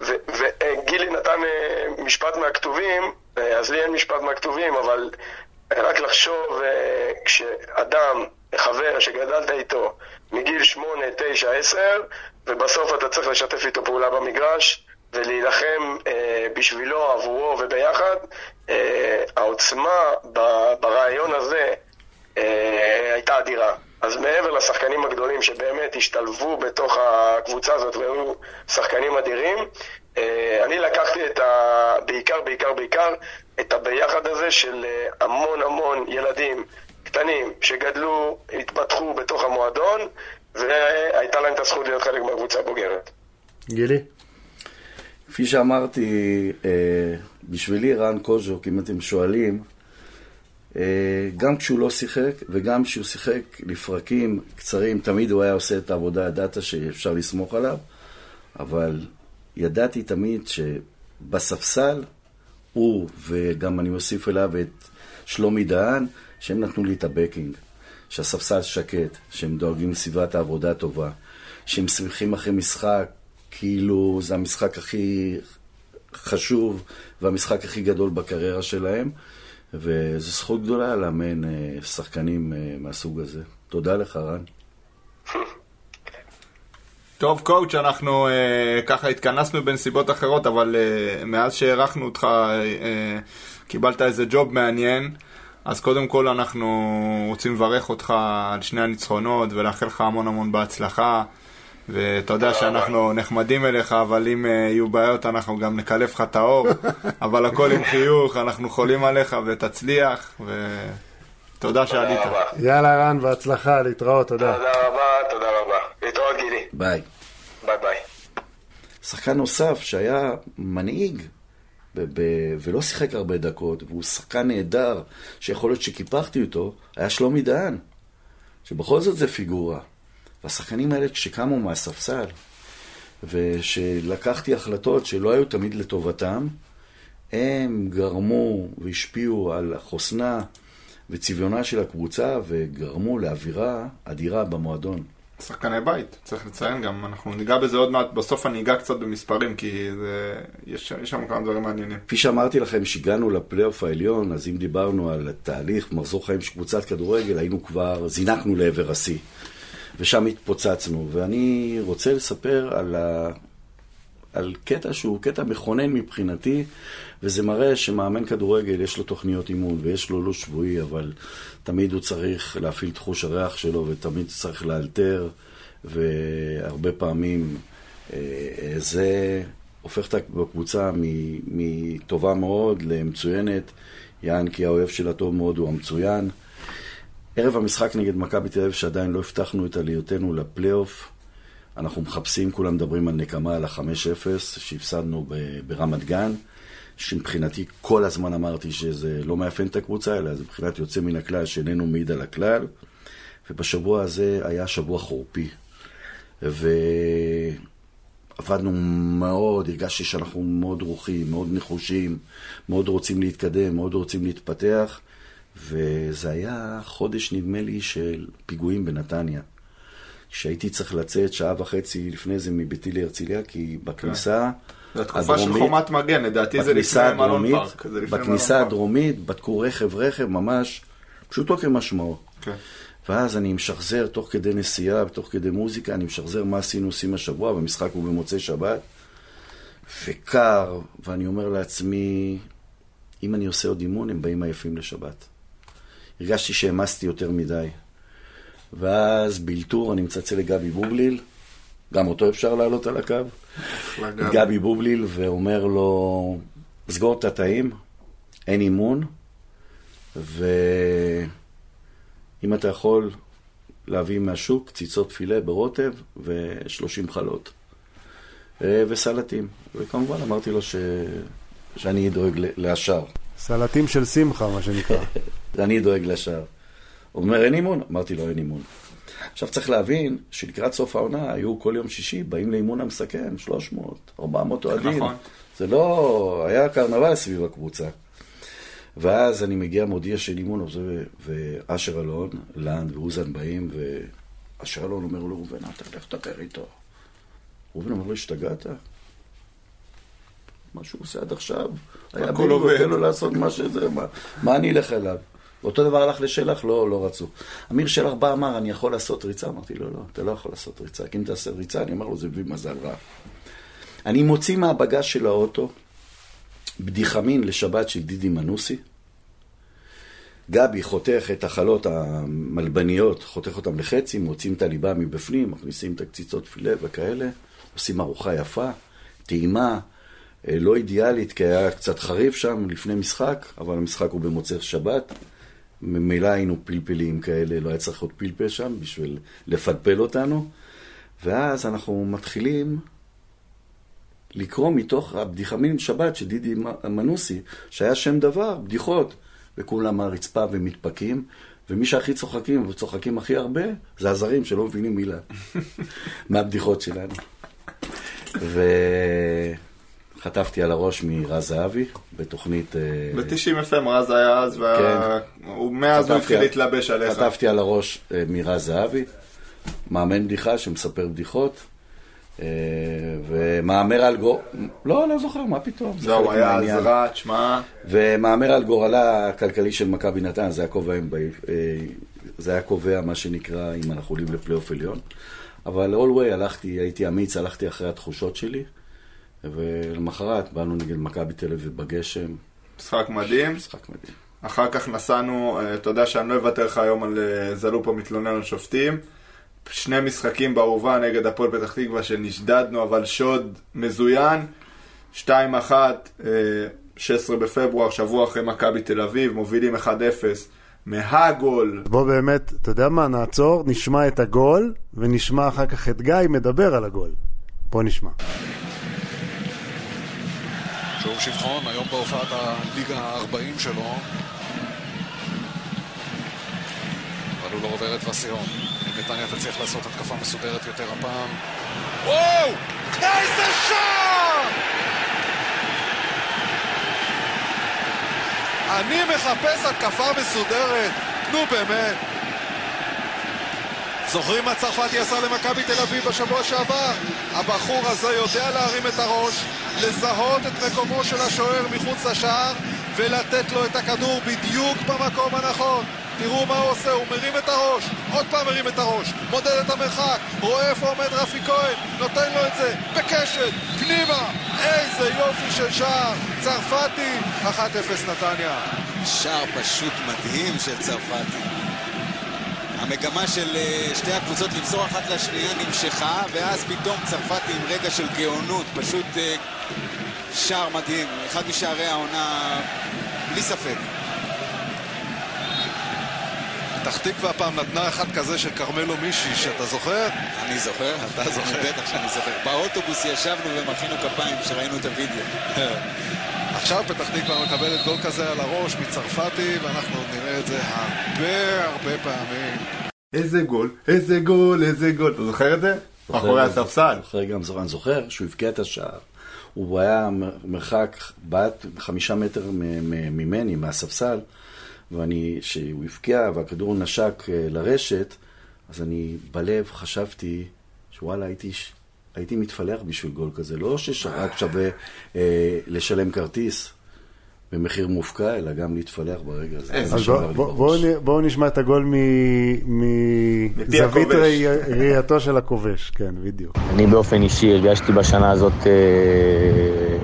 וגילי נתן אה, משפט מהכתובים, אה, אז לי אין משפט מהכתובים, אבל רק לחשוב אה, כשאדם, חבר שגדלת איתו מגיל 8, 9, 10, ובסוף אתה צריך לשתף איתו פעולה במגרש ולהילחם אה, בשבילו, עבורו וביחד, אה, העוצמה ברעיון הזה אה, הייתה אדירה. אז מעבר לשחקנים הגדולים שבאמת השתלבו בתוך הקבוצה הזאת והיו שחקנים אדירים, אה, אני לקחתי את ה... בעיקר, בעיקר, בעיקר, את הביחד הזה של אה, המון המון ילדים קטנים שגדלו, התפתחו בתוך המועדון, והייתה להם את הזכות להיות חלק מהקבוצה הבוגרת. גילי? כפי שאמרתי, אה, בשבילי רן קוז'וק, אם אתם שואלים, אה, גם כשהוא לא שיחק וגם כשהוא שיחק לפרקים קצרים, תמיד הוא היה עושה את העבודה, ידעת שאפשר לסמוך עליו, אבל ידעתי תמיד שבספסל, הוא וגם אני מוסיף אליו את שלומי דהן, שהם נתנו לי את הבקינג. שהספסל שקט, שהם דואגים לסביבת העבודה הטובה, שהם שמחים אחרי משחק, כאילו זה המשחק הכי חשוב והמשחק הכי גדול בקריירה שלהם, וזו זכות גדולה לאמן אה, שחקנים אה, מהסוג הזה. תודה לך, רן. טוב, קואוצ', אנחנו אה, ככה התכנסנו בנסיבות אחרות, אבל אה, מאז שהערכנו אותך, אה, אה, קיבלת איזה ג'וב מעניין. אז קודם כל אנחנו רוצים לברך אותך על שני הניצחונות ולאחל לך המון המון בהצלחה. ואתה יודע שאנחנו נחמדים אליך, אבל אם אה, יהיו בעיות אנחנו גם נקלף לך את העור. אבל הכל עם חיוך, אנחנו חולים עליך ותצליח, ותודה שעלית. יאללה רן, בהצלחה, להתראות, תודה. תודה רבה, תודה רבה. להתראות גילי. ביי. ביי ביי. שחקן נוסף שהיה מנהיג ב- ב- ולא שיחק הרבה דקות, והוא שחקן נהדר, שיכול להיות שקיפחתי אותו, היה שלומי דהן, שבכל זאת זה פיגורה. והשחקנים האלה, כשקמו מהספסל, ושלקחתי החלטות שלא היו תמיד לטובתם, הם גרמו והשפיעו על חוסנה וצביונה של הקבוצה, וגרמו לאווירה אדירה במועדון. שחקני בית, צריך לציין גם, אנחנו ניגע בזה עוד מעט, בסוף אני אגע קצת במספרים, כי זה, יש, יש שם כמה דברים מעניינים. כפי שאמרתי לכם, כשהגענו לפלייאוף העליון, אז אם דיברנו על תהליך, מחזור חיים של קבוצת כדורגל, היינו כבר, זינקנו לעבר השיא. ושם התפוצצנו. ואני רוצה לספר על, ה... על קטע שהוא קטע מכונן מבחינתי, וזה מראה שמאמן כדורגל יש לו תוכניות אימון ויש לו לו"ז שבועי, אבל תמיד הוא צריך להפעיל את חוש הריח שלו ותמיד צריך לאלתר, והרבה פעמים אה, זה הופך את הקבוצה מטובה מאוד למצוינת. יען כי האויב של הטוב מאוד הוא המצוין. ערב המשחק נגד מכבי תל אביב, שעדיין לא הבטחנו את עלייתנו לפלייאוף, אנחנו מחפשים, כולם מדברים על נקמה, על ה-5-0 שהפסדנו ברמת גן, שמבחינתי כל הזמן אמרתי שזה לא מאפיין את הקבוצה, אלא זה מבחינת יוצא מן הכלל שאיננו מעיד על הכלל. ובשבוע הזה היה שבוע חורפי. עבדנו מאוד, הרגשתי שאנחנו מאוד דרוכים, מאוד נחושים, מאוד רוצים להתקדם, מאוד רוצים להתפתח, וזה היה חודש, נדמה לי, של פיגועים בנתניה. שהייתי צריך לצאת שעה וחצי לפני זה מביתי להרצליה, כי בכניסה זו התקופה של חומת מגן, לדעתי זה לפני מלון פארק. בכניסה. הדרומית בדקו רכב רכב ממש, פשוטו כמשמעו. כן. ואז אני משחזר תוך כדי נסיעה ותוך כדי מוזיקה, אני משחזר מה עשינו עושים השבוע, והמשחק הוא במוצאי שבת, וקר, ואני אומר לעצמי, אם אני עושה עוד אימון, הם באים עייפים לשבת. הרגשתי שהעמסתי יותר מדי. ואז באלתור אני מצלצל לגבי בובליל, גם אותו אפשר להעלות על הקו, גבי בובליל, ואומר לו, סגור את התאים, אין אימון, ואם אתה יכול להביא מהשוק קציצות פילה ברוטב ו-30 חלות. אה, וסלטים. וכמובן אמרתי לו ש... שאני דואג לשאר. סלטים של שמחה, מה שנקרא. אני דואג לשאר. הוא אומר, אין אימון? אמרתי לו, אין אימון. עכשיו צריך להבין שלקראת סוף העונה היו כל יום שישי באים לאימון המסכם, 300, 400 אוהדים. נכון. זה לא... היה קרנבל סביב הקבוצה. ואז אני מגיע, מודיע של אימון, ואשר אלון, לנד ואוזן באים, ואשר אלון אומר לו, ראובן, אתה לך תדבר איתו. ראובן אומר לו, השתגעת? מה שהוא עושה עד עכשיו, היה הכל בינגו, עובד. תן לו לעשות מה שזה, מה, מה אני אלך אליו? אותו דבר הלך לשלח, לא, לא רצו. אמיר שלח בא, אמר, אני יכול לעשות ריצה? אמרתי לו, לא, אתה לא יכול לעשות ריצה, כי אם תעשה ריצה, אני אומר לו, זה מביא מזל רע. אני מוציא מהבגז של האוטו בדיחה מין לשבת של דידי מנוסי. גבי חותך את החלות המלבניות, חותך אותן לחצי, מוצאים את הליבה מבפנים, מכניסים את הקציצות פילה וכאלה, עושים ארוחה יפה, טעימה, לא אידיאלית, כי היה קצת חריף שם לפני משחק, אבל המשחק הוא במוצאי שבת. ממילא היינו פלפלים כאלה, לא היה צריך עוד פלפל שם בשביל לפלפל אותנו. ואז אנחנו מתחילים לקרוא מתוך הבדיחה מן שבת של דידי מנוסי, שהיה שם דבר, בדיחות, וכולם על הרצפה ומתפקים, ומי שהכי צוחקים וצוחקים הכי הרבה, זה הזרים שלא מבינים מילה מהבדיחות שלנו. וחטפתי על הראש מרז זהבי בתוכנית... אה, ב-90 FM רז היה אז, וה- הוא- מאז הוא חטפתי התחיל להתלבש עליך. חטפתי על הראש אה, מרז זהבי, מאמן בדיחה שמספר בדיחות, אה, ומהמר על גור... לא, לא זוכר, מה פתאום. זה לא, הוא היה רע, תשמע, ומהמר על גורלה הכלכלי של מכבי נתן, זה היה קובע, אה, זה היה קובע מה שנקרא אם אנחנו עולים לפלייאוף עליון. אבל אולווי הלכתי, הייתי אמיץ, הלכתי אחרי התחושות שלי, ולמחרת באנו נגד מכבי תל אביב בגשם, משחק מדהים. משחק מדהים. אחר כך נסענו, אה, אתה יודע שאני לא אוותר לך היום על אה, זלופה מתלונן על שופטים. שני משחקים באהובה נגד הפועל פתח תקווה שנשדדנו, אבל שוד מזוין. 2-1, אה, 16 בפברואר, שבוע אחרי מכבי תל אביב, מובילים 1-0 מהגול. בוא באמת, אתה יודע מה, נעצור, נשמע את הגול, ונשמע אחר כך את גיא מדבר על הגול. בוא נשמע. שוב שבחון, היום בהופעת הליגה ה-40 שלו. אבל הוא לא עובר את וסרון. אם נתניה תצליח לעשות התקפה מסודרת יותר הפעם. וואו! איזה שער! אני מחפש התקפה מסודרת. נו באמת. זוכרים מה צרפתי עשה למכבי תל אביב בשבוע שעבר? הבחור הזה יודע להרים את הראש, לזהות את מקומו של השוער מחוץ לשער ולתת לו את הכדור בדיוק במקום הנכון. תראו מה הוא עושה, הוא מרים את הראש, עוד פעם מרים את הראש, מודד את המרחק, רואה איפה עומד רפי כהן, נותן לו את זה, בקשת, פנימה, איזה יופי של שער, צרפתי, 1-0 נתניה. שער פשוט מדהים של צרפתי. המגמה של אה, שתי הקבוצות למסור אחת לשנייה נמשכה, ואז פתאום צרפתי עם רגע של גאונות, פשוט אה, שער מדהים, אחד משערי העונה, בלי ספק. פתח תקווה פעם נתנה אחד כזה של כרמלו מישי, שאתה זוכר? אני זוכר, אתה זוכר. בטח שאני זוכר. באוטובוס ישבנו ומחאנו כפיים כשראינו את הוידאו. עכשיו פתח תקווה מקבלת גול כזה על הראש מצרפתי, ואנחנו נראה את זה הרבה הרבה פעמים. איזה גול, איזה גול, איזה גול. אתה זוכר את זה? מאחורי הספסל. זוכר גם, אני זוכר שהוא הבקיע את השער. הוא היה מרחק, בעט חמישה מטר מ- מ- ממני, מהספסל, ואני, כשהוא הבקיע והכדור נשק אה, לרשת, אז אני בלב חשבתי שוואלה, הייתי, הייתי מתפלח בשביל גול כזה. לא שרק שווה אה, לשלם כרטיס במחיר מופקע, אלא גם להתפלח ברגע הזה. אז זה אז שבר בוא- בוא-. בואו בואו נשמע את הגול מזווית ראייתו של הכובש, כן, בדיוק. אני באופן אישי הרגשתי בשנה הזאת אה,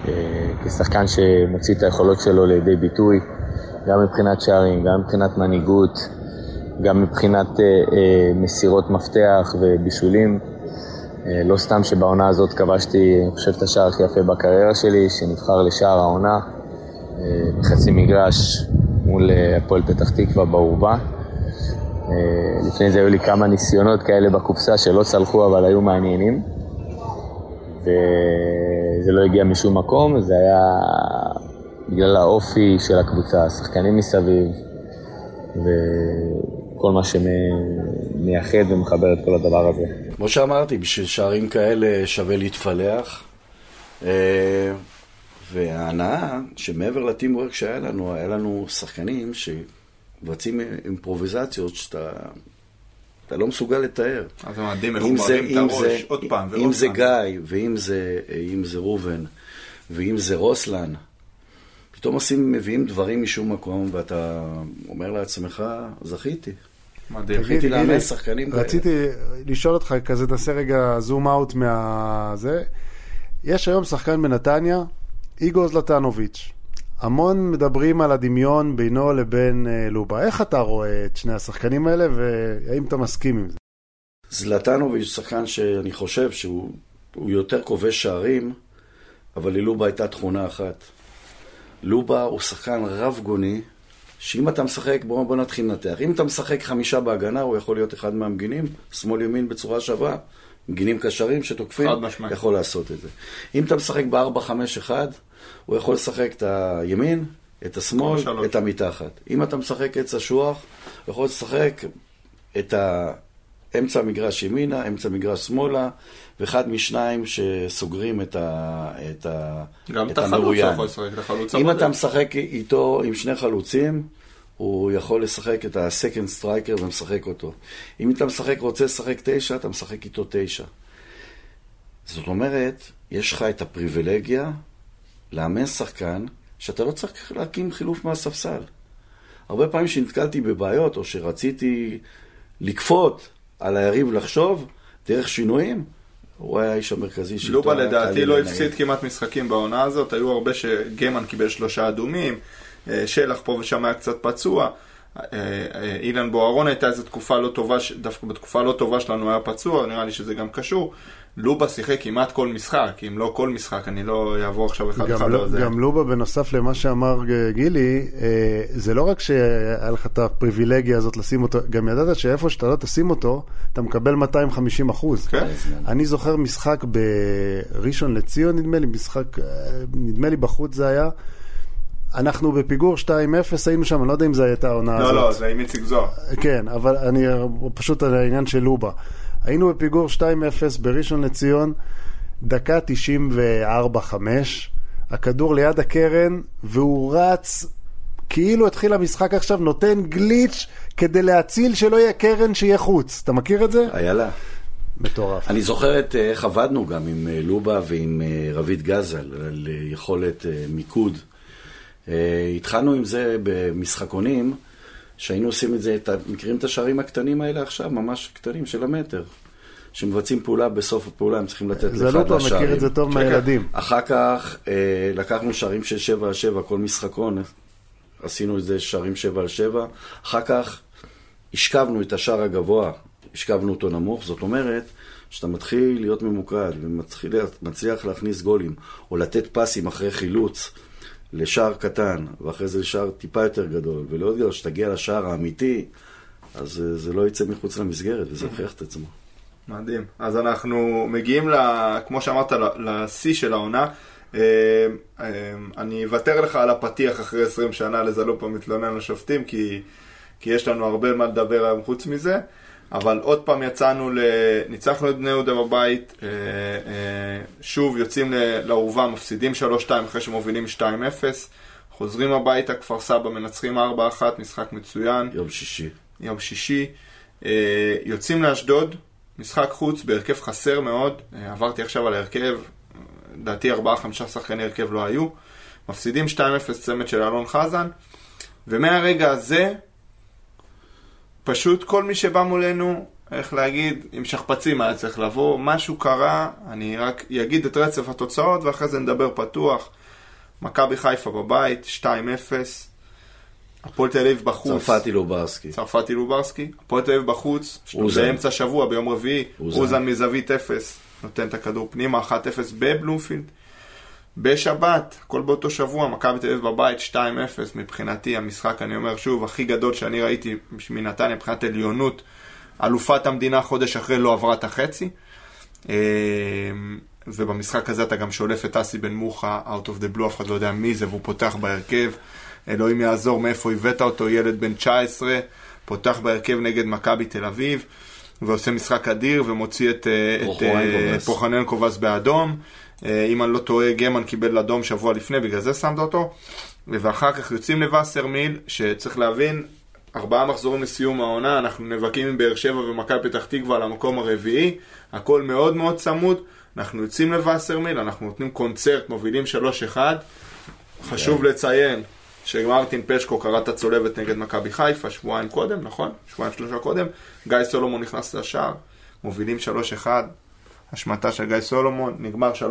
אה, כשחקן שמוציא את היכולות שלו לידי ביטוי, גם מבחינת שערים, גם מבחינת מנהיגות, גם מבחינת אה, אה, מסירות מפתח ובישולים. אה, לא סתם שבעונה הזאת כבשתי, אני חושב, את השער הכי יפה בקריירה שלי, שנבחר לשער העונה, אה, בחצי מגרש מול אה, הפועל פתח תקווה באורווה. לפני זה היו לי כמה ניסיונות כאלה בקופסה שלא צלחו אבל היו מעניינים. וזה לא הגיע משום מקום, זה היה בגלל האופי של הקבוצה, השחקנים מסביב, וכל מה שמייחד ומחבר את כל הדבר הזה. כמו שאמרתי, בשביל שערים כאלה שווה להתפלח. אה, וההנאה, שמעבר לטימוורק שהיה לנו, היה לנו שחקנים שמבצעים אימפרוביזציות שאתה אתה לא מסוגל לתאר. אז זה מדהים איך אם הוא זה, מרים את אם הראש זה, עוד פעם ועוד אם זה פעם. גיא, ואם זה, אם זה ראובן, ואם זה רוסלן, פתאום עושים, מביאים דברים משום מקום, ואתה אומר לעצמך, זכיתי. מדהים. גילי, לאמן שחקנים. רציתי לשאול אותך, כזה תעשה רגע זום אאוט מהזה. יש היום שחקן בנתניה, איגור זלטנוביץ'. המון מדברים על הדמיון בינו לבין אה, לובה. איך אתה רואה את שני השחקנים האלה, והאם אתה מסכים עם זה? זלטנוביץ' שחקן שאני חושב שהוא הוא יותר כובש שערים, אבל ללובה הייתה תכונה אחת. לובה הוא שחקן רב גוני, שאם אתה משחק, בוא, בוא נתחיל לנתח. אם אתה משחק חמישה בהגנה, הוא יכול להיות אחד מהמגינים, שמאל ימין בצורה שווה, מגינים קשרים שתוקפים. יכול לעשות את זה. אם אתה משחק ב-4-5-1, הוא יכול לשחק את הימין, את השמאל. את המתחת. אם אתה משחק עץ אשוח, הוא יכול לשחק את ה... אמצע המגרש ימינה, אמצע המגרש שמאלה, ואחד משניים שסוגרים את, ה, את, ה, גם את את החלוץ הוא המרואיין. יכול לשחק, את החלוץ אם. אתה משחק איתו עם שני חלוצים, הוא יכול לשחק את ה second striker ומשחק אותו. אם אתה משחק, רוצה לשחק תשע, אתה משחק איתו תשע. זאת אומרת, יש לך את הפריבילגיה לאמן שחקן שאתה לא צריך להקים חילוף מהספסל. הרבה פעמים שנתקלתי בבעיות, או שרציתי לכפות על היריב לחשוב דרך שינויים, הוא היה האיש המרכזי שאיתו לובה לדעתי לא. הפסיד כמעט משחקים בעונה הזאת, היו הרבה שגמן קיבל שלושה אדומים, אה, שלח פה ושם היה קצת פצוע, אה, אה, אילן בוארון הייתה איזו תקופה לא טובה, דווקא בתקופה לא טובה שלנו היה פצוע, נראה לי שזה גם קשור. לובה שיחק כמעט כל משחק, אם לא כל משחק, אני לא אעבור עכשיו אחד גם, אחד לא, על זה. גם לובה, בנוסף למה שאמר אה, גילי, אה, זה לא רק שהיה לך את הפריבילגיה הזאת לשים אותו, גם ידעת שאיפה שאתה לא תשים אותו, אתה מקבל 250 אחוז. כן. אני זוכר משחק בראשון לציון, נדמה לי, משחק, אה, נדמה לי בחוץ זה היה. אנחנו בפיגור 2-0 היינו שם, אני לא יודע אם זו הייתה העונה הזאת. לא, לא, זה עם איציק זוהר. כן, אבל אני פשוט על העניין של לובה. היינו בפיגור 2-0 בראשון לציון, דקה 94-5, הכדור ליד הקרן, והוא רץ כאילו התחיל המשחק עכשיו, נותן גליץ' כדי להציל שלא יהיה קרן, שיהיה חוץ. אתה מכיר את זה? איילה. מטורף. אני זוכר את אה, איך עבדנו גם עם אה, לובה ועם אה, רביד גזל על יכולת מיקוד. התחלנו עם זה במשחקונים, שהיינו עושים את זה, את מכירים את השערים הקטנים האלה עכשיו? ממש קטנים של המטר. שמבצעים פעולה, בסוף הפעולה הם צריכים לתת זה לאחד לובה השערים. מכיר את זה טוב כן, מהילדים. אחר כך אה, לקחנו שערים של 7 על 7, כל משחקון, עשינו את זה שערים 7 על 7. אחר כך השכבנו את השער הגבוה, השכבנו אותו נמוך, זאת אומרת שאתה מתחיל להיות ממוקד ומצליח להכניס גולים, או לתת פסים אחרי חילוץ לשער קטן, ואחרי זה לשער טיפה יותר גדול, ולעוד גדול, שתגיע לשער האמיתי, אז זה לא יצא מחוץ למסגרת, וזה הוכיח את עצמו. מדהים. אז אנחנו מגיעים, ל, כמו שאמרת, לשיא של העונה. אה, אה, אני אוותר לך על הפתיח אחרי 20 שנה לזלופה מתלונן לשופטים, כי, כי יש לנו הרבה מה לדבר היום חוץ מזה. אבל עוד פעם יצאנו, ל... ניצחנו את בני יהודה בבית, אה, אה, שוב יוצאים לאורווה, מפסידים 3-2 אחרי שמובילים 2-0, חוזרים הביתה, כפר סבא מנצחים 4-1, משחק מצוין, יום שישי. יום שישי, אה, יוצאים לאשדוד, משחק חוץ בהרכב חסר מאוד, עברתי עכשיו על ההרכב, לדעתי 4-5 שחקני הרכב לא היו, מפסידים 2-0 צמד של אלון חזן, ומהרגע הזה, פשוט כל מי שבא מולנו, איך להגיד, עם שכפ"צים היה צריך לבוא, משהו קרה, אני רק אגיד את רצף התוצאות ואחרי זה נדבר פתוח. מכבי חיפה בבית, 2-0, הפועל תל אביב בחוץ. צרפתי לוברסקי. צרפתי לוברסקי, הפועל תל אביב בחוץ. באמצע שבוע, ביום רביעי, אוזן. מזווית אפס, נותן את הכדור פנימה, 1-0 בבלומפילד. בשבת, הכל באותו שבוע, מכבי תל אביב בבית, 2-0, מבחינתי המשחק, אני אומר שוב, הכי גדול שאני ראיתי מנתניה מבחינת עליונות, אלופת המדינה חודש אחרי לא עברה את החצי. אה, ובמשחק הזה אתה גם שולף את אסי בן מוחה, out of the blue, אף אחד לא יודע מי זה, והוא פותח בהרכב. אלוהים יעזור מאיפה הבאת אותו, ילד בן 19, פותח בהרכב נגד מכבי תל אביב, ועושה משחק אדיר, ומוציא את, אה, את פרוחורנקובס. אה, פרוחננקובס באדום. אה, אם אני לא טועה, גמן קיבל אדום שבוע לפני, בגלל זה שמת אותו. ואחר כך יוצאים לווסרמיל, שצריך להבין, ארבעה מחזורים לסיום העונה, אנחנו נאבקים עם באר שבע ומכבי פתח תקווה על המקום הרביעי, הכל מאוד מאוד צמוד, אנחנו יוצאים לווסרמיל, אנחנו נותנים קונצרט, מובילים 3-1. חשוב לציין שמרטין פשקו קרא את הצולבת נגד מכבי חיפה שבועיים קודם, נכון? שבועיים שלושה קודם. גיא סולומון נכנס לשער, מובילים 3-1, השמטה של גיא סולומון, נגמר 3-3,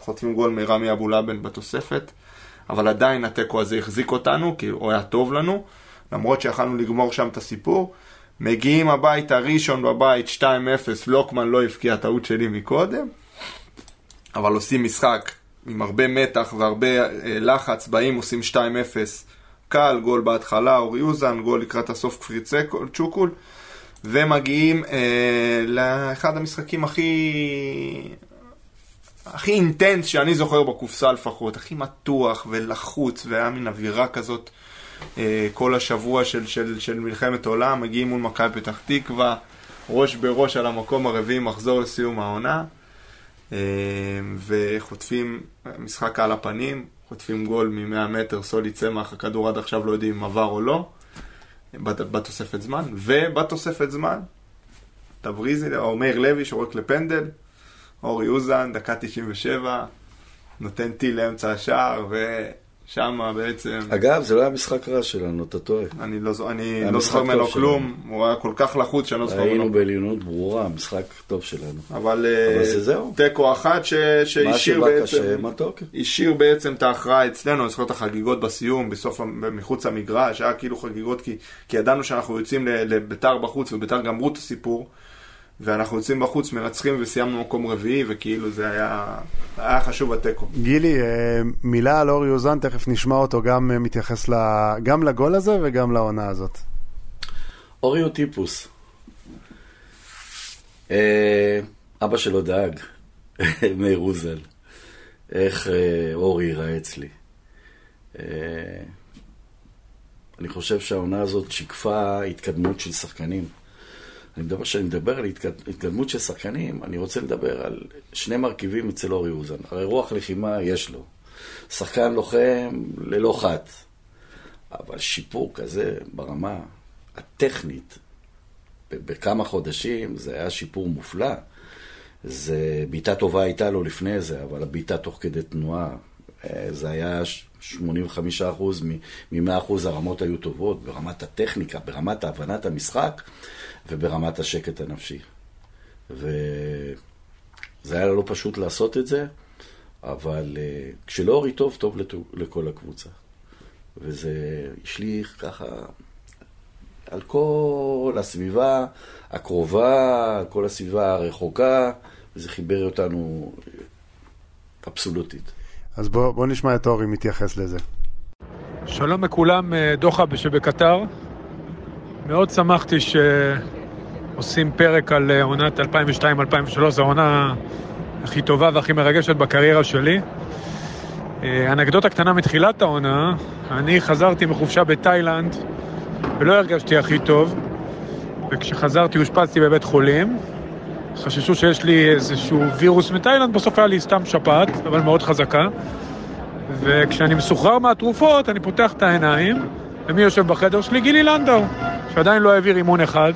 חוטפים גול מרמי אבולאבן בתוספת, אבל עדיין התיקו הזה החזיק אותנו, כי הוא היה טוב לנו, למרות שיכלנו לגמור שם את הסיפור. מגיעים הביתה, ראשון בבית, 2-0, לוקמן לא הבקיע טעות שלי מקודם, אבל עושים משחק עם הרבה מתח והרבה אה, לחץ, באים, עושים 2-0, קל, גול בהתחלה, אורי אוזן, גול לקראת הסוף צ'קול- צ'וקול, ומגיעים אה, לאחד המשחקים הכי... הכי intense שאני זוכר בקופסה לפחות, הכי מתוח ולחוץ, והיה מין אווירה כזאת אה, כל השבוע של, של, של מלחמת עולם, מגיעים מול מכבי פתח תקווה, ראש בראש על המקום הרביעי, מחזור לסיום העונה, אה, וחוטפים משחק על הפנים, חוטפים גול מ-100 מטר, סולי צמח, הכדור עד עכשיו לא יודעים אם עבר או לא, בתוספת זמן, ובתוספת זמן, תבריזי, או מאיר לוי שורק לפנדל, אורי אוזן, דקה 97, נותן טיל לאמצע השער, ושם בעצם... אגב, זה לא היה משחק רע שלנו, אתה טועה. אני לא, אני לא זוכר ממנו כלום, הוא היה כל כך לחוץ שאני לא זוכר היינו ממנו. בעליונות ברורה, משחק טוב שלנו. אבל אה, אבל זה זהו. תיקו אחת ש- מה שהשאיר בעצם, מתוק. השאיר בעצם את ההכרעה אצלנו, אני זוכר את החגיגות בסיום, בסוף, מחוץ למגרש, היה כאילו חגיגות כי, כי ידענו שאנחנו יוצאים לביתר בחוץ, וביתר גמרו את הסיפור, ואנחנו יוצאים בחוץ, מנצחים וסיימנו מקום רביעי, וכאילו זה היה, היה חשוב התיקו. גילי, אה, מילה על אורי אוזן, תכף נשמע אותו גם אה, מתייחס ל- גם לגול הזה וגם לעונה הזאת. אורי הוא טיפוס. אה, אבא שלו דאג, מאיר אוזן, איך אה, אורי ייראה אצלי. אה, אני חושב שהעונה הזאת שיקפה התקדמות של שחקנים. אני מדבר, כשאני מדבר על התקד, התקדמות של שחקנים, אני רוצה לדבר על שני מרכיבים אצל אורי אוזן. הרי רוח לחימה יש לו. שחקן לוחם ללא חת. אבל שיפור כזה ברמה הטכנית, בכמה חודשים, זה היה שיפור מופלא. זה, בעיטה טובה הייתה לו לפני זה, אבל הבעיטה תוך כדי תנועה, אה, זה היה 85% מ- מ-100% הרמות היו טובות, ברמת הטכניקה, ברמת הבנת המשחק וברמת השקט הנפשי. וזה היה לא פשוט לעשות את זה, אבל אה, כשלאורי טוב, טוב לכל הקבוצה. וזה השליך ככה על כל הסביבה הקרובה, על כל הסביבה הרחוקה, וזה חיבר אותנו אבסולוטית. אז בואו בוא נשמע את אורי מתייחס לזה. שלום לכולם, אה, דוחה שבקטר. מאוד שמחתי שעושים פרק על אה, עונת 2002-2003, זו העונה הכי טובה והכי מרגשת בקריירה שלי. אה, אנקדוטה קטנה מתחילת העונה, אני חזרתי מחופשה בתאילנד ולא הרגשתי הכי טוב, וכשחזרתי אושפזתי בבית חולים. חששו שיש לי איזשהו וירוס מתאילנד, בסוף היה לי סתם שפעת, אבל מאוד חזקה. וכשאני מסוחרר מהתרופות, אני פותח את העיניים, ומי יושב בחדר שלי? גילי לנדאו, שעדיין לא העביר אימון אחד.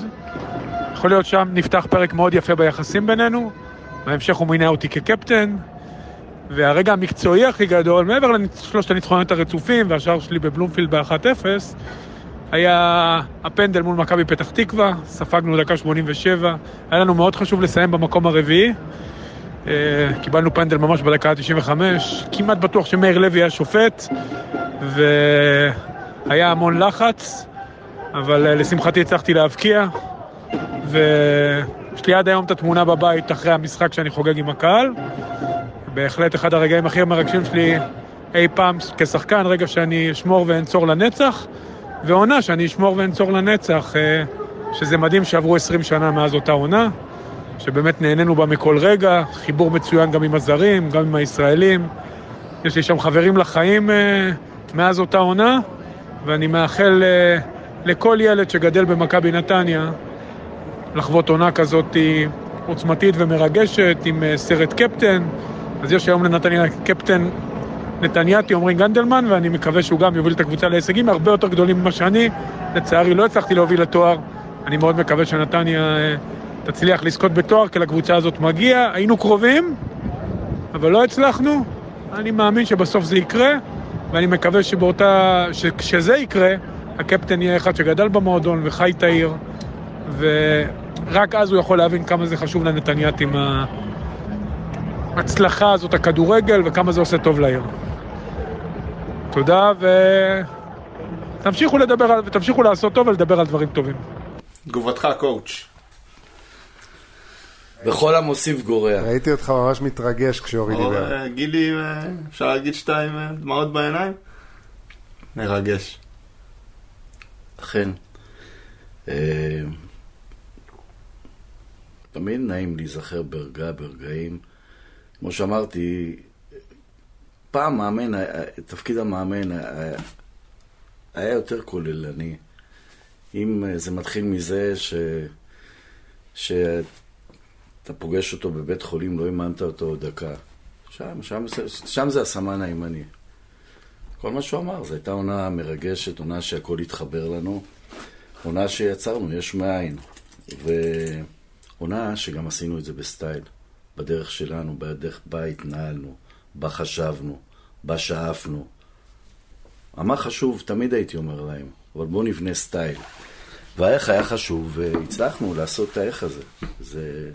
יכול להיות שם נפתח פרק מאוד יפה ביחסים בינינו, בהמשך הוא מינה אותי כקפטן, והרגע המקצועי הכי גדול, מעבר לשלושת הניצחונות הרצופים והשאר שלי בבלומפילד ב-1-0, היה הפנדל מול מכבי פתח תקווה, ספגנו דקה 87, היה לנו מאוד חשוב לסיים במקום הרביעי. אה, קיבלנו פנדל ממש בדקה ה-95, כמעט בטוח שמאיר לוי היה שופט, והיה המון לחץ, אבל אה, לשמחתי הצלחתי להבקיע, ויש לי עד היום את התמונה בבית אחרי המשחק שאני חוגג עם הקהל. בהחלט אחד הרגעים הכי מרגשים שלי אי פעם כשחקן, רגע שאני אשמור ואנצור לנצח, ועונה שאני אשמור ואנצור לנצח, אה, שזה מדהים שעברו 20 שנה מאז אותה עונה, שבאמת נהנינו בה מכל רגע, חיבור מצוין גם עם הזרים, גם עם הישראלים. יש לי שם חברים לחיים אה, מאז אותה עונה, ואני מאחל אה, לכל ילד שגדל במכבי נתניה לחוות עונה כזאת עוצמתית ומרגשת, עם סרט קפטן. אז יש היום לנתניה קפטן נתניאתי, עמרי גנדלמן, ואני מקווה שהוא גם יוביל את הקבוצה להישגים הרבה יותר גדולים ממה שאני. לצערי לא הצלחתי להוביל לתואר. אני מאוד מקווה שנתניה אה, תצליח לזכות בתואר, כי לקבוצה הזאת מגיע. היינו קרובים, אבל לא הצלחנו. אני מאמין שבסוף זה יקרה, ואני מקווה שבאותה... שכשזה יקרה, הקפטן יהיה אחד שגדל במועדון וחי את העיר, ורק אז הוא יכול להבין כמה זה חשוב לנתניאתים ההצלחה הזאת, הכדורגל, וכמה זה עושה טוב לעיר. תודה, ותמשיכו לדבר על, ותמשיכו לעשות טוב ולדבר על דברים טובים. תגובתך, קואוץ'. בכל המוסיף גורע. ראיתי אותך ממש מתרגש כשאורי דיבר. אה, גילי, אה, אפשר להגיד שאתה עם אה, דמעות בעיניים? מרגש. אכן. תמיד נעים להיזכר ברגע, ברגעים. כמו שאמרתי, פעם מאמן, תפקיד המאמן היה יותר כוללני. אם זה מתחיל מזה ש... שאתה פוגש אותו בבית חולים, לא אימנת אותו דקה. שם, שם, שם זה הסמן הימני. כל מה שהוא אמר, זו הייתה עונה מרגשת, עונה שהכל התחבר לנו, עונה שיצרנו יש מאין, ועונה שגם עשינו את זה בסטייל, בדרך שלנו, בדרך בה התנהלנו, בה חשבנו. בה שאפנו. מה חשוב, תמיד הייתי אומר להם, אבל בואו נבנה סטייל. והערך היה חשוב, והצלחנו לעשות את הערך הזה. זה,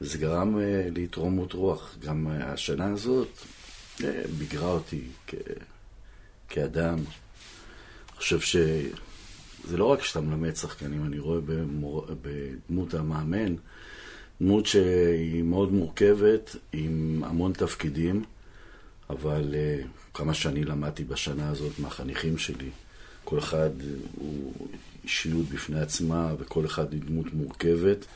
זה גרם uh, להתרוממות רוח. גם uh, השנה הזאת uh, ביגרה אותי כ, כאדם. אני חושב שזה לא רק שאתה מלמד שחקנים, אני רואה במור... בדמות המאמן, דמות שהיא מאוד מורכבת, עם המון תפקידים. אבל uh, כמה שאני למדתי בשנה הזאת מהחניכים שלי, כל אחד הוא אישיות בפני עצמה, וכל אחד היא דמות מורכבת,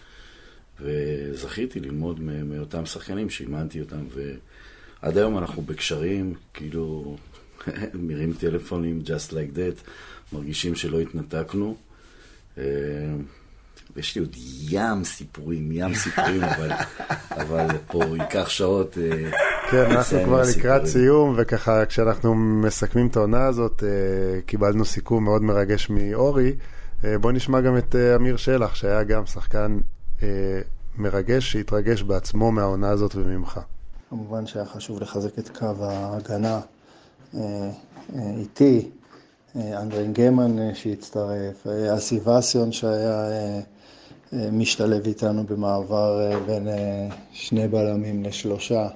וזכיתי ללמוד מאותם שחקנים שאימנתי אותם, ועד היום אנחנו בקשרים, כאילו, מרים טלפונים, just like that, מרגישים שלא התנתקנו. Uh, יש לי עוד ים סיפורים, ים סיפורים, אבל, אבל פה ייקח שעות. אה, כן, אנחנו כבר לקראת סיום, וככה כשאנחנו מסכמים את העונה הזאת, אה, קיבלנו סיכום מאוד מרגש מאורי. אה, בוא נשמע גם את אמיר שלח, שהיה גם שחקן מרגש, שהתרגש בעצמו מהעונה הזאת וממך. כמובן שהיה חשוב לחזק את קו ההגנה איתי, אנדרין גמן שהצטרף, אסי וסיון שהיה משתלב איתנו במעבר אה, בין אה, שני בלמים לשלושה.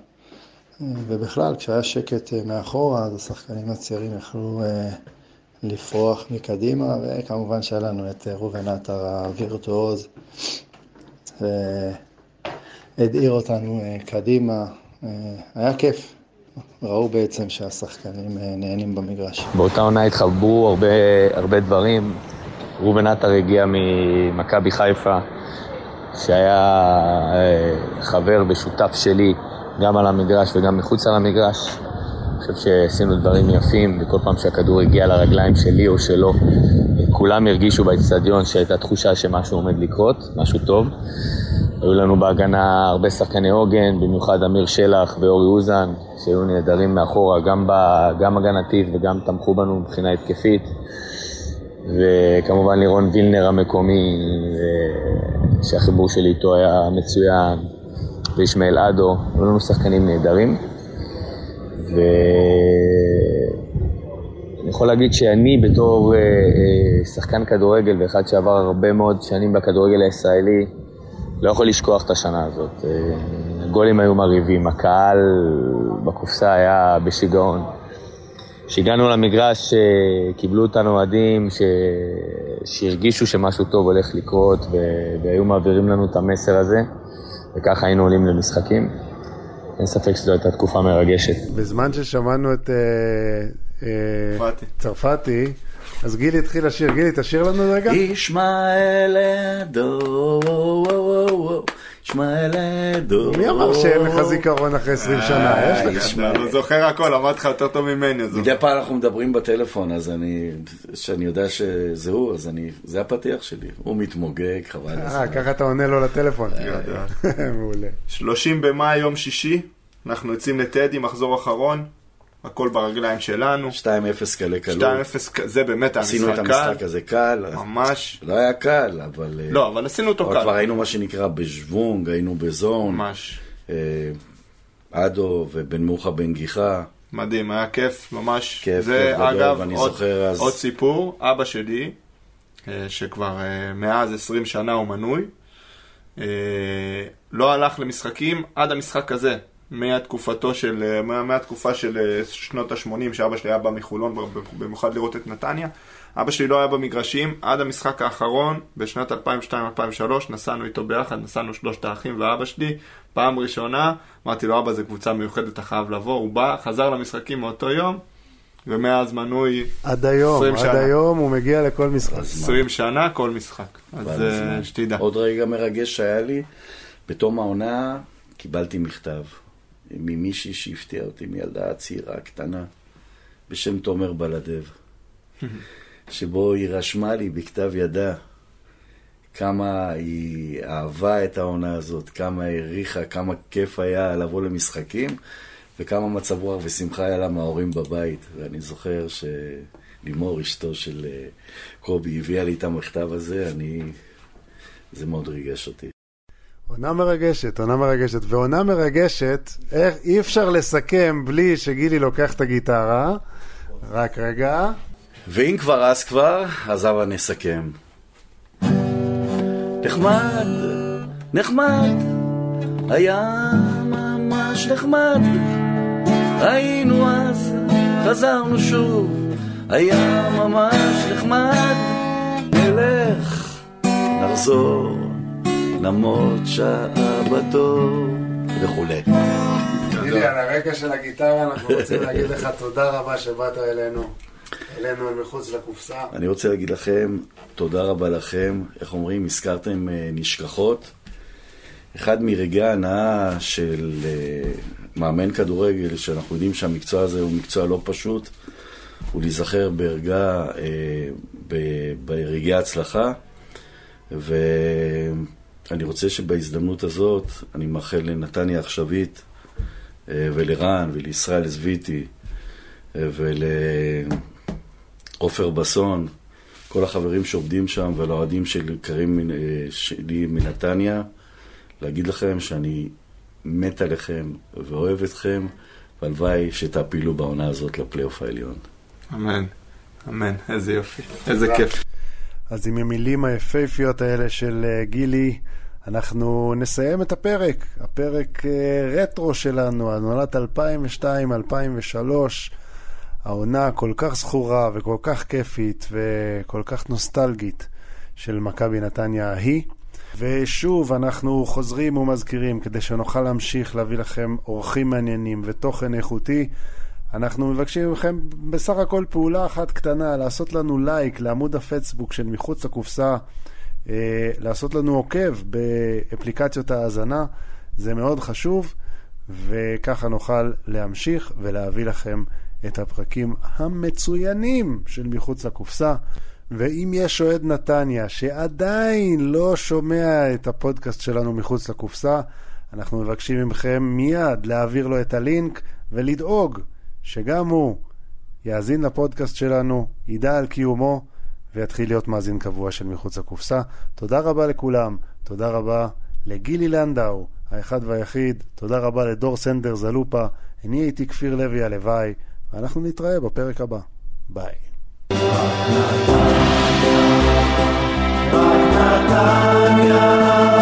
ובכלל, כשהיה שקט אה, מאחורה, אז השחקנים הצעירים יכלו לפרוח מקדימה, וכמובן שהיה לנו את ראובן עטר הווירטואוז, והדהיר אותנו קדימה. היה כיף. ראו בעצם שהשחקנים נהנים במגרש. באותה עונה התחברו הרבה, הרבה דברים, ראובן עטר הגיע ממכבי חיפה, שהיה אה, חבר ושותף שלי גם על המגרש וגם מחוץ על המגרש. אני חושב שעשינו דברים יפים, וכל פעם שהכדור הגיע לרגליים שלי או שלו, כולם הרגישו באצטדיון שהייתה תחושה שמשהו עומד לקרות, משהו טוב. היו לנו בהגנה הרבה שחקני עוגן, במיוחד אמיר שלח ואורי אוזן, שהיו נהדרים מאחורה, גם, ב, גם הגנתית וגם תמכו בנו מבחינה התקפית. וכמובן לירון וילנר המקומי, שהחיבור שלי איתו היה מצוין, וישמעאל אדו, היו לנו שחקנים נהדרים. ואני יכול להגיד שאני בתור אה, אה, שחקן כדורגל ואחד שעבר הרבה מאוד שנים בכדורגל הישראלי, לא יכול לשכוח את השנה הזאת. אה, הגולים היו מרהיבים, הקהל בקופסה היה בשיגעון. כשהגענו למגרש, קיבלו אותנו אוהדים ש... שהרגישו שמשהו טוב הולך לקרות והיו מעבירים לנו את המסר הזה, וככה היינו עולים למשחקים. אין ספק שזו הייתה תקופה מרגשת. בזמן ששמענו את אה, אה, צרפתי, אז גילי התחיל לשיר. גילי, תשאיר לנו רגע. ישמעאל אדו, ישמעאל אדו. מי אמר שאין לך זיכרון אחרי 20 שנה? יש לך. אתה לא זוכר הכל, אמרתי לך יותר טוב ממני. מדי פעם אנחנו מדברים בטלפון, אז אני, שאני יודע שזה הוא, אז אני, זה הפתיח שלי. הוא מתמוגג, חבל. אה, ככה אתה עונה לו לטלפון. מעולה. 30 במאי, יום שישי, אנחנו יוצאים לטדי, מחזור אחרון. הכל ברגליים שלנו. 2-0 קלה קלות. 2-0, זה באמת היה משחק קל. עשינו את המשחק הזה קל. ממש. לא היה קל, אבל... לא, אבל עשינו אותו קל. אבל כבר היינו מה שנקרא בשוונג, היינו בזון. ממש. אדו ובן מוחה בן גיחה. מדהים, היה כיף, ממש. כיף, זה, כיף גדול, אגב, ואני עוד, זוכר אז... עוד סיפור, אבא שלי, שכבר מאז 20 שנה הוא מנוי, לא הלך למשחקים עד המשחק הזה. מהתקופתו של, מה, מהתקופה של שנות ה-80, שאבא שלי היה בא מחולון, במיוחד לראות את נתניה. אבא שלי לא היה במגרשים עד המשחק האחרון, בשנת 2002-2003, נסענו איתו ביחד, נסענו שלושת האחים ואבא שלי. פעם ראשונה, אמרתי לו, אבא, זו קבוצה מיוחדת, אתה חייב לבוא. הוא בא, חזר למשחקים מאותו יום, ומאז מנוי עד היום, 20 עד שנה. היום הוא מגיע לכל משחק. 20 שנה, כל משחק. אז אה, שתדע. עוד רגע מרגש שהיה לי, בתום העונה קיבלתי מכתב ממישהי שהפתיעה אותי, מילדה צעירה, קטנה, בשם תומר בלדב, שבו היא רשמה לי בכתב ידה כמה היא אהבה את העונה הזאת, כמה העריכה, כמה כיף היה לבוא למשחקים, וכמה מצב רוח ושמחה היה לה מההורים בבית. ואני זוכר שלימור, אשתו של אה, קובי, הביאה לי את המכתב הזה, אני... זה מאוד ריגש אותי. עונה מרגשת, עונה מרגשת. ועונה מרגשת, איך, אי אפשר לסכם בלי שגילי לוקח את הגיטרה. רק רגע. ואם כבר אז כבר, אז הבה נסכם. נחמד, נחמד, היה ממש נחמד. היינו אז, חזרנו שוב, היה ממש נחמד. נלך, נחזור, נמות שעה בתור, וכולי. גילי, על הרקע של הגיטרה אנחנו רוצים להגיד לך תודה רבה שבאת אלינו. אלינו אל מחוץ לקופסה. אני רוצה להגיד לכם, תודה רבה לכם. איך אומרים, הזכרתם אה, נשכחות. אחד מרגעי ההנאה של אה, מאמן כדורגל, שאנחנו יודעים שהמקצוע הזה הוא מקצוע לא פשוט, הוא להיזכר ברגע, אה, ברגעי הצלחה. ואני רוצה שבהזדמנות הזאת, אני מאחל לנתניה עכשווית אה, ולרן ולישראל זביטי אה, ולעופר בסון, כל החברים שעובדים שם ולאוהדים של יקרים אה, שלי מנתניה, להגיד לכם שאני מת עליכם ואוהב אתכם, והלוואי שתעפילו בעונה הזאת לפלייאוף העליון. אמן, אמן, איזה יופי, איזה כיף. אז עם המילים היפהפיות האלה של אה, גילי, אנחנו נסיים את הפרק. הפרק אה, רטרו שלנו, הנולד 2002-2003. העונה כל כך זכורה וכל כך כיפית וכל כך נוסטלגית של מכבי נתניה ההיא. ושוב, אנחנו חוזרים ומזכירים, כדי שנוכל להמשיך להביא לכם אורחים מעניינים ותוכן איכותי, אנחנו מבקשים מכם בסך הכל פעולה אחת קטנה, לעשות לנו לייק לעמוד הפייסבוק של מחוץ לקופסה, אה, לעשות לנו עוקב באפליקציות ההאזנה, זה מאוד חשוב, וככה נוכל להמשיך ולהביא לכם את הפרקים המצוינים של מחוץ לקופסה. ואם יש אוהד נתניה שעדיין לא שומע את הפודקאסט שלנו מחוץ לקופסה, אנחנו מבקשים מכם מיד להעביר לו את הלינק ולדאוג שגם הוא יאזין לפודקאסט שלנו, ידע על קיומו ויתחיל להיות מאזין קבוע של מחוץ לקופסה. תודה רבה לכולם, תודה רבה לגילי לנדאו, האחד והיחיד, תודה רבה לדור סנדר זלופה, אני הייתי כפיר לוי הלוואי, ואנחנו נתראה בפרק הבא. ביי. רק נתניה